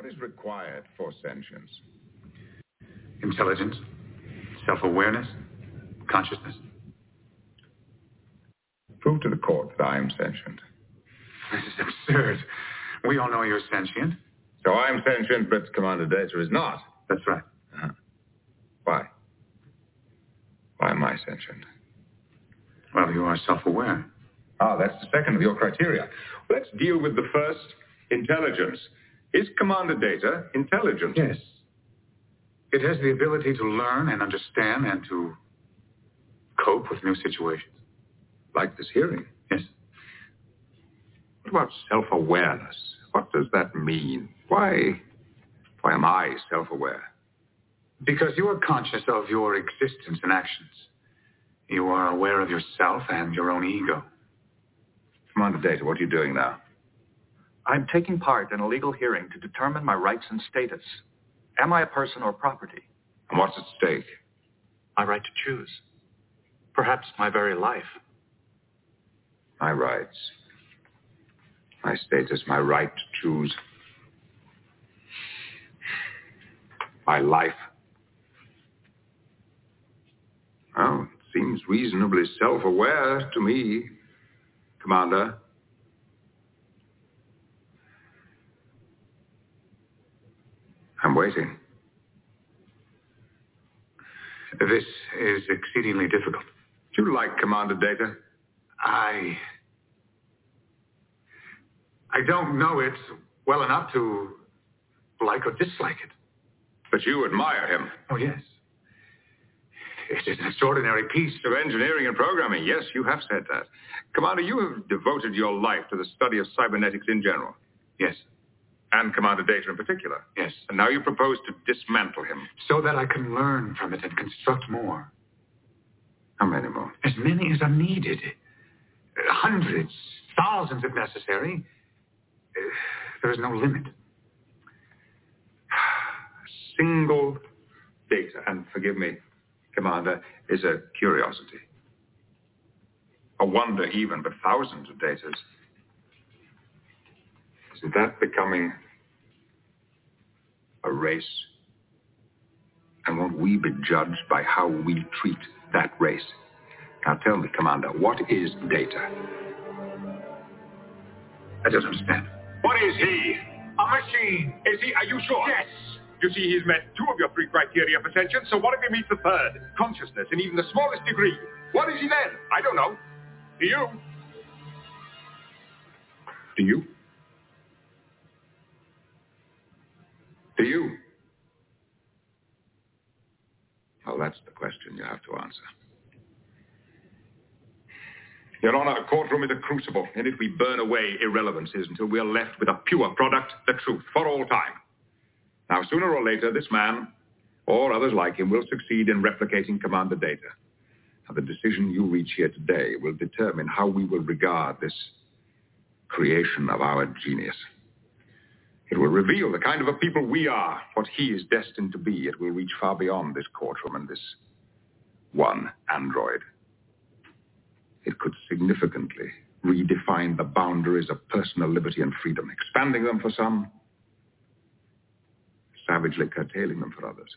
What is required for sentience? Intelligence, self-awareness, consciousness. Prove to the court that I am sentient. This is absurd. We all know you're sentient. So I'm sentient, but Commander Data is not. That's right. Uh-huh. Why? Why am I sentient? Well, you are self-aware. Ah, that's the second of your criteria. Let's deal with the first, intelligence. Is Commander Data intelligent? Yes. It has the ability to learn and understand and to cope with new situations. Like this hearing? Yes. What about self-awareness? What does that mean? Why, why am I self-aware? Because you are conscious of your existence and actions. You are aware of yourself and your own ego. Commander Data, what are you doing now? I'm taking part in a legal hearing to determine my rights and status. Am I a person or property? And what's at stake? My right to choose. Perhaps my very life. My rights. My status, my right to choose. My life. Well, it seems reasonably self-aware to me, Commander. I'm waiting. This is exceedingly difficult. Do you like Commander Data? I... I don't know it well enough to like or dislike it. But you admire him. Oh, yes. It is an extraordinary piece of engineering and programming. Yes, you have said that. Commander, you have devoted your life to the study of cybernetics in general. Yes. And Commander Data in particular. Yes. And now you propose to dismantle him. So that I can learn from it and construct more. How many more? As many as are needed. Hundreds, thousands if necessary. There is no limit. Single data, and forgive me, Commander, is a curiosity. A wonder even, but thousands of datas. Isn't that becoming a race? And won't we be judged by how we treat that race? Now tell me, Commander, what is data? I don't understand. What is he? A machine. Is he? Are you sure? Yes. You see, he's met two of your three criteria for sentience, so what if he meets the third? Consciousness in even the smallest degree. What is he then? I don't know. Do you? Do you? Do you? Well, that's the question you have to answer. Your Honor, a courtroom is a crucible. In it we burn away irrelevances until we are left with a pure product, the truth, for all time. Now, sooner or later, this man, or others like him, will succeed in replicating Commander Data. Now, the decision you reach here today will determine how we will regard this creation of our genius. It will reveal the kind of a people we are, what he is destined to be. It will reach far beyond this courtroom and this one android. It could significantly redefine the boundaries of personal liberty and freedom, expanding them for some, savagely curtailing them for others.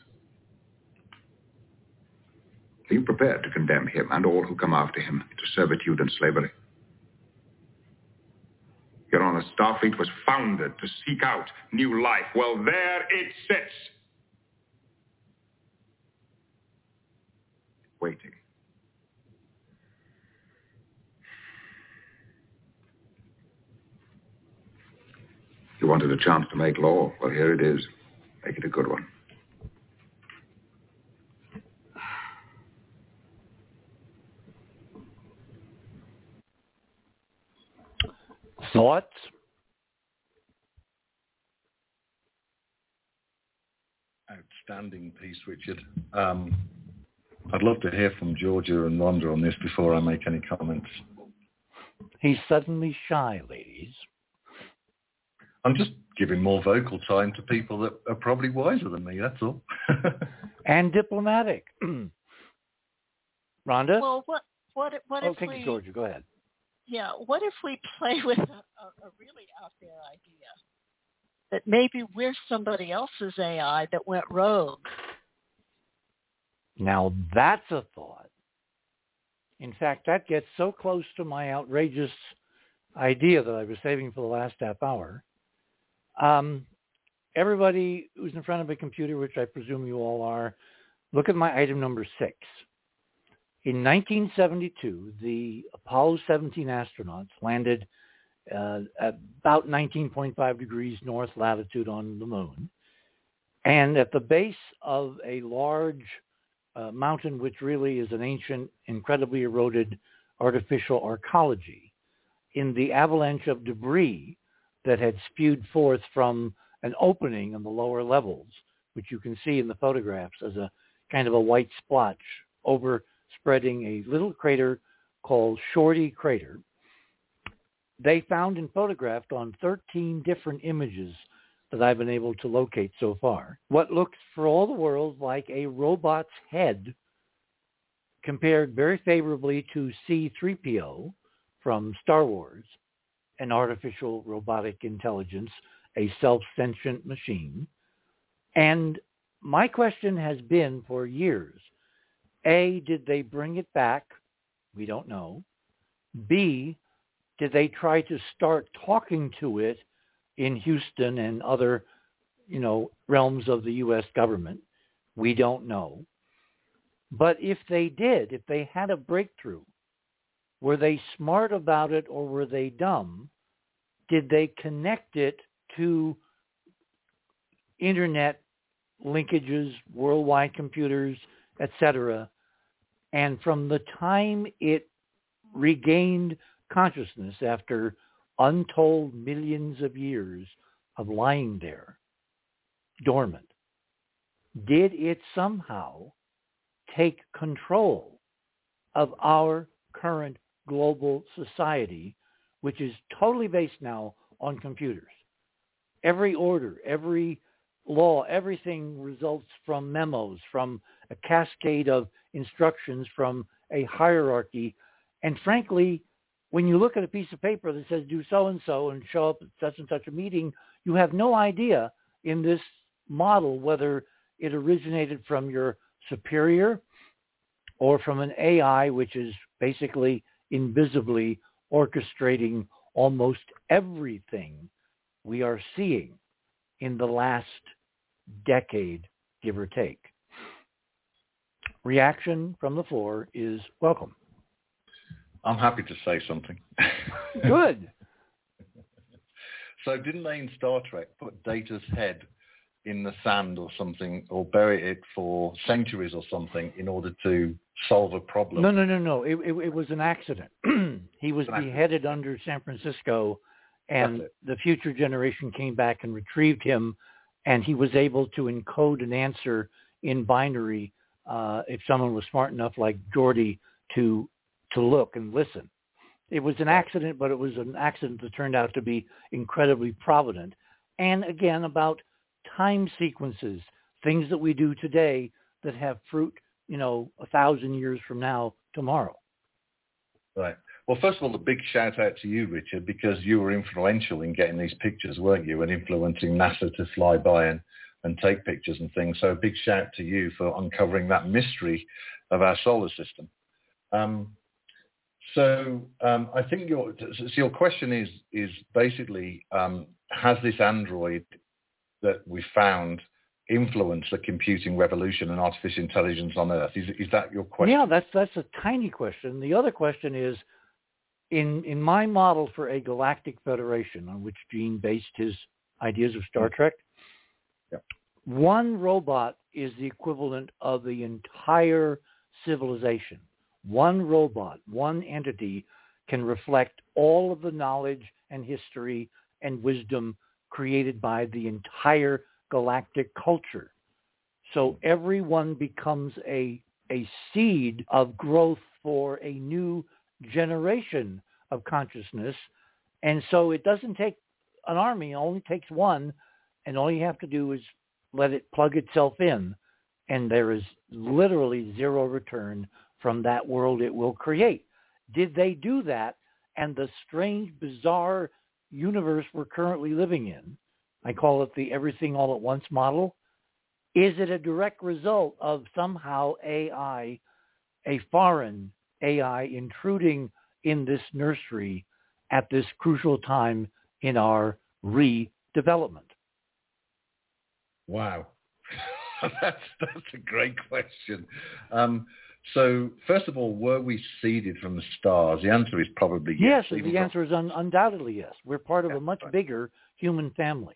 Are you prepared to condemn him and all who come after him to servitude and slavery? Your Honor, Starfleet was founded to seek out new life. Well, there it sits. Waiting. You wanted a chance to make law. Well, here it is. Make it a good one. Thoughts? Outstanding piece, Richard. Um, I'd love to hear from Georgia and Rhonda on this before I make any comments. He's suddenly shy, ladies. I'm just giving more vocal time to people that are probably wiser than me. That's all. and diplomatic. Rhonda. Well, what what what oh, if thank we? you, Georgia. Go ahead. Yeah. What if we play with a, a, really out there idea that maybe we're somebody else's AI that went rogue? Now that's a thought. In fact, that gets so close to my outrageous idea that I was saving for the last half hour. Um, everybody who's in front of a computer, which I presume you all are, look at my item number six. In 1972, the Apollo 17 astronauts landed uh, at about 19.5 degrees north latitude on the moon. And at the base of a large uh, mountain, which really is an ancient, incredibly eroded artificial arcology, in the avalanche of debris that had spewed forth from an opening in the lower levels, which you can see in the photographs as a kind of a white splotch overspreading a little crater called Shorty Crater. They found and photographed on 13 different images that I've been able to locate so far what looks for all the world like a robot's head compared very favorably to C-3PO from Star Wars, an artificial robotic intelligence, a self-sentient machine. And my question has been for years, A, did they bring it back? We don't know. B, did they try to start talking to it in Houston and other, you know, realms of the U.S. government? We don't know. But if they did, if they had a breakthrough, were they smart about it or were they dumb? Did they connect it to internet linkages, worldwide computers, etc.? And from the time it regained consciousness after untold millions of years of lying there, dormant, did it somehow take control of our current global society, which is totally based now on computers. Every order, every law, everything results from memos, from a cascade of instructions from a hierarchy. And frankly, when you look at a piece of paper that says do so-and-so and show up at such and such a meeting, you have no idea in this model whether it originated from your superior or from an AI, which is basically invisibly orchestrating almost everything we are seeing in the last decade, give or take. Reaction from the floor is welcome. I'm happy to say something. Good. so didn't they in Star Trek put Data's head in the sand or something or bury it for centuries or something in order to solve a problem. No, no, no, no. It, it, it was an accident. he was beheaded under San Francisco, and the future generation came back and retrieved him, and he was able to encode an answer in binary uh, if someone was smart enough, like Geordi, to to look and listen. It was an accident, but it was an accident that turned out to be incredibly provident. And again, about time sequences, things that we do today that have fruit you know, a thousand years from now tomorrow. Right. Well, first of all, a big shout out to you, Richard, because you were influential in getting these pictures, weren't you, and influencing NASA to fly by and, and take pictures and things. So a big shout to you for uncovering that mystery of our solar system. Um, so um, I think your so your question is is basically um, has this android that we found influenced the computing revolution and artificial intelligence on Earth? Is, is that your question? Yeah, that's that's a tiny question. The other question is, in in my model for a galactic federation on which Gene based his ideas of Star hmm. Trek, one robot is the equivalent of the entire civilization. One robot, one entity can reflect all of the knowledge and history and wisdom created by the entire galactic culture. So everyone becomes a, a seed of growth for a new generation of consciousness. And so it doesn't take an army it only takes one, and all you have to do is let it plug itself in, and there is literally zero return from that world it will create. Did they do that? And the strange, bizarre universe we're currently living in, I call it the everything all at once model, is it a direct result of somehow AI, a foreign AI intruding in this nursery at this crucial time in our redevelopment? Wow. that's, that's a great question. Um, so, first of all, were we seeded from the stars? The answer is probably yes. Yes, the answer is un- undoubtedly yes. We're part of yeah, a much right. bigger human family.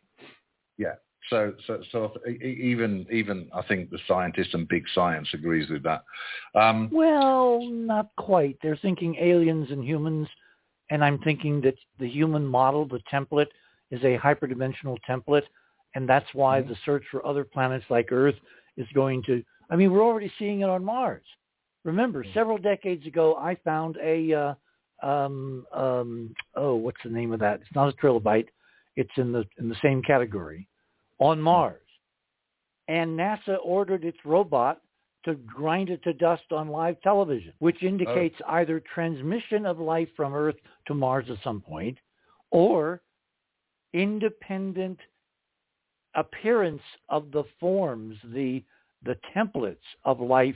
Yeah. So, so, so even, even I think the scientist and big science agrees with that. Um, well, not quite. They're thinking aliens and humans, and I'm thinking that the human model, the template, is a hyperdimensional template, and that's why mm-hmm. the search for other planets like Earth is going to. I mean, we're already seeing it on Mars. Remember, mm-hmm. several decades ago, I found a. Uh, um, um, oh, what's the name of that? It's not a trilobite. It's in the in the same category on Mars. And NASA ordered its robot to grind it to dust on live television, which indicates oh. either transmission of life from Earth to Mars at some point or independent appearance of the forms, the, the templates of life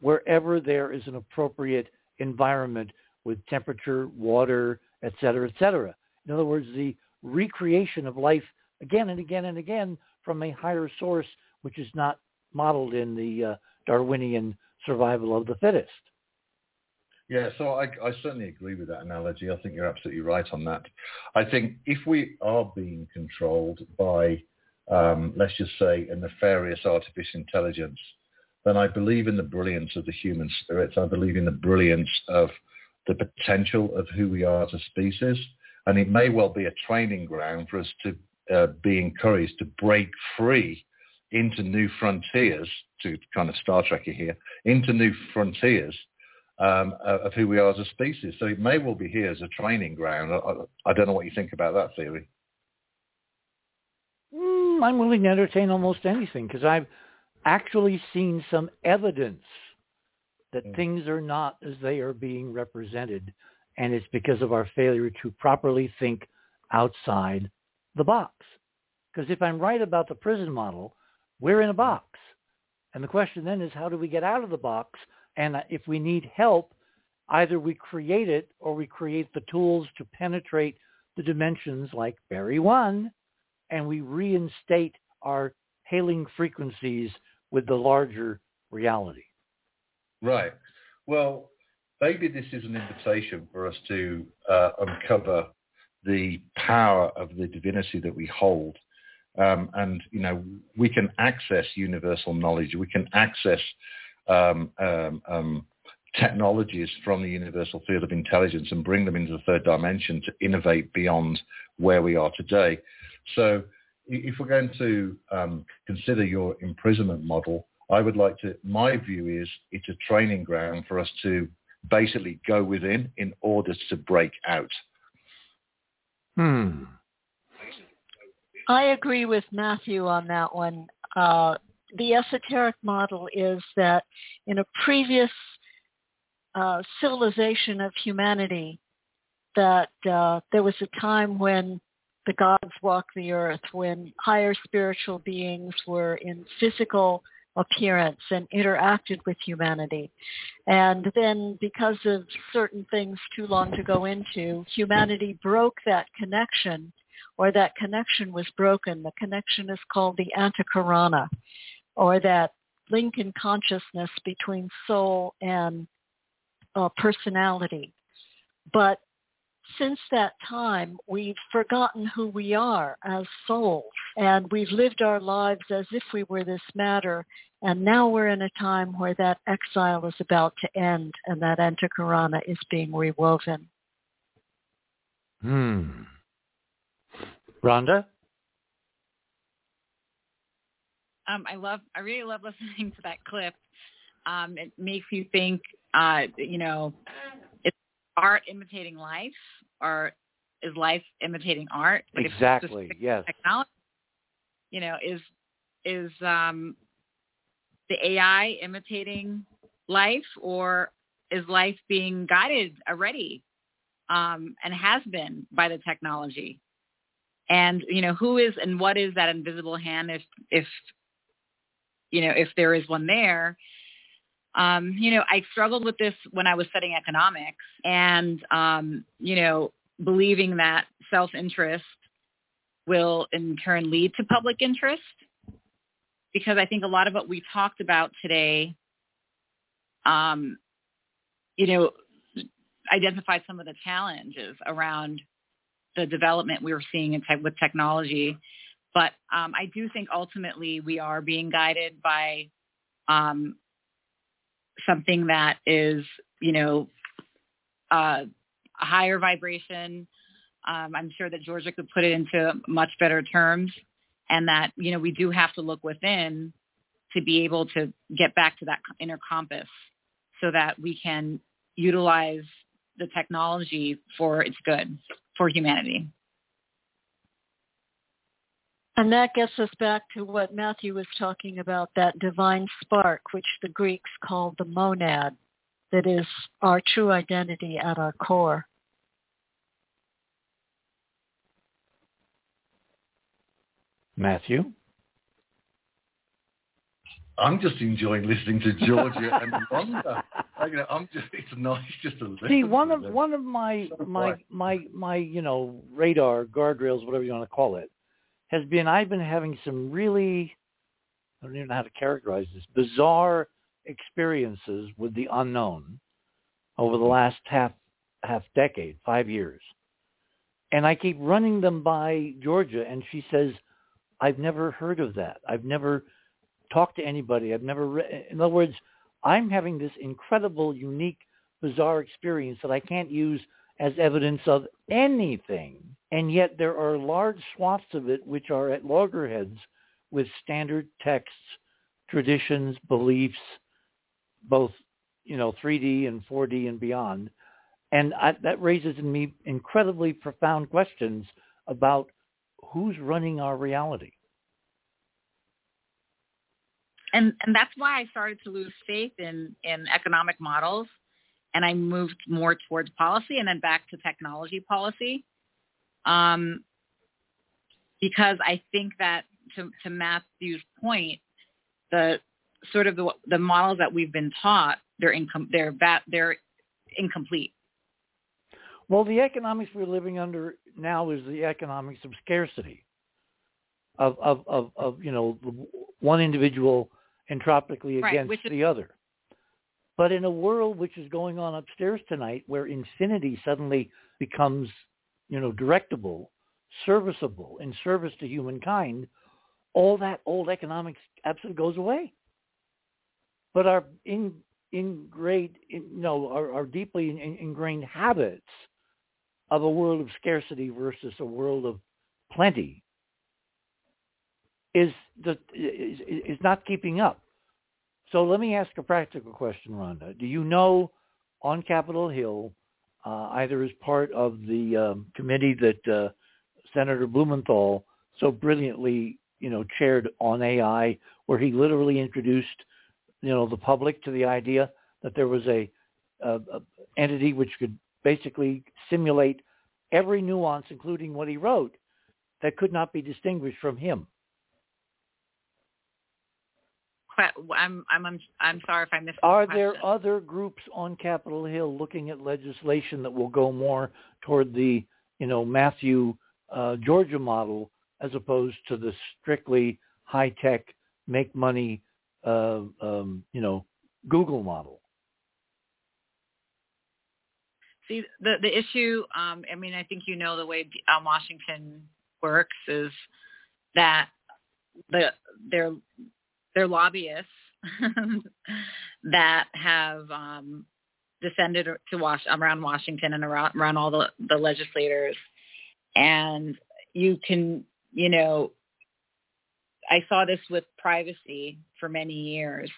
wherever there is an appropriate environment with temperature, water, et cetera, et cetera. In other words, the recreation of life again and again and again from a higher source, which is not modeled in the uh, Darwinian survival of the fittest. Yeah, so I, I, certainly agree with that analogy. I think you're absolutely right on that. I think if we are being controlled by, um, let's just say, a nefarious artificial intelligence, then I believe in the brilliance of the human spirit. I believe in the brilliance of the potential of who we are as a species. And it may well be a training ground for us to uh, be encouraged to break free into new frontiers, to kind of Star Trek here, into new frontiers um, of who we are as a species. So it may well be here as a training ground. I, I don't know what you think about that theory. I'm willing to entertain almost anything because I've actually seen some evidence that mm. things are not as they are being represented, and it's because of our failure to properly think outside the box. Because if I'm right about the prison model, we're in a box. And the question then is how do we get out of the box? And if we need help, either we create it or we create the tools to penetrate the dimensions like Barry 1 and we reinstate our hailing frequencies with the larger reality. Right. Well, maybe this is an invitation for us to uh, uncover the power of the divinity that we hold. Um, and, you know, we can access universal knowledge. We can access um, um, um, technologies from the universal field of intelligence and bring them into the third dimension to innovate beyond where we are today. So if we're going to um, consider your imprisonment model, I would like to, my view is it's a training ground for us to basically go within in order to break out. Hmm. I agree with Matthew on that one. Uh, the esoteric model is that in a previous uh, civilization of humanity, that uh, there was a time when the gods walked the earth, when higher spiritual beings were in physical appearance and interacted with humanity. And then because of certain things too long to go into, humanity broke that connection or that connection was broken. The connection is called the antahkarana or that link in consciousness between soul and uh, personality. But since that time, we've forgotten who we are as souls, and we've lived our lives as if we were this matter. And now we're in a time where that exile is about to end, and that antahkarana is being rewoven. Hmm. Rhonda? Um, I love, I really love listening to that clip. Um, it makes you think, uh, you know, art imitating life or is life imitating art? Exactly. Yes. Technology, you know, is is um, the AI imitating life, or is life being guided already um, and has been by the technology? And you know, who is and what is that invisible hand? If if you know, if there is one there, um, you know, I struggled with this when I was studying economics and, um, you know, believing that self-interest will in turn lead to public interest because I think a lot of what we talked about today, um, you know, identified some of the challenges around the development we were seeing in te- with technology. But um, I do think ultimately we are being guided by um, something that is, you know, uh, a higher vibration. Um, I'm sure that Georgia could put it into much better terms and that, you know, we do have to look within to be able to get back to that inner compass so that we can utilize the technology for its good for humanity. And that gets us back to what Matthew was talking about, that divine spark, which the Greeks called the monad, that is our true identity at our core. Matthew? I'm just enjoying listening to Georgia and Rhonda. You know, I'm just it's nice just to listen. See, one of one of my so my my my you know radar guardrails, whatever you want to call it, has been I've been having some really I don't even know how to characterize this bizarre experiences with the unknown over the last half half decade, five years. And I keep running them by Georgia and she says, I've never heard of that. I've never talked to anybody. I've never re-. in other words, I'm having this incredible, unique, bizarre experience that I can't use as evidence of anything and yet there are large swaths of it which are at loggerheads with standard texts, traditions, beliefs, both you know 3D and 4D and beyond, and I, that raises in me incredibly profound questions about who's running our reality. And and that's why I started to lose faith in in economic models, and I moved more towards policy and then back to technology policy um, because I think that to, to Matthew's point, the sort of the, the models that we've been taught, they're incom- they're they're incomplete. Well, the economics we're living under now is the economics of scarcity, of of of, of you know one individual entropically right, against is- the other. But in a world which is going on upstairs tonight, where infinity suddenly becomes you know, directable, serviceable, in service to humankind, all that old economics absolutely goes away. But our in, in, you our, our deeply in, ingrained habits of a world of scarcity versus a world of plenty is the is, is not keeping up. So let me ask a practical question, Rhonda. Do you know on Capitol Hill uh, either as part of the um, committee that uh, Senator Blumenthal so brilliantly, you know, chaired on AI, where he literally introduced, you know, the public to the idea that there was a, a, a entity which could basically simulate every nuance, including what he wrote, that could not be distinguished from him. I'm I'm I'm sorry if I missed. Are the there other groups on Capitol Hill looking at legislation that will go more toward the you know Matthew uh, Georgia model as opposed to the strictly high tech make money uh, um, you know Google model? See the the issue. Um, I mean, I think you know the way um, Washington works is that the their they're lobbyists that have um, descended to Wash around Washington and around, around all the, the legislators. And you can, you know, I saw this with privacy for many years.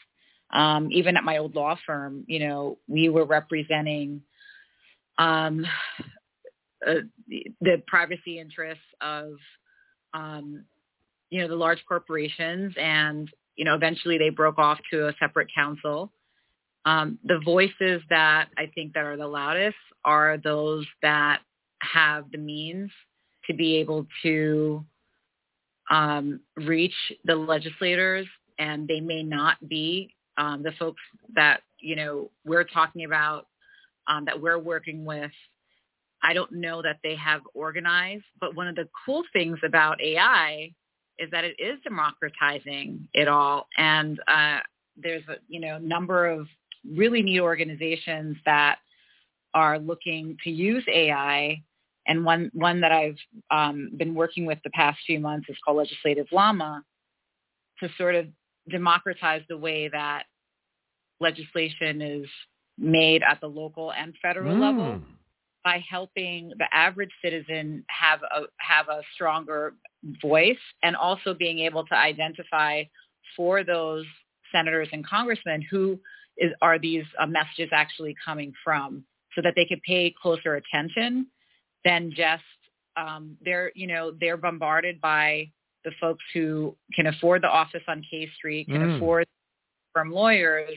Um, even at my old law firm, you know, we were representing um, uh, the, the privacy interests of um, you know the large corporations, and you know eventually they broke off to a separate council. Um, the voices that I think that are the loudest are those that have the means to be able to um, reach the legislators, and they may not be um, the folks that you know we're talking about um, that we're working with. I don't know that they have organized, but one of the cool things about AI is that it is democratizing it all, and uh, there's a you know number of really neat organizations that are looking to use AI and one one that I've um, been working with the past few months is called Legislative Llama to sort of democratize the way that legislation is made at the local and federal mm. level by helping the average citizen have a have a stronger voice and also being able to identify for those senators and congressmen who is are these uh, messages actually coming from so that they could pay closer attention than just um, they're you know they're bombarded by the folks who can afford the office on K Street, can mm. afford from lawyers,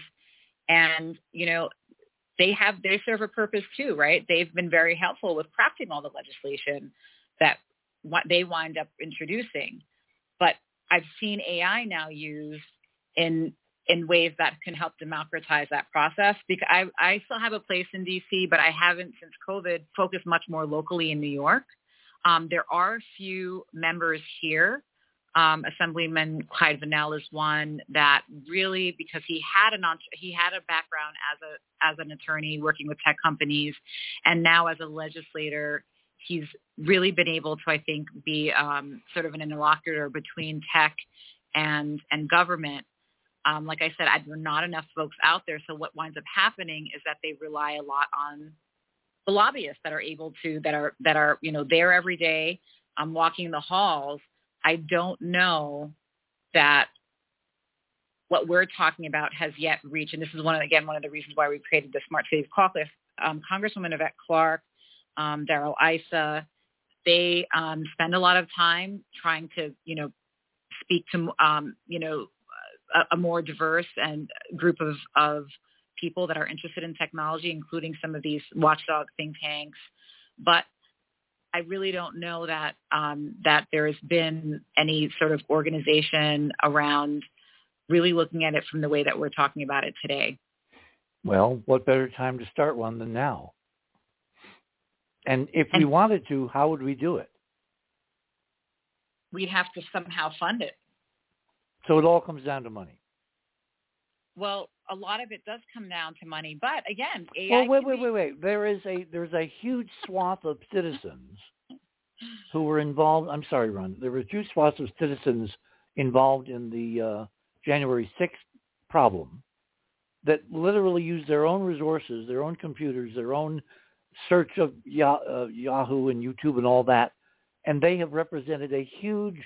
and you know they have they serve a purpose too, right? They've been very helpful with crafting all the legislation that what they wind up introducing. But I've seen AI now used in in ways that can help democratize that process. Because I, I still have a place in DC, but I haven't since COVID focused much more locally in New York. Um, there are a few members here. Um, Assemblyman Clyde Vanel is one that really, because he had an he had a background as a as an attorney working with tech companies, and now as a legislator, he's really been able to, I think, be um, sort of an interlocutor between tech and and government um, like I said, there are not enough folks out there. So what winds up happening is that they rely a lot on the lobbyists that are able to, that are, that are, you know, there every day, um, walking the halls. I don't know that what we're talking about has yet reached, and this is one of, again, one of the reasons why we created the Smart Cities Caucus. Um, Congresswoman Yvette Clarke, um, Darrell Issa, they um, spend a lot of time trying to, you know, speak to, um, you know, a, a more diverse and group of, of people that are interested in technology, including some of these watchdog think tanks. But I really don't know that um, that there has been any sort of organization around really looking at it from the way that we're talking about it today. Well, what better time to start one than now? And if and we wanted to, how would we do it? We'd have to somehow fund it. So it all comes down to money. Well, a lot of it does come down to money, but again, AI well, wait, wait, wait, wait. There is a there's a huge swath of citizens who were involved. I'm sorry, Ron. There were huge swaths of citizens involved in the uh, January 6th problem that literally used their own resources, their own computers, their own search of Yahoo and YouTube and all that, and they have represented a huge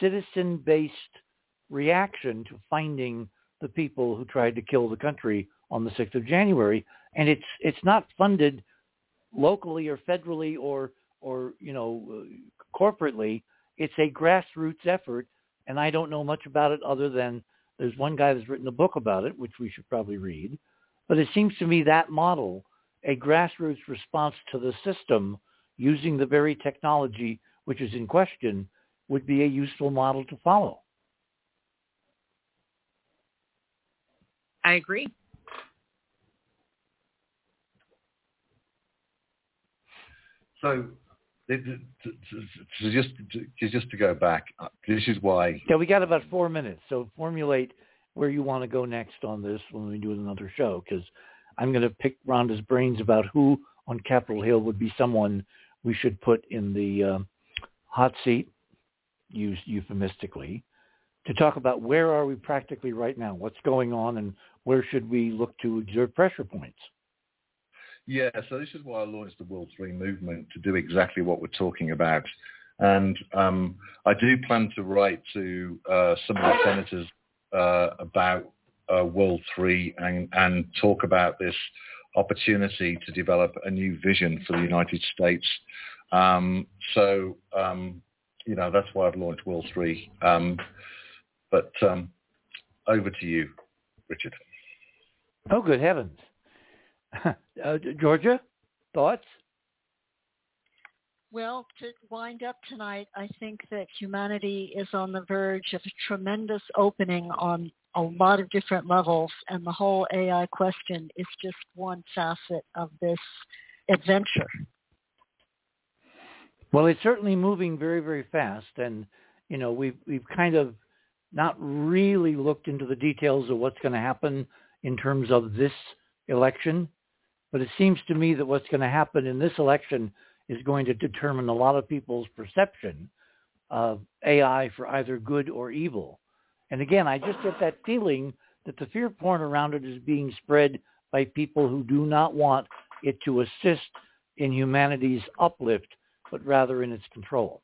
citizen-based reaction to finding the people who tried to kill the country on the 6th of January. And it's it's not funded locally or federally or or you know uh, corporately. It's a grassroots effort, and I don't know much about it other than there's one guy that's written a book about it, which we should probably read. But it seems to me that model, a grassroots response to the system using the very technology which is in question, would be a useful model to follow. I agree. So, just just to go back, uh, this is why. Yeah, we got about four minutes. So formulate where you want to go next on this when we do another show, because I'm going to pick Rhonda's brains about who on Capitol Hill would be someone we should put in the uh, hot seat, used euphemistically, to talk about where are we practically right now, what's going on, and where should we look to exert pressure points? Yeah, so this is why I launched the World 3 movement to do exactly what we're talking about. And um, I do plan to write to uh, some of the senators uh, about uh, World 3 and, and talk about this opportunity to develop a new vision for the United States Um, so, um, you know, that's why I've launched World 3. Um, but um, over to you, Richard. Oh, good heavens. uh, Georgia, thoughts? Well, to wind up tonight, I think that humanity is on the verge of a tremendous opening on a lot of different levels, and the whole AI question is just one facet of this adventure. Well, it's certainly moving very, very fast, and you know we've we've kind of not really looked into the details of what's going to happen in terms of this election, but it seems to me that what's going to happen in this election is going to determine a lot of people's perception of AI for either good or evil. And again, I just get that feeling that the fear porn around it is being spread by people who do not want it to assist in humanity's uplift, but rather in its control.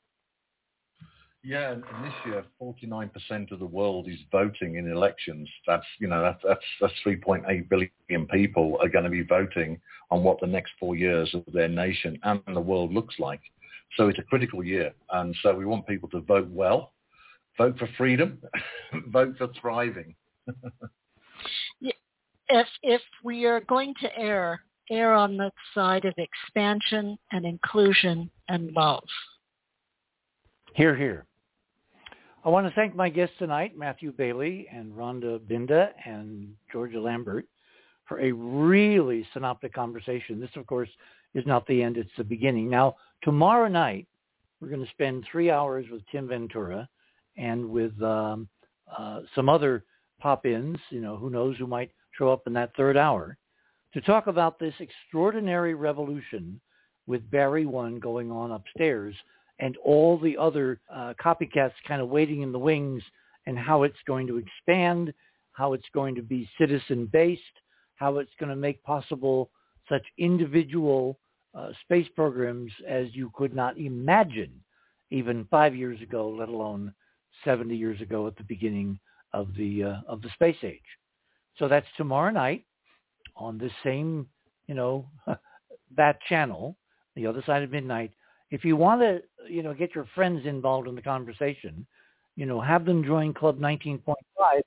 Yeah, and this year, 49% of the world is voting in elections. That's, you know, that's, that's, that's 3.8 billion people are going to be voting on what the next four years of their nation and the world looks like. So it's a critical year. And so we want people to vote well vote for freedom, vote for thriving. if if we are going to err, err on the side of expansion and inclusion and love. Hear, hear. I want to thank my guests tonight, Matthew Bailey and Rhonda Binda and Georgia Lambert, for a really synoptic conversation. This, of course, is not the end, it's the beginning. Now, tomorrow night, we're going to spend three hours with Tim Ventura and with um, uh, some other pop-ins, you know, who knows who might show up in that third hour, to talk about this extraordinary revolution with Barry One going on upstairs and all the other uh, copycats kind of waiting in the wings and how it's going to expand, how it's going to be citizen-based, how it's going to make possible such individual uh, space programs as you could not imagine even five years ago, let alone 70 years ago at the beginning of the uh, of the space age. So that's tomorrow night on the same, you know, that channel, the other side of midnight. If you want to, you know, get your friends involved in the conversation, you know, have them join Club 19.5, and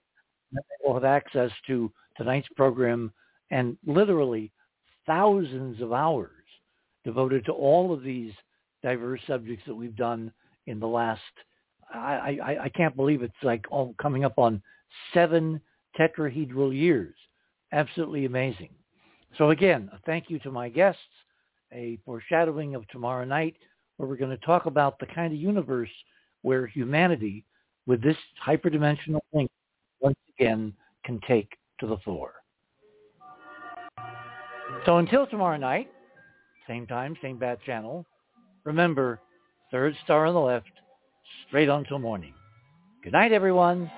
they will have access to tonight's program and literally thousands of hours devoted to all of these diverse subjects that we've done in the last I, I, I can't believe it's like all coming up on seven tetrahedral years. Absolutely amazing. So again, a thank you to my guests, a foreshadowing of tomorrow night where we're going to talk about the kind of universe where humanity with this hyperdimensional link once again can take to the floor. So until tomorrow night, same time, same bat channel, remember, third star on the left, straight on till morning. Good night, everyone.